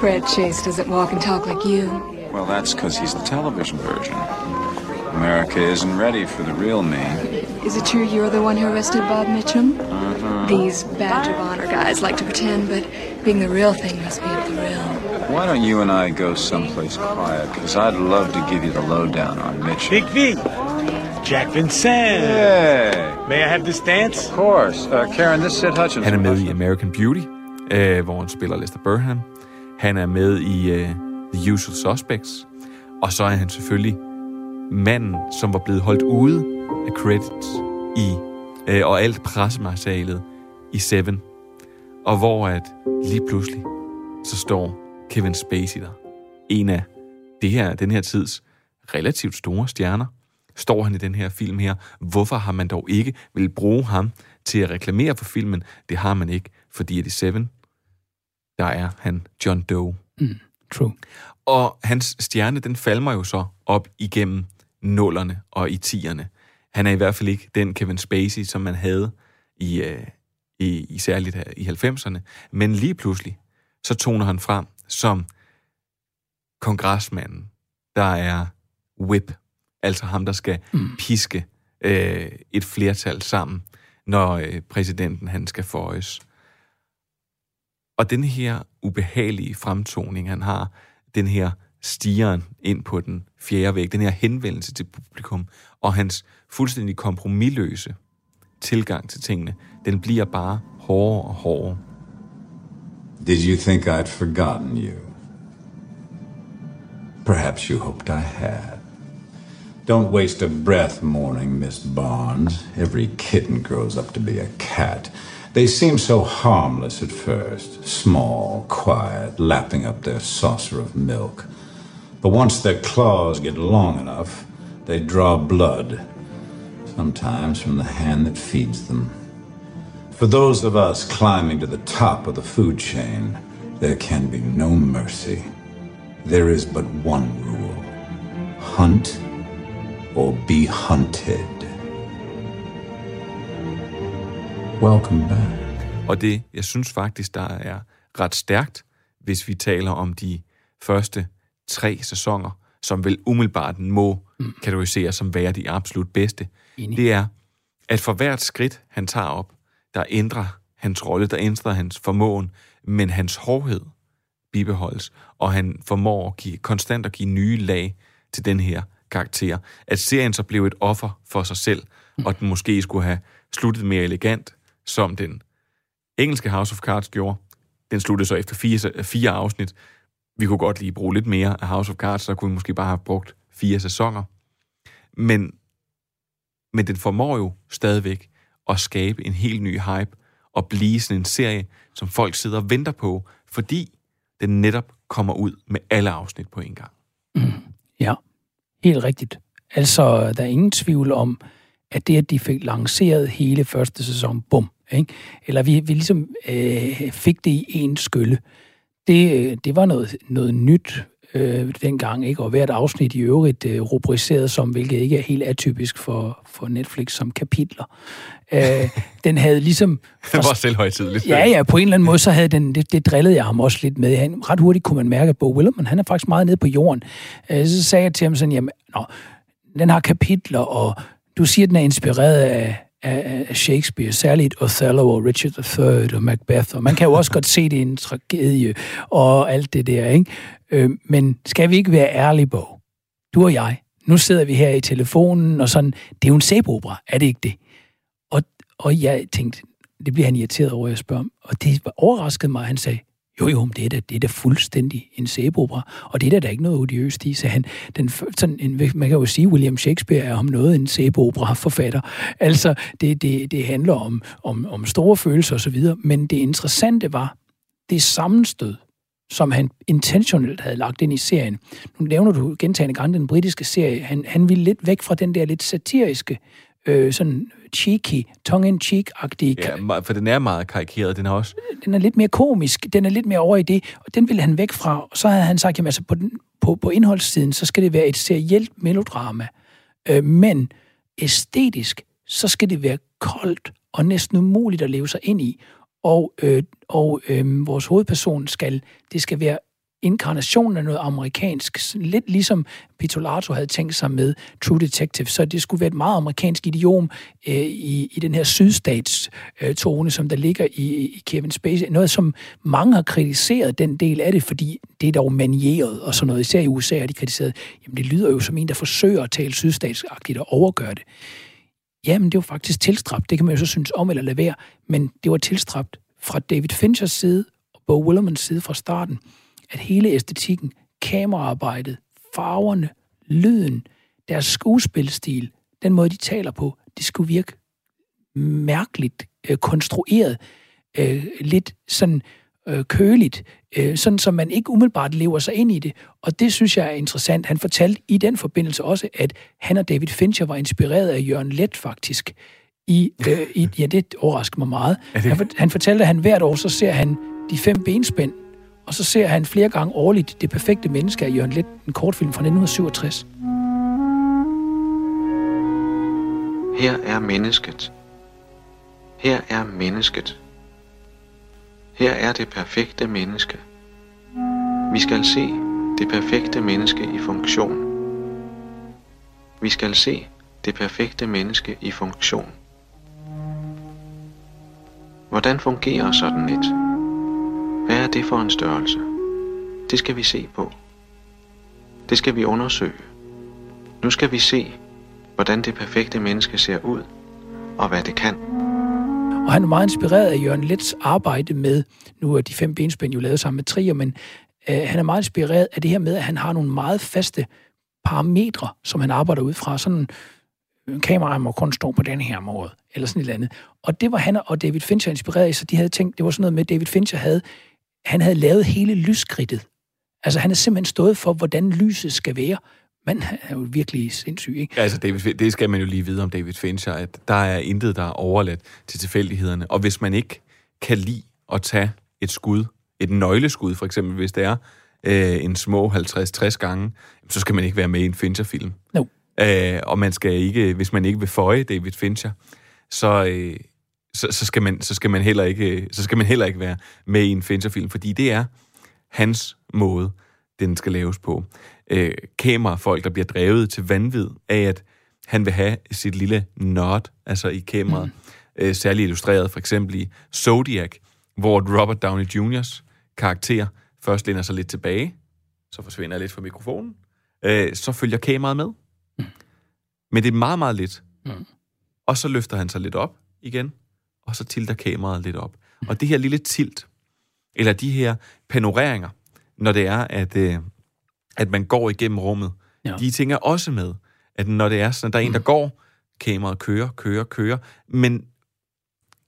Brett Chase doesn't walk and talk like you. Well, that's because he's the television version. America isn't ready for the real me. Is it true you're the one who arrested Bob Mitchum? Uh-huh. These Badge of Honor guys like to pretend, but being the real thing must be the real. Why don't you and I go someplace quiet? Because I'd love to give you the lowdown on Mitchum. Big V. Jack Vincent. Hey. May I have this dance? Of course. Uh, Karen, this is Sid Hutchins. Han er med i American Beauty, øh, hvor han spiller Lester Burham. Han er med i øh, The Usual Suspects. Og så er han selvfølgelig manden, som var blevet holdt ude af credits i, øh, og alt pressematerialet i Seven. Og hvor at lige pludselig, så står Kevin Spacey der. En af det her, den her tids relativt store stjerner. Står han i den her film her? Hvorfor har man dog ikke vil bruge ham til at reklamere for filmen? Det har man ikke, fordi at i Seven, der er han John Doe. Mm, true. Og hans stjerne, den falmer jo så op igennem nullerne og i tierne. Han er i hvert fald ikke den Kevin Spacey, som man havde i, øh, i, i særligt i 90'erne. Men lige pludselig, så toner han frem som kongresmanden, der er whip, altså ham, der skal mm. piske øh, et flertal sammen, når øh, præsidenten han skal forøjes. Og den her ubehagelige fremtoning, han har, den her stigeren ind på den fjerde væg, den her henvendelse til publikum, og hans fuldstændig kompromilløse tilgang til tingene, den bliver bare hårdere og hårdere. Did you think I'd forgotten you? Perhaps you hoped I had. Don't waste a breath mourning Miss Barnes. Every kitten grows up to be a cat. They seem so harmless at first, small, quiet, lapping up their saucer of milk. But once their claws get long enough, they draw blood, sometimes from the hand that feeds them. For those of us climbing to the top of the food chain, there can be no mercy. There is but one rule hunt or be hunted. Welcome back. Og det, jeg synes faktisk, der er ret stærkt, hvis vi taler om de første tre sæsoner, som vel umiddelbart må mm. kategoriseres som være de absolut bedste, Enig. det er, at for hvert skridt, han tager op, der ændrer hans rolle, der ændrer hans formåen, men hans hårdhed bibeholdes, og han formår at give, konstant at give nye lag til den her karakter. At serien så blev et offer for sig selv, mm. og den måske skulle have sluttet mere elegant, som den engelske House of Cards gjorde. Den sluttede så efter fire, fire afsnit. Vi kunne godt lige bruge lidt mere af House of Cards, så kunne vi måske bare have brugt fire sæsoner. Men, men den formår jo stadigvæk at skabe en helt ny hype og blive sådan en serie, som folk sidder og venter på, fordi den netop kommer ud med alle afsnit på en gang. Mm. Ja, helt rigtigt. Altså, der er ingen tvivl om, at det, at de fik lanceret hele første sæson, bum, ikke? eller vi, vi ligesom øh, fik det i en skylle, øh, det var noget, noget nyt øh, dengang, ikke? og hvert afsnit i øvrigt øh, rubriceret som, hvilket ikke er helt atypisk for, for Netflix, som kapitler. Øh, den havde ligesom... Det var selvhøjtidligt. Ja, ja, på en eller anden måde, så havde den, det, det drillede jeg ham også lidt med. Han, ret hurtigt kunne man mærke, at Bo Willerman, han er faktisk meget nede på jorden. Øh, så sagde jeg til ham sådan, jamen, nå, den har kapitler, og du siger, den er inspireret af, af, af Shakespeare, særligt Othello og Richard III og Macbeth, og man kan jo også godt se det i en tragedie og alt det der, ikke? Øh, men skal vi ikke være ærlige, Bo? Du og jeg, nu sidder vi her i telefonen, og sådan, det er jo en sæbeopera, er det ikke det? Og, og jeg tænkte, det bliver han irriteret over, at jeg spørger om, og det overraskede mig, at han sagde, jo, jo, men det er da, det er da fuldstændig en sæbeopera, og det er da, der ikke noget odiøst i, så han, den, sådan en, man kan jo sige, at William Shakespeare er om noget en sæbeopera-forfatter. Altså, det, det, det handler om, om, om store følelser osv., men det interessante var, det sammenstød, som han intentionelt havde lagt ind i serien. Nu nævner du gentagende gange den britiske serie. Han, han ville lidt væk fra den der lidt satiriske, øh, sådan cheeky, tongue-in-cheek-agtige Ja, for den er meget karikeret, den er også. den er lidt mere komisk, den er lidt mere over i det, og den ville han væk fra. Og så havde han sagt, jamen altså på, den, på, på indholdssiden, så skal det være et serielt melodrama. Øh, men æstetisk, så skal det være koldt og næsten umuligt at leve sig ind i. Og, øh, og øh, vores hovedperson skal, det skal være inkarnationen af noget amerikansk, lidt ligesom Pitolato havde tænkt sig med True Detective, så det skulle være et meget amerikansk idiom øh, i, i den her sydstatstone, øh, tone, som der ligger i, i Kevin Spacey. Noget, som mange har kritiseret den del af det, fordi det er dog manieret og sådan noget. Især i USA har de kritiseret, jamen det lyder jo som en, der forsøger at tale sydstatsagtigt og overgøre det. Jamen, det var faktisk tilstræbt. Det kan man jo så synes om eller lade være. Men det var tilstræbt fra David Finchers side og Bo Willermans side fra starten, at hele æstetikken, kameraarbejdet, farverne, lyden, deres skuespilstil, den måde, de taler på, det skulle virke mærkeligt øh, konstrueret, øh, lidt sådan øh, køligt, øh, sådan som man ikke umiddelbart lever sig ind i det. Og det synes jeg er interessant. Han fortalte i den forbindelse også, at han og David Fincher var inspireret af Jørgen Let faktisk. I, øh, i, ja, det overrasker mig meget. Han, for- han fortalte, at han hvert år, så ser han de fem benspænd, og så ser han flere gange årligt Det perfekte menneske af Jørgen Let, en kortfilm fra 1967. Her er mennesket. Her er mennesket. Her er det perfekte menneske. Vi skal se det perfekte menneske i funktion. Vi skal se det perfekte menneske i funktion. Hvordan fungerer sådan et? Hvad er det for en størrelse? Det skal vi se på. Det skal vi undersøge. Nu skal vi se, hvordan det perfekte menneske ser ud, og hvad det kan. Og han er meget inspireret af Jørgen Lets arbejde med, nu er de fem benspænd jo lavet sammen med Trier, men øh, han er meget inspireret af det her med, at han har nogle meget faste parametre, som han arbejder ud fra. Sådan øh, en kamera må kun stå på den her måde, eller sådan et eller andet. Og det var han og David Fincher inspireret af, så de havde tænkt, det var sådan noget med, at David Fincher havde, han havde lavet hele lyskridtet. Altså han har simpelthen stået for, hvordan lyset skal være. Man er jo virkelig sindssyg, ikke? Ja, altså David, det skal man jo lige vide om David Fincher, at der er intet, der er overladt til tilfældighederne. Og hvis man ikke kan lide at tage et skud, et nøgleskud for eksempel, hvis det er øh, en små 50-60 gange, så skal man ikke være med i en Fincher-film. No. Øh, og man skal ikke, hvis man ikke vil føje David Fincher, så, øh, så, så, skal man, så, skal man heller ikke, så skal man heller ikke være med i en Fincher-film, fordi det er hans måde, den skal laves på. Øh, kamerafolk, der bliver drevet til vanvid af, at han vil have sit lille nod, altså i kameraet, mm. øh, særligt illustreret for eksempel i Zodiac, hvor Robert Downey Jr.'s karakter først læner sig lidt tilbage, så forsvinder jeg lidt fra mikrofonen, øh, så følger kameraet med. Mm. Men det er meget, meget lidt. Mm. Og så løfter han sig lidt op igen, og så tilter kameraet lidt op. Mm. Og det her lille tilt, eller de her panoreringer, når det er, at, øh, at man går igennem rummet, ja. de ting er også med, at når det er sådan, at der er en, der går, kameraet kører, kører, kører, men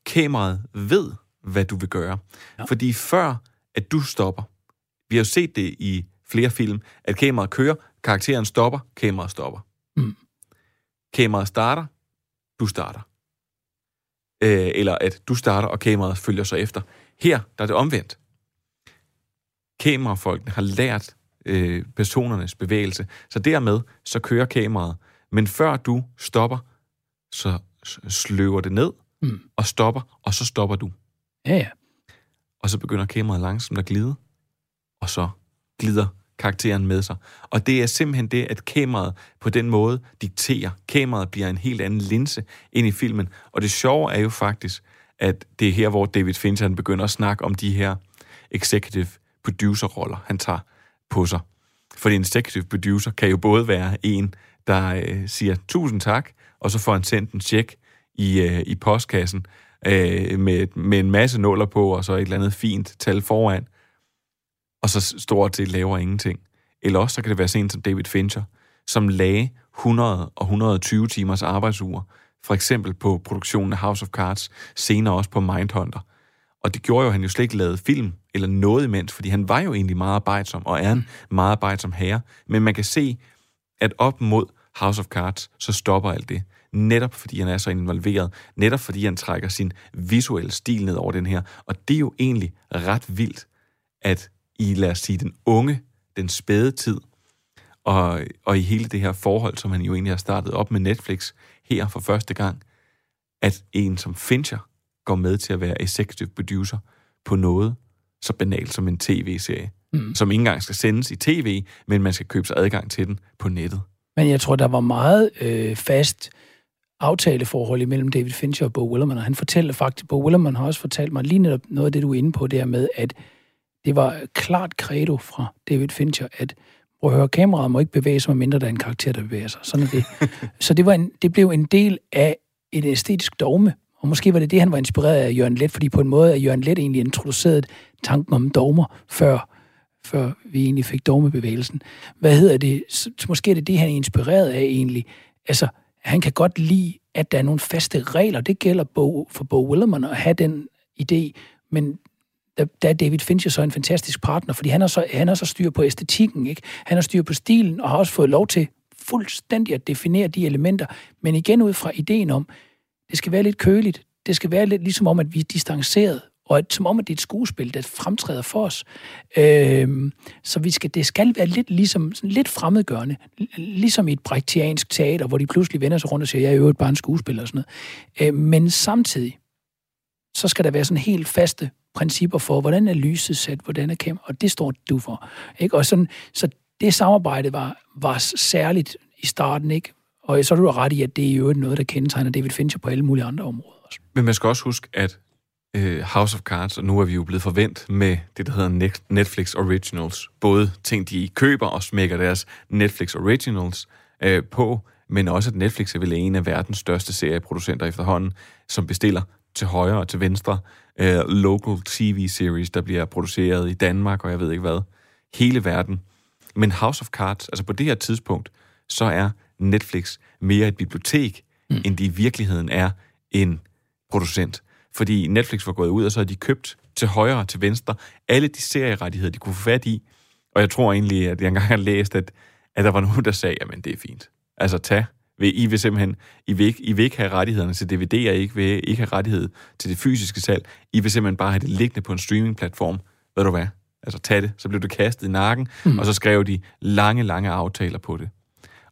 kameraet ved, hvad du vil gøre. Ja. Fordi før, at du stopper, vi har jo set det i flere film, at kameraet kører, karakteren stopper, kameraet stopper. Mm. Kameraet starter, du starter. Øh, eller at du starter, og kameraet følger så efter. Her, der er det omvendt. Kamerafolkene har lært øh, personernes bevægelse, så dermed så kører kameraet. Men før du stopper, så sløver det ned, Mm. og stopper, og så stopper du. Ja, ja. Og så begynder kameraet langsomt at glide, og så glider karakteren med sig. Og det er simpelthen det, at kameraet på den måde dikterer. Kameraet bliver en helt anden linse ind i filmen. Og det sjove er jo faktisk, at det er her, hvor David Fincher han begynder at snakke om de her executive producer-roller, han tager på sig. For en executive producer kan jo både være en, der øh, siger tusind tak, og så får han sendt en check i, øh, i postkassen øh, med, med en masse nuller på, og så et eller andet fint tal foran, og så stort det laver ingenting. Eller også så kan det være sådan som David Fincher, som lagde 100 og 120 timers arbejdsuger, for eksempel på produktionen af House of Cards, senere også på Mindhunter. Og det gjorde jo, at han jo slet ikke lavede film eller noget imens, fordi han var jo egentlig meget arbejdsom, og er en meget arbejdsom herre. Men man kan se, at op mod House of Cards, så stopper alt det. Netop fordi han er så involveret. Netop fordi han trækker sin visuelle stil ned over den her. Og det er jo egentlig ret vildt, at i, lad os sige, den unge, den spæde tid, og, og i hele det her forhold, som han jo egentlig har startet op med Netflix her for første gang, at en som Fincher går med til at være executive producer på noget så banalt som en tv-serie, mm. som ikke engang skal sendes i tv, men man skal købe sig adgang til den på nettet. Men jeg tror, der var meget øh, fast aftaleforhold imellem David Fincher og Bo Willerman, og han fortæller faktisk, Bo Willerman har også fortalt mig lige netop noget af det, du er inde på, der med, at det var klart credo fra David Fincher, at prøv at høre, kameraet må ikke bevæge sig, medmindre der er en karakter, der bevæger sig. Sådan er det. Så det, var en, det blev en del af et æstetisk dogme, og måske var det det, han var inspireret af Jørgen Let, fordi på en måde er Jørgen Let egentlig introduceret tanken om dogmer, før, før vi egentlig fik dogmebevægelsen. Hvad hedder det? Så, så måske er det det, han er inspireret af egentlig. Altså, han kan godt lide, at der er nogle faste regler. Det gælder Bo, for Bo Willerman at have den idé, men der, der er David Fincher så en fantastisk partner, fordi han har, så, han har så styr på æstetikken, ikke? Han har styr på stilen, og har også fået lov til fuldstændig at definere de elementer, men igen ud fra ideen om, det skal være lidt køligt, det skal være lidt ligesom om, at vi er distanceret, og at, som om, at det er et skuespil, der fremtræder for os. Øhm, så vi skal, det skal være lidt ligesom, sådan lidt fremmedgørende, ligesom i et brektiansk teater, hvor de pludselig vender sig rundt og siger, jeg er jo bare en skuespiller og sådan noget. Øhm, men samtidig, så skal der være sådan helt faste principper for, hvordan er lyset sat, hvordan er kamera, og det står du for. Ikke? Og sådan, så det samarbejde var, var særligt i starten, ikke? Og så er du ret i, at det er jo noget, der kendetegner David Fincher på alle mulige andre områder. Også. Men man skal også huske, at øh, House of Cards, og nu er vi jo blevet forvent med det, der hedder Netflix Originals. Både ting, de køber og smækker deres Netflix Originals øh, på, men også at Netflix er vel en af verdens største serieproducenter efterhånden, som bestiller til højre og til venstre. Øh, local TV-series, der bliver produceret i Danmark, og jeg ved ikke hvad. Hele verden. Men House of Cards, altså på det her tidspunkt, så er Netflix mere et bibliotek, mm. end de i virkeligheden er en producent. Fordi Netflix var gået ud, og så har de købt til højre og til venstre alle de serierettigheder, de kunne få fat i. Og jeg tror egentlig, at jeg engang har læst, at, at der var nogen, der sagde, jamen det er fint. Altså tag. I vil simpelthen, I vil, ikke, I vil ikke have rettighederne til DVD'er, I ikke vil ikke have rettighed til det fysiske salg. I vil simpelthen bare have det liggende på en streamingplatform. Ved du hvad? Altså tag det. Så blev du kastet i nakken, mm. og så skrev de lange, lange aftaler på det.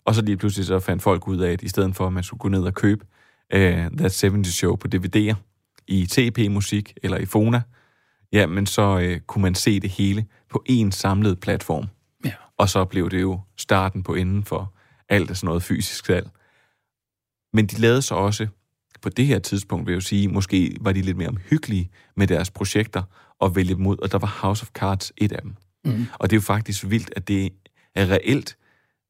Og så lige pludselig så fandt folk ud af, at i stedet for, at man skulle gå ned og købe uh, That 70 Show på DVD'er, i TP-musik eller i Fona, ja, men så øh, kunne man se det hele på en samlet platform. Ja. Og så blev det jo starten på enden for alt af sådan noget fysisk salg. Men de lavede så også, på det her tidspunkt vil jeg jo sige, måske var de lidt mere omhyggelige med deres projekter og vælge dem ud, og der var House of Cards et af dem. Mm. Og det er jo faktisk vildt, at det er reelt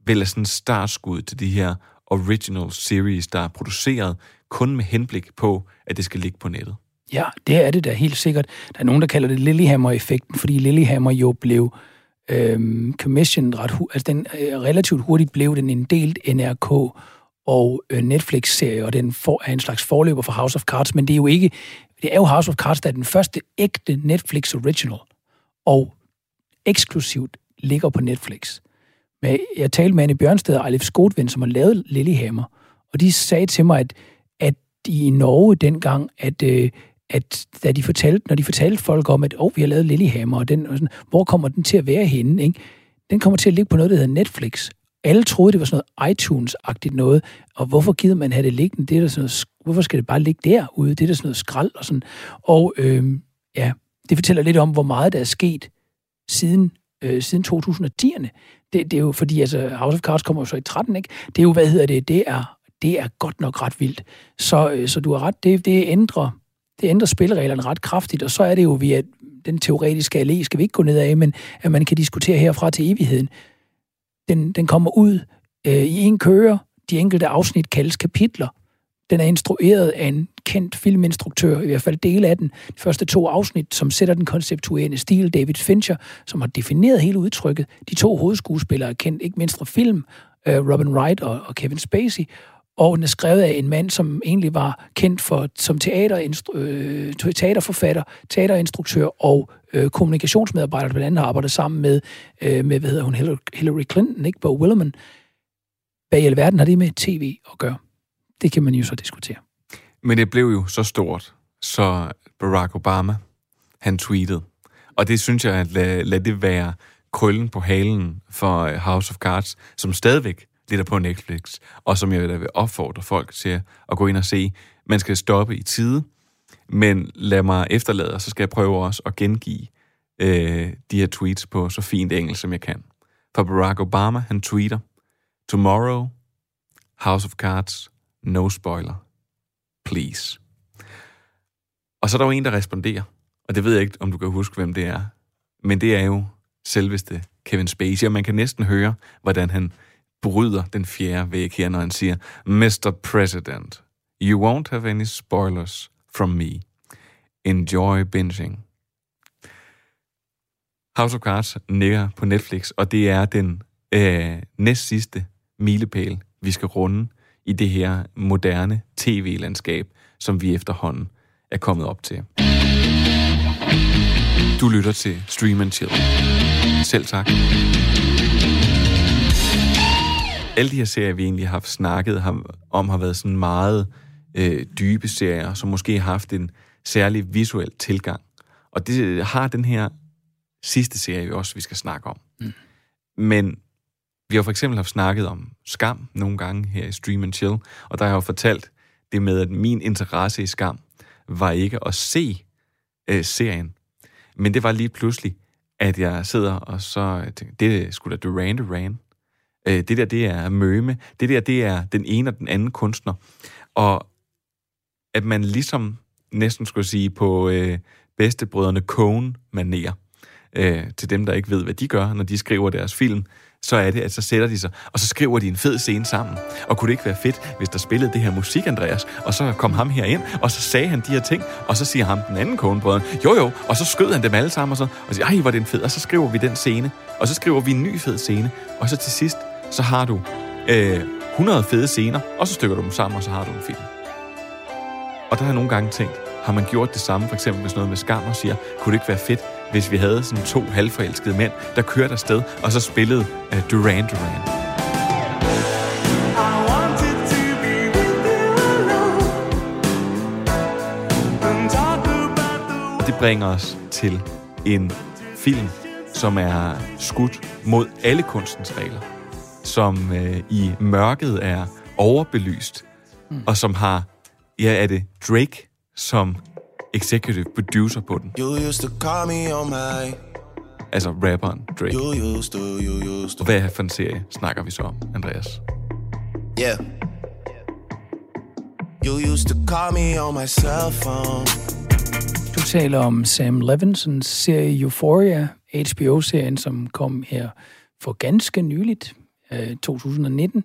vel er sådan startskud til de her original series, der er produceret kun med henblik på, at det skal ligge på nettet. Ja, det er det da helt sikkert. Der er nogen, der kalder det Lilyhammer-effekten, fordi Lilyhammer jo blev øh, commission ret hu- altså den øh, relativt hurtigt blev den en delt NRK og øh, Netflix-serie, og den for, er en slags forløber for House of Cards, men det er jo ikke, det er jo House of Cards, der er den første ægte Netflix original, og eksklusivt ligger på Netflix. Men jeg talte med Anne Bjørnsted og Alef Skotvind, som har lavet Lillehammer, og de sagde til mig, at, at de i Norge dengang, at, øh, at da de fortalte, når de fortalte folk om, at oh, vi har lavet Lillehammer, og, den, og sådan, hvor kommer den til at være henne? Ikke? Den kommer til at ligge på noget, der hedder Netflix. Alle troede, det var sådan noget iTunes-agtigt noget, og hvorfor gider man have det liggende? Det er der sådan noget, hvorfor skal det bare ligge derude? Det er der sådan noget skrald og sådan. Og øh, ja, det fortæller lidt om, hvor meget der er sket siden, øh, siden 2010'erne. Det, det er jo fordi, altså House of Cards kommer jo så i 13, ikke? Det er jo, hvad hedder det, det er, det er godt nok ret vildt. Så, øh, så du har ret, det, det ændrer det ændrer spillereglerne ret kraftigt, og så er det jo via den teoretiske allé, skal vi ikke gå ned af, men at man kan diskutere herfra til evigheden. Den, den kommer ud øh, i en kører, de enkelte afsnit kaldes kapitler. Den er instrueret af en kendt filminstruktør, i hvert fald dele af den. De første to afsnit, som sætter den konceptuelle stil, David Fincher, som har defineret hele udtrykket. De to hovedskuespillere er kendt, ikke mindst fra film, øh, Robin Wright og, og Kevin Spacey og den er skrevet af en mand, som egentlig var kendt for som teater, øh, teaterforfatter, teaterinstruktør og øh, kommunikationsmedarbejder, der blandt andet har arbejdet sammen med, øh, med hvad hedder hun, Hillary Clinton, ikke? Bo Willerman. Hvad i alverden har det med tv at gøre? Det kan man jo så diskutere. Men det blev jo så stort, så Barack Obama, han tweetede. Og det synes jeg, at lad, lad det være krøllen på halen for øh, House of Cards, som stadigvæk det der på Netflix, og som jeg vil opfordre folk til at gå ind og se. Man skal stoppe i tide, men lad mig efterlade, og så skal jeg prøve også at gengive øh, de her tweets på så fint engelsk, som jeg kan. For Barack Obama, han tweeter, Tomorrow, House of Cards, no spoiler. Please. Og så er der jo en, der responderer, og det ved jeg ikke, om du kan huske, hvem det er. Men det er jo selveste Kevin Spacey, og man kan næsten høre, hvordan han bryder den fjerde væg her, når han siger, Mr. President, you won't have any spoilers from me. Enjoy binging. House of Cards ligger på Netflix, og det er den øh, næst sidste milepæl, vi skal runde i det her moderne tv-landskab, som vi efterhånden er kommet op til. Du lytter til Stream and Chill. Selv tak alle de her serier, vi egentlig har snakket om, har været sådan meget øh, dybe serier, som måske har haft en særlig visuel tilgang. Og det har den her sidste serie også, vi skal snakke om. Mm. Men vi har for eksempel haft snakket om skam nogle gange her i Stream and Chill, og der har jeg jo fortalt det med, at min interesse i skam var ikke at se øh, serien, men det var lige pludselig, at jeg sidder og så tænker, det skulle da Duran Duran. Øh, det der, det er Møme. Det der, det er den ene og den anden kunstner. Og at man ligesom næsten skulle sige på øh, bedstebrødrene cone manerer øh, til dem, der ikke ved, hvad de gør, når de skriver deres film, så er det, at så sætter de sig, og så skriver de en fed scene sammen. Og kunne det ikke være fedt, hvis der spillede det her musik, Andreas, og så kom ham her ind, og så sagde han de her ting, og så siger ham den anden konebrødren, jo jo, og så skød han dem alle sammen, og så og siger, ej, hvor er det en fed, og så skriver vi den scene, og så skriver vi en ny fed scene, og så til sidst, så har du øh, 100 fede scener, og så stykker du dem sammen, og så har du en film. Og der har jeg nogle gange tænkt, har man gjort det samme, for eksempel hvis noget med skam, og siger, kunne det ikke være fedt, hvis vi havde sådan to halvforelskede mænd, der kørte afsted, og så spillede uh, Duran Duran. Det bringer os til en film, som er skudt mod alle kunstens regler, som øh, i mørket er overbelyst, mm. og som har, ja, er det Drake som executive producer på den. You used to call me on my... Altså rapperen Drake. You used to, you used to. Og hvad for en serie snakker vi så om, Andreas? Yeah. You used to call me on my cell phone. Du taler om Sam Levinsons serie Euphoria, HBO-serien, som kom her for ganske nyligt, øh, 2019.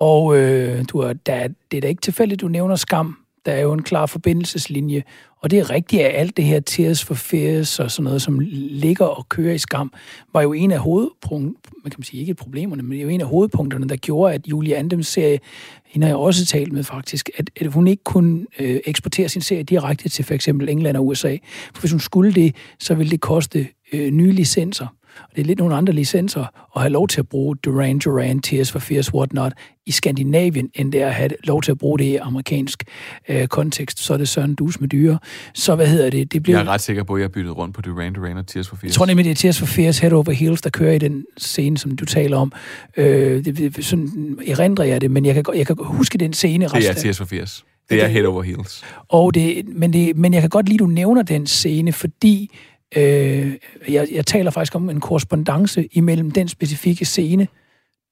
Og øh, du er, der, det er da ikke tilfældigt, du nævner skam. Der er jo en klar forbindelseslinje, og det er rigtigt, at alt det her Tears for Fears og sådan noget, som ligger og kører i skam, var jo en af hovedpunkterne, man kan sige ikke problemerne, men det er jo en af hovedpunkterne, der gjorde, at Julie Andems serie, hende har jeg også talt med faktisk, at, at hun ikke kunne øh, eksportere sin serie direkte til for eksempel England og USA. For hvis hun skulle det, så ville det koste øh, nye licenser. Og det er lidt nogle andre licenser at have lov til at bruge Duran Duran, Tears for Fears, Whatnot i Skandinavien, end det er at have lov til at bruge det i amerikansk øh, kontekst. Så er det Søren Dus med dyre. Så hvad hedder det? det blev... Jeg er ret sikker på, at jeg har byttet rundt på Duran Duran og Tears for Fears. Jeg tror nemlig, det er Tears for Fears Head Over Heels, der kører i den scene, som du taler om. Øh, det, det, sådan erindrer jeg det, men jeg kan, jeg kan huske den scene. Det er Tears for Fears. Det er Head Over Heels. Og det, men, det, men jeg kan godt lide, at du nævner den scene, fordi Øh, jeg, jeg taler faktisk om en korrespondence imellem den specifikke scene,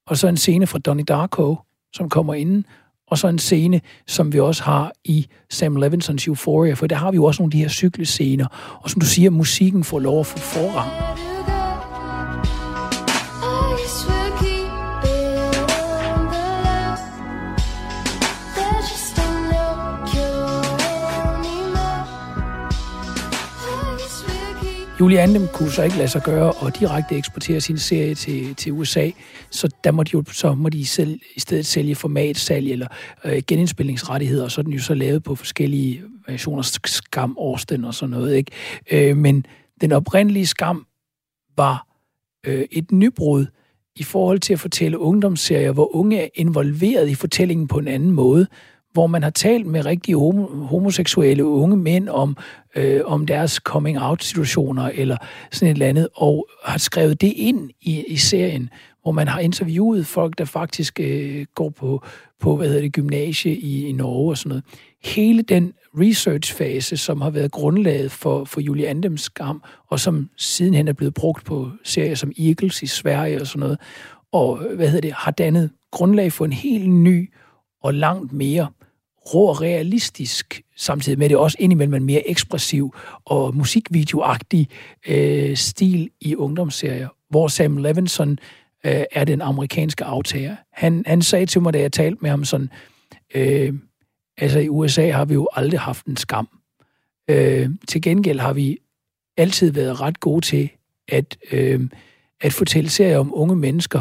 og så en scene fra Donnie Darko, som kommer ind, og så en scene, som vi også har i Sam Levinsons Euphoria, for der har vi jo også nogle af de her cyklescener, og som du siger, musikken får lov at få forrang. Julie Andem kunne så ikke lade sig gøre og direkte eksportere sin serie til, til USA, så der måtte jo så må de selv, i stedet sælge formatsalg eller øh, genindspilningsrettigheder, og så er den jo så lavet på forskellige versioner, skam, Årsten og sådan noget. Ikke? Øh, men den oprindelige skam var øh, et nybrud i forhold til at fortælle ungdomsserier, hvor unge er involveret i fortællingen på en anden måde, hvor man har talt med rigtige homo- homoseksuelle unge mænd om, øh, om deres coming-out-situationer eller sådan et eller andet, og har skrevet det ind i, i serien, hvor man har interviewet folk, der faktisk øh, går på, på hvad hedder det, gymnasie i, i Norge og sådan noget. Hele den research-fase, som har været grundlaget for, for Julie Andems skam, og som sidenhen er blevet brugt på serier som Eagles i Sverige og sådan noget, og hvad hedder det, har dannet grundlag for en helt ny og langt mere rå og realistisk, samtidig med det også indimellem en mere ekspressiv og musikvideoagtig øh, stil i ungdomsserier, hvor Sam Levinson øh, er den amerikanske aftager. Han, han sagde til mig, da jeg talte med ham sådan, øh, altså i USA har vi jo aldrig haft en skam. Øh, til gengæld har vi altid været ret gode til at, øh, at fortælle serier om unge mennesker,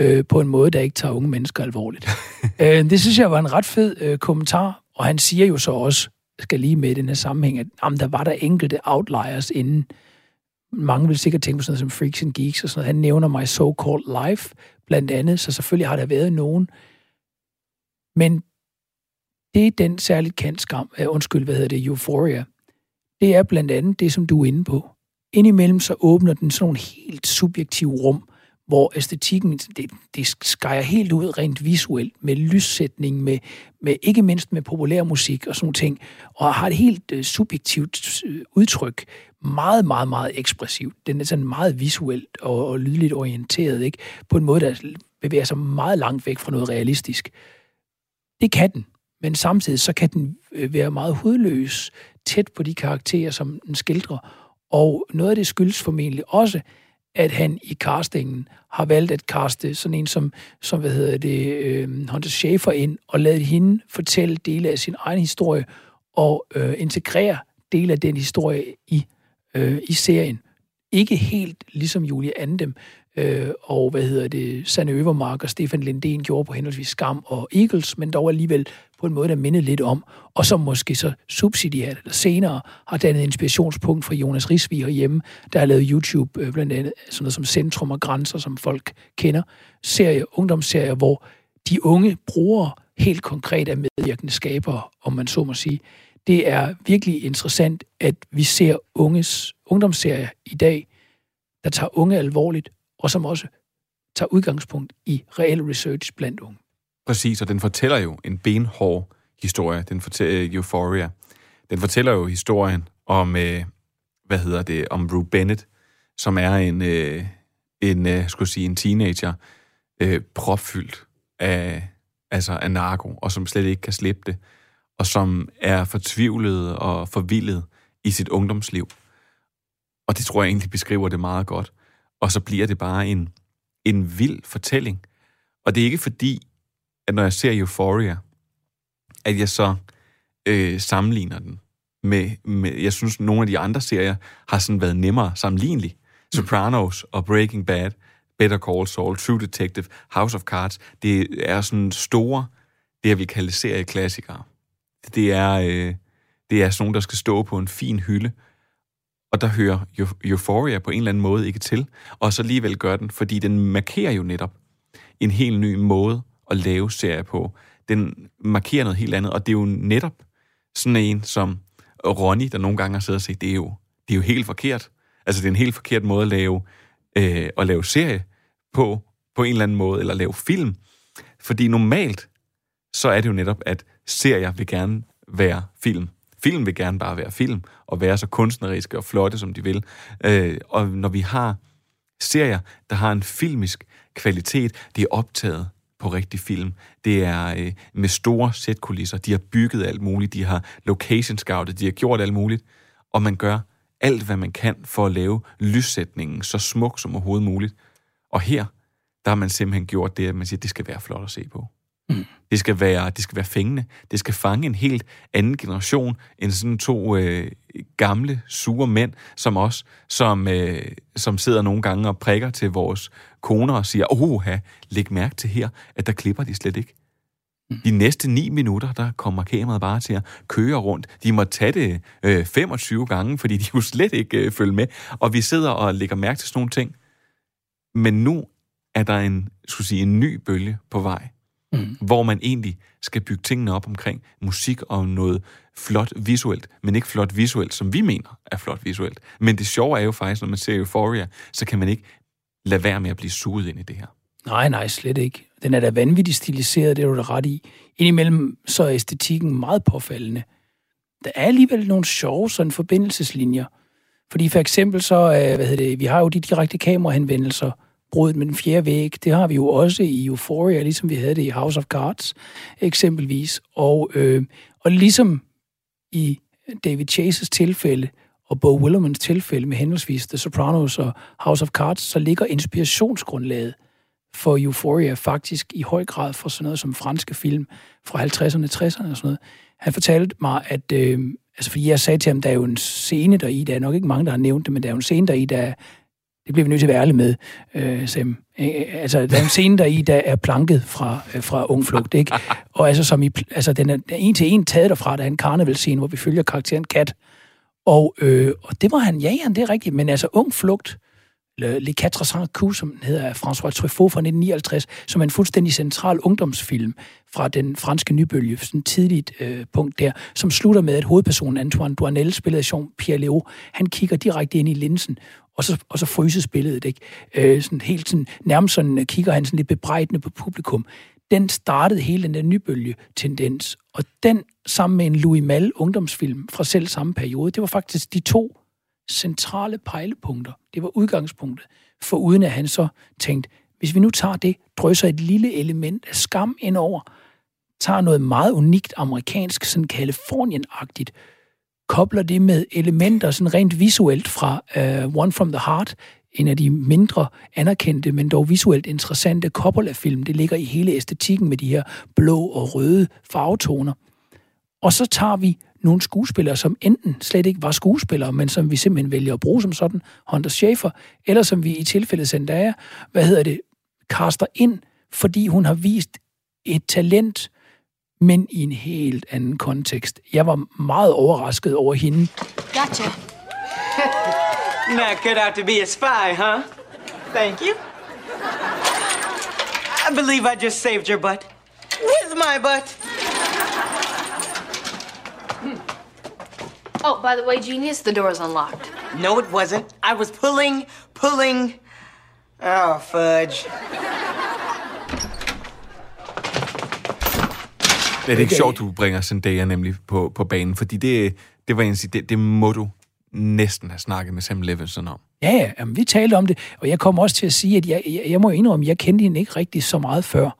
øh, på en måde, der ikke tager unge mennesker alvorligt. øh, det synes jeg var en ret fed øh, kommentar, og han siger jo så også, skal lige med i den her sammenhæng, at jamen, der var der enkelte outliers inden. Mange vil sikkert tænke på sådan noget som Freaks and Geeks og sådan noget. Han nævner My So-Called Life, blandt andet, så selvfølgelig har der været nogen. Men det er den særligt kendt skam, uh, undskyld, hvad hedder det, Euphoria. Det er blandt andet det, som du er inde på. Indimellem så åbner den sådan nogle helt subjektive rum, hvor æstetikken, det, det skærer helt ud rent visuelt, med lyssætning, med, med ikke mindst med populær musik og sådan ting, og har et helt øh, subjektivt øh, udtryk, meget, meget, meget ekspressivt. Den er sådan meget visuelt og, og lydligt orienteret, ikke? på en måde, der bevæger sig meget langt væk fra noget realistisk. Det kan den, men samtidig så kan den øh, være meget hudløs, tæt på de karakterer, som den skildrer. Og noget af det skyldes formentlig også, at han i castingen har valgt at kaste sådan en som, som hvad hedder det, øh, Hunter Schaefer ind, og lade hende fortælle dele af sin egen historie, og øh, integrere dele af den historie i, øh, i serien. Ikke helt ligesom Julie Andem øh, og hvad hedder det, Sanne Øvermark og Stefan Lindén gjorde på henholdsvis Skam og Eagles, men dog alligevel på en måde, der mindede lidt om, og som måske så subsidiært eller senere har dannet inspirationspunkt for Jonas Risvig herhjemme, der har lavet YouTube, øh, blandt andet sådan noget som Centrum og Grænser, som folk kender, serie, ungdomsserier, hvor de unge brugere helt konkret er medvirkende skabere, om man så må sige. Det er virkelig interessant, at vi ser unges ungdomsserier i dag, der tager unge alvorligt, og som også tager udgangspunkt i reel research blandt unge. Præcis, og den fortæller jo en benhård historie. Den fortæller øh, Euphoria. Den fortæller jo historien om, øh, hvad hedder det, om Rue Bennett, som er en, øh, en øh, skulle sige, en teenager, øh, propfyldt af, altså af narko, og som slet ikke kan slippe det, og som er fortvivlet og forvildet i sit ungdomsliv. Og det tror jeg egentlig beskriver det meget godt. Og så bliver det bare en, en vild fortælling. Og det er ikke fordi, at når jeg ser Euphoria, at jeg så øh, sammenligner den med, med, jeg synes, nogle af de andre serier har sådan været nemmere sammenlignelige. Sopranos og Breaking Bad, Better Call Saul, True Detective, House of Cards, det er sådan store, det jeg vil kalde serieklassikere. Det er, øh, det er sådan nogle, der skal stå på en fin hylde, og der hører Euphoria på en eller anden måde ikke til, og så alligevel gør den, fordi den markerer jo netop en helt ny måde at lave serier på. Den markerer noget helt andet, og det er jo netop sådan en som Ronny, der nogle gange har siddet og sagt, det er jo, det er jo helt forkert. Altså, det er en helt forkert måde at lave, øh, at lave serie på, på en eller anden måde, eller lave film. Fordi normalt, så er det jo netop, at serier vil gerne være film. Film vil gerne bare være film, og være så kunstneriske og flotte, som de vil. Øh, og når vi har serier, der har en filmisk kvalitet, det er optaget på rigtig film. Det er øh, med store sætkulisser. De har bygget alt muligt, de har location scoutet, de har gjort alt muligt, og man gør alt, hvad man kan for at lave lyssætningen så smuk som overhovedet muligt. Og her, der har man simpelthen gjort det, at man siger, at det skal være flot at se på. Mm. Det, skal være, det skal være fængende. Det skal fange en helt anden generation end sådan to øh, gamle, sure mænd som os, som, øh, som sidder nogle gange og prikker til vores koner og siger, oha, læg mærke til her, at der klipper de slet ikke. Mm. De næste ni minutter, der kommer kameraet bare til at køre rundt. De må tage det øh, 25 gange, fordi de jo slet ikke øh, følger med. Og vi sidder og lægger mærke til sådan nogle ting. Men nu er der en, skulle sige, en ny bølge på vej mm. hvor man egentlig skal bygge tingene op omkring musik og noget flot visuelt, men ikke flot visuelt, som vi mener er flot visuelt. Men det sjove er jo faktisk, når man ser Euphoria, så kan man ikke lade være med at blive suget ind i det her. Nej, nej, slet ikke. Den er da vanvittigt stiliseret, det er du da ret i. Indimellem så er æstetikken meget påfaldende. Der er alligevel nogle sjove sådan forbindelseslinjer. Fordi for eksempel så, øh, hvad hedder det, vi har jo de direkte kamerahenvendelser, bruddet med den fjerde væg. Det har vi jo også i Euphoria, ligesom vi havde det i House of Cards eksempelvis. Og, øh, og ligesom i David Chases tilfælde, og Bo Willermans tilfælde med henholdsvis The Sopranos og House of Cards, så ligger inspirationsgrundlaget for Euphoria faktisk i høj grad for sådan noget som franske film fra 50'erne, 60'erne og sådan noget. Han fortalte mig, at øh, altså fordi jeg sagde til ham, der er jo en scene der i, der er nok ikke mange, der har nævnt det, men der er jo en scene der i, der det bliver vi nødt til at være ærlige med, øh, Sam. Øh, altså, der er en scene der i, der er planket fra, øh, fra Ung Flugt, ikke? Og altså, som i, altså, den er en til en taget derfra, der er en karnevalscene, hvor vi følger karakteren Kat. Og, øh, og det var han, ja, ja, det er rigtigt, men altså Ung Flugt, Le Quatre Sans Coups, som hedder François Truffaut fra 1959, som er en fuldstændig central ungdomsfilm fra den franske nybølge, sådan et tidligt øh, punkt der, som slutter med, at hovedpersonen Antoine Duanel, spillet af Jean-Pierre Léo, han kigger direkte ind i linsen og så, og så fryses billedet, ikke? Øh, sådan helt sådan, nærmest sådan øh, kigger han sådan lidt bebrejdende på publikum. Den startede hele den der nybølge-tendens, og den sammen med en Louis Malle ungdomsfilm fra selv samme periode, det var faktisk de to centrale pejlepunkter. Det var udgangspunktet, for uden at han så tænkte, hvis vi nu tager det, drysser et lille element af skam ind over, tager noget meget unikt amerikansk, sådan Kalifornien-agtigt, kobler det med elementer sådan rent visuelt fra uh, One from the Heart, en af de mindre anerkendte, men dog visuelt interessante Coppola-film. Det ligger i hele æstetikken med de her blå og røde farvetoner. Og så tager vi nogle skuespillere, som enten slet ikke var skuespillere, men som vi simpelthen vælger at bruge som sådan, Hunter Schafer, eller som vi i tilfældet Zendaya, hvad hedder det, kaster ind, fordi hun har vist et talent, men i en helt anden kontekst. Jeg var meget overrasket over hende. Gotcha. Not cut out to be a spy, huh? Thank you. I believe I just saved your butt. With my butt. Hmm. Oh, by the way, genius, the door is unlocked. No, it wasn't. I was pulling, pulling. Oh, fudge. Det er ikke sjovt, du bringer Zendaya nemlig på, på banen, fordi det, det var en det, det må du næsten have snakket med Sam Levinson om. Ja, ja, jamen, vi talte om det, og jeg kommer også til at sige, at jeg, jeg, jeg må indrømme, at jeg kendte hende ikke rigtig så meget før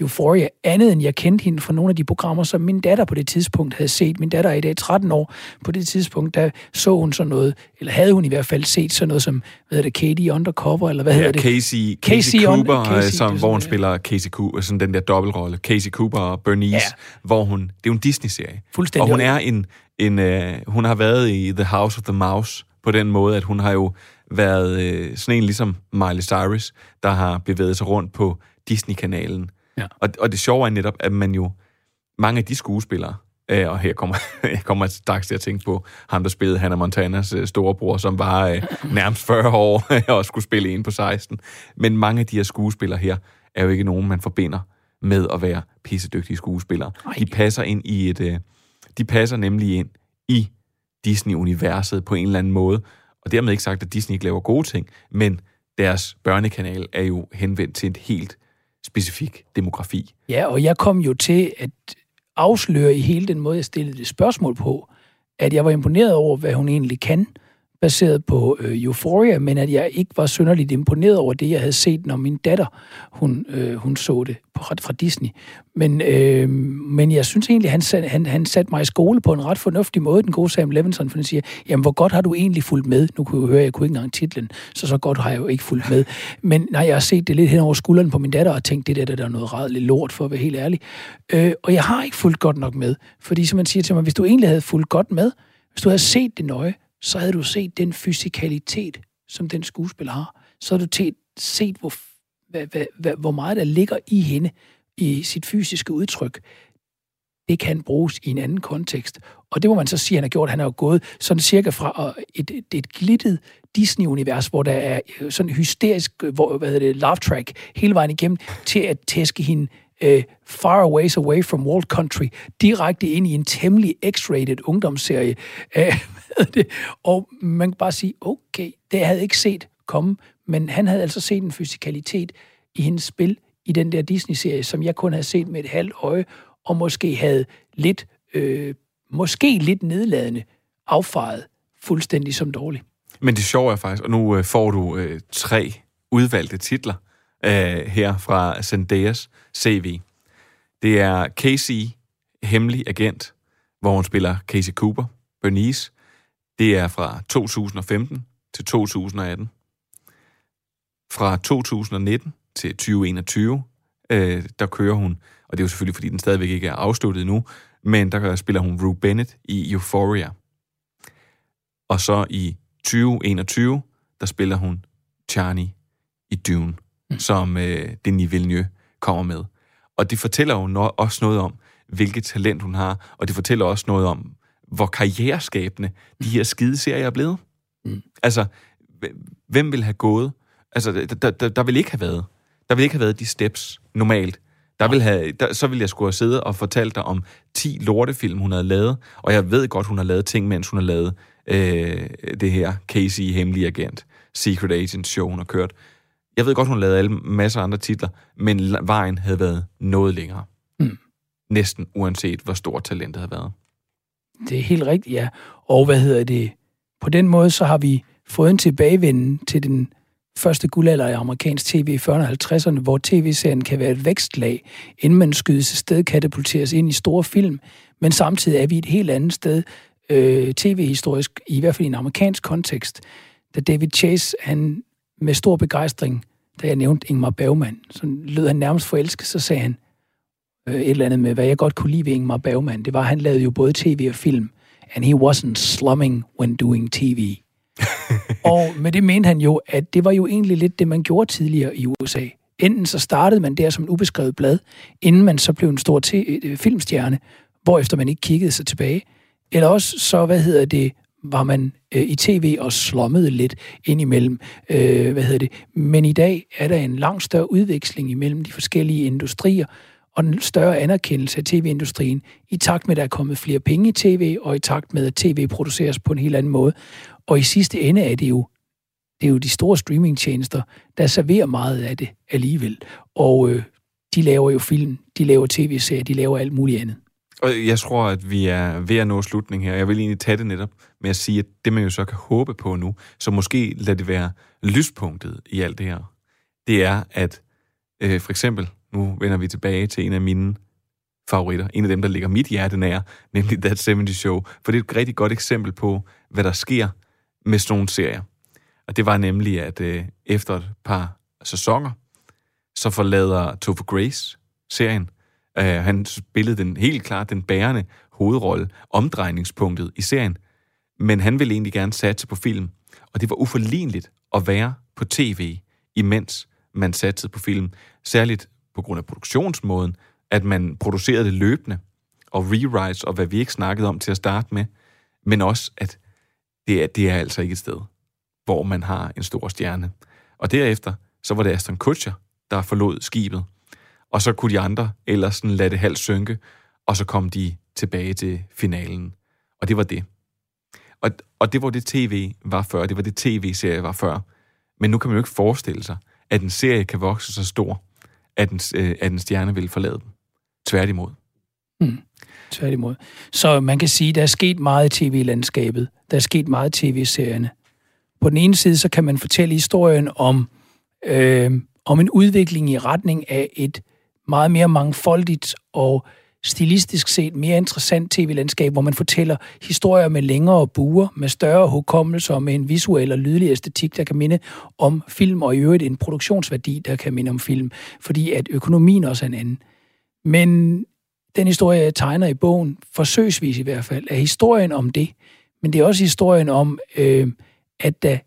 Euphoria, andet end jeg kendte hende fra nogle af de programmer, som min datter på det tidspunkt havde set. Min datter er i dag 13 år. På det tidspunkt, der så hun sådan noget, eller havde hun i hvert fald set sådan noget som, hvad hedder det, Katie Undercover, eller hvad ja, hedder det? Casey, Casey, Casey Cooper, Casey, som, hvor hun spiller Casey Cooper, sådan den der dobbeltrolle, Casey Cooper og Bernice, ja. hvor hun, det er jo en Disney-serie. Fuldstændig. Og hun er en, en uh, hun har været i The House of the Mouse, på den måde, at hun har jo været øh, sådan en ligesom Miley Cyrus, der har bevæget sig rundt på Disney-kanalen. Ja. Og, og det sjove er netop, at man jo, mange af de skuespillere, øh, og her kommer jeg kommer straks til at tænke på ham, der spillede Hannah Montanas øh, storebror, som var øh, nærmest 40 år og skulle spille en på 16. Men mange af de her skuespillere her, er jo ikke nogen, man forbinder med at være pissedygtige skuespillere. Ej. De passer ind i et... Øh, de passer nemlig ind i Disney-universet på en eller anden måde. Og dermed ikke sagt, at Disney ikke laver gode ting, men deres børnekanal er jo henvendt til et helt specifik demografi. Ja, og jeg kom jo til at afsløre i hele den måde, jeg stillede det spørgsmål på, at jeg var imponeret over, hvad hun egentlig kan, baseret på øh, Euphoria, men at jeg ikke var synderligt imponeret over det, jeg havde set, når min datter, hun, øh, hun så det på, fra Disney. Men, øh, men jeg synes egentlig, han, sat, han, han satte mig i skole på en ret fornuftig måde, den gode Sam Levinson, for han siger, jamen hvor godt har du egentlig fulgt med? Nu kunne jeg høre, jeg kunne ikke engang titlen, så så godt har jeg jo ikke fulgt med. Men nej, jeg har set det lidt hen over skulderen på min datter og tænkt, det der, der er noget ræddeligt lort, for at være helt ærlig. Øh, og jeg har ikke fulgt godt nok med, fordi som man siger til mig, hvis du egentlig havde fulgt godt med, hvis du havde set det nøje, så havde du set den fysikalitet, som den skuespiller har. Så havde du set, hvor, hvad, hvad, hvad, hvor meget der ligger i hende, i sit fysiske udtryk. Det kan bruges i en anden kontekst. Og det må man så sige, at han har gjort. Han har jo gået sådan cirka fra et, et, et glittet Disney-univers, hvor der er øh, sådan hysterisk hvor, hvad hedder det, love track hele vejen igennem, til at tæske hende uh, Far Away Away from World Country direkte ind i en temmelig X-rated ungdomsserie. Uh, det. Og man kan bare sige, okay, det havde jeg ikke set komme, men han havde altså set en fysikalitet i hendes spil i den der Disney-serie, som jeg kun havde set med et halvt øje, og måske havde lidt, øh, måske lidt nedladende affaret fuldstændig som dårlig. Men det sjove er faktisk, og nu øh, får du øh, tre udvalgte titler øh, her fra Zendayas CV. Det er Casey, hemmelig agent, hvor hun spiller Casey Cooper, Bernice. Det er fra 2015 til 2018. Fra 2019 til 2021, øh, der kører hun, og det er jo selvfølgelig, fordi den stadigvæk ikke er afsluttet nu, men der spiller hun Rue Bennett i Euphoria. Og så i 2021, der spiller hun Charlie i Dune som øh, Denis Villeneuve kommer med. Og det fortæller jo no- også noget om, hvilket talent hun har, og det fortæller også noget om, hvor karriereskabende de her skide serier er blevet. Mm. Altså, hvem vil have gået? Altså, der, der, der vil ikke have været. Der vil ikke have været de steps normalt. Der vil have, der, så ville jeg skulle have siddet og fortalt dig om 10 lortefilm, hun havde lavet. Og jeg ved godt, hun har lavet ting, mens hun har lavet øh, det her Casey Hemmelig Agent, Secret Agent show, hun har kørt. Jeg ved godt, hun lavet alle masser af andre titler, men vejen havde været noget længere. Mm. Næsten uanset, hvor stort talentet havde været. Det er helt rigtigt, ja. Og hvad hedder det? På den måde, så har vi fået en tilbagevenden til den første guldalder i amerikansk tv i 40'erne og 50'erne, hvor tv-serien kan være et vækstlag, inden man skydes sted, katapulteres ind i store film. Men samtidig er vi et helt andet sted, øh, tv-historisk, i hvert fald i en amerikansk kontekst, da David Chase, han med stor begejstring, da jeg nævnte Ingmar Bergman. Så lød han nærmest forelsket, så sagde han øh, et eller andet med, hvad jeg godt kunne lide ved Ingmar Bergman. Det var, at han lavede jo både tv og film. And he wasn't slumming when doing tv. og med det mente han jo, at det var jo egentlig lidt det, man gjorde tidligere i USA. Enten så startede man der som en ubeskrevet blad, inden man så blev en stor øh, filmstjerne, hvorefter man ikke kiggede sig tilbage. Eller også så, hvad hedder det, var man øh, i tv og slommede lidt indimellem. Øh, hvad hedder det? Men i dag er der en langt større udveksling imellem de forskellige industrier, og en større anerkendelse af tv-industrien, i takt med, at der er kommet flere penge i tv, og i takt med, at tv produceres på en helt anden måde. Og i sidste ende er det jo, det er jo de store streamingtjenester, der serverer meget af det alligevel. Og øh, de laver jo film, de laver tv-serier, de laver alt muligt andet. Og jeg tror, at vi er ved at nå slutning her. Jeg vil egentlig tage det netop med at sige, at det man jo så kan håbe på nu, så måske lad det være lyspunktet i alt det her, det er, at øh, for eksempel, nu vender vi tilbage til en af mine favoritter, en af dem, der ligger mit hjerte nær, nemlig That 70 Show, for det er et rigtig godt eksempel på, hvad der sker med sådan nogle serier. Og det var nemlig, at øh, efter et par sæsoner, så forlader Topher Grace serien. Øh, han spillede den helt klart den bærende hovedrolle, omdrejningspunktet i serien. Men han ville egentlig gerne satse på film. Og det var uforligneligt at være på tv, imens man satsede på film. Særligt på grund af produktionsmåden, at man producerede det løbende, og rewrites, og hvad vi ikke snakkede om til at starte med, men også, at det er, det er altså ikke et sted, hvor man har en stor stjerne. Og derefter, så var det Aston Kutcher, der forlod skibet, og så kunne de andre ellers sådan lade det halvt synke, og så kom de tilbage til finalen. Og det var det. Og, og det var det tv var før, det var det tv-serie var før. Men nu kan man jo ikke forestille sig, at en serie kan vokse så stor, at en, øh, at en stjerne vil forlade den. Tværtimod. Mm. Tværtimod. Så man kan sige, at der er sket meget i tv-landskabet. Der er sket meget i tv-serierne. På den ene side, så kan man fortælle historien om, øh, om en udvikling i retning af et meget mere mangfoldigt og stilistisk set mere interessant tv-landskab, hvor man fortæller historier med længere buer, med større hukommelse og med en visuel og lydlig æstetik, der kan minde om film, og i øvrigt en produktionsværdi, der kan minde om film, fordi at økonomien også er en anden. Men den historie, jeg tegner i bogen, forsøgsvis i hvert fald, er historien om det, men det er også historien om, øh, at der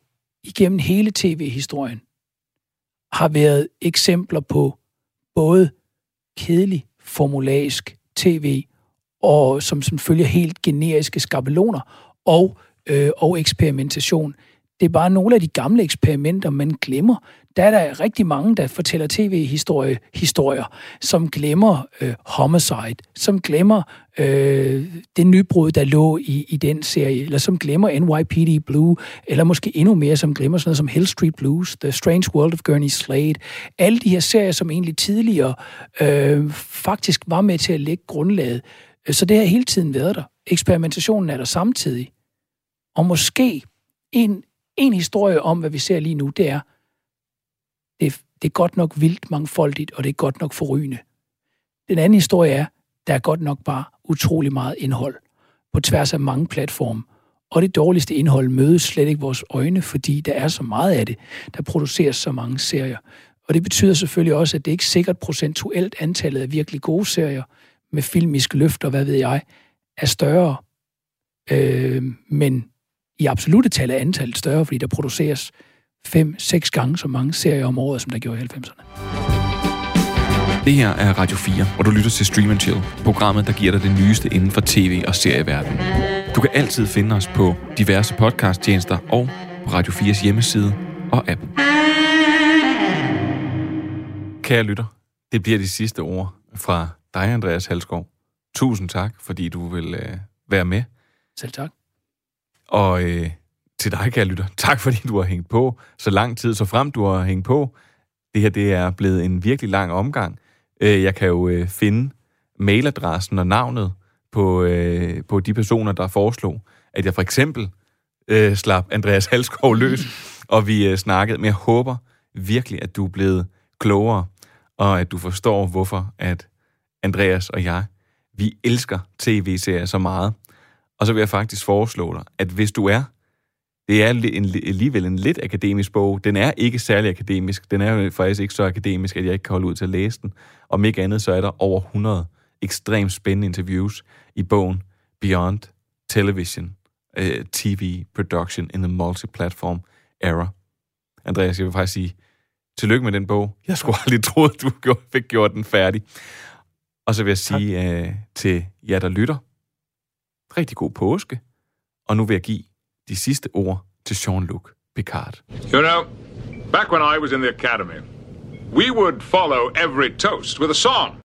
igennem hele tv-historien har været eksempler på både kedelig, formulaisk tv, og som, som følger helt generiske skabeloner, og, øh, og eksperimentation. Det er bare nogle af de gamle eksperimenter, man glemmer. Der er der rigtig mange, der fortæller tv-historier, historier, som glemmer øh, Homicide, som glemmer øh, det nybrud, der lå i, i den serie, eller som glemmer NYPD Blue, eller måske endnu mere, som glemmer sådan noget som Hill Street Blues, The Strange World of Gurney Slade. Alle de her serier, som egentlig tidligere øh, faktisk var med til at lægge grundlaget. Så det har hele tiden været der. Eksperimentationen er der samtidig. Og måske en, en historie om, hvad vi ser lige nu, det er, det, det er godt nok vildt mangfoldigt, og det er godt nok forrygende. Den anden historie er, der er godt nok bare utrolig meget indhold på tværs af mange platforme. Og det dårligste indhold mødes slet ikke vores øjne, fordi der er så meget af det. Der produceres så mange serier. Og det betyder selvfølgelig også, at det ikke sikkert procentuelt antallet af virkelig gode serier med filmiske løfter, hvad ved jeg, er større. Øh, men i absolute tal er antallet større, fordi der produceres fem, seks gange så mange serier om året, som der gjorde i 90'erne. Det her er Radio 4, hvor du lytter til Stream Chill, programmet, der giver dig det nyeste inden for tv- og serieverdenen. Du kan altid finde os på diverse podcasttjenester og på Radio 4's hjemmeside og app. Kære lytter, det bliver de sidste ord fra dig, Andreas Halskov. Tusind tak, fordi du vil øh, være med. Selv tak. Og øh, til dig, kære lytter, tak fordi du har hængt på så lang tid, så frem du har hængt på. Det her det er blevet en virkelig lang omgang. Øh, jeg kan jo øh, finde mailadressen og navnet på, øh, på de personer, der foreslog, at jeg for eksempel slap Andreas Halskov løs, og vi snakkede. Men jeg håber virkelig, at du er blevet klogere, og at du forstår, hvorfor at Andreas og jeg, vi elsker tv-serier så meget. Og så vil jeg faktisk foreslå dig, at hvis du er Det er en, alligevel en lidt akademisk bog. Den er ikke særlig akademisk. Den er jo faktisk ikke så akademisk, at jeg ikke kan holde ud til at læse den. Om ikke andet, så er der over 100 ekstremt spændende interviews i bogen Beyond Television, uh, TV Production in the Multi-Platform Era. Andreas, jeg vil faktisk sige, tillykke med den bog. Jeg skulle aldrig tro, at du fik gjort den færdig. Og så vil jeg sige uh, til jer, der lytter, rigtig god påske. Og nu vil jeg give de sidste ord til Jean-Luc Picard. You know, back when I was in the academy, we would follow every toast with a song.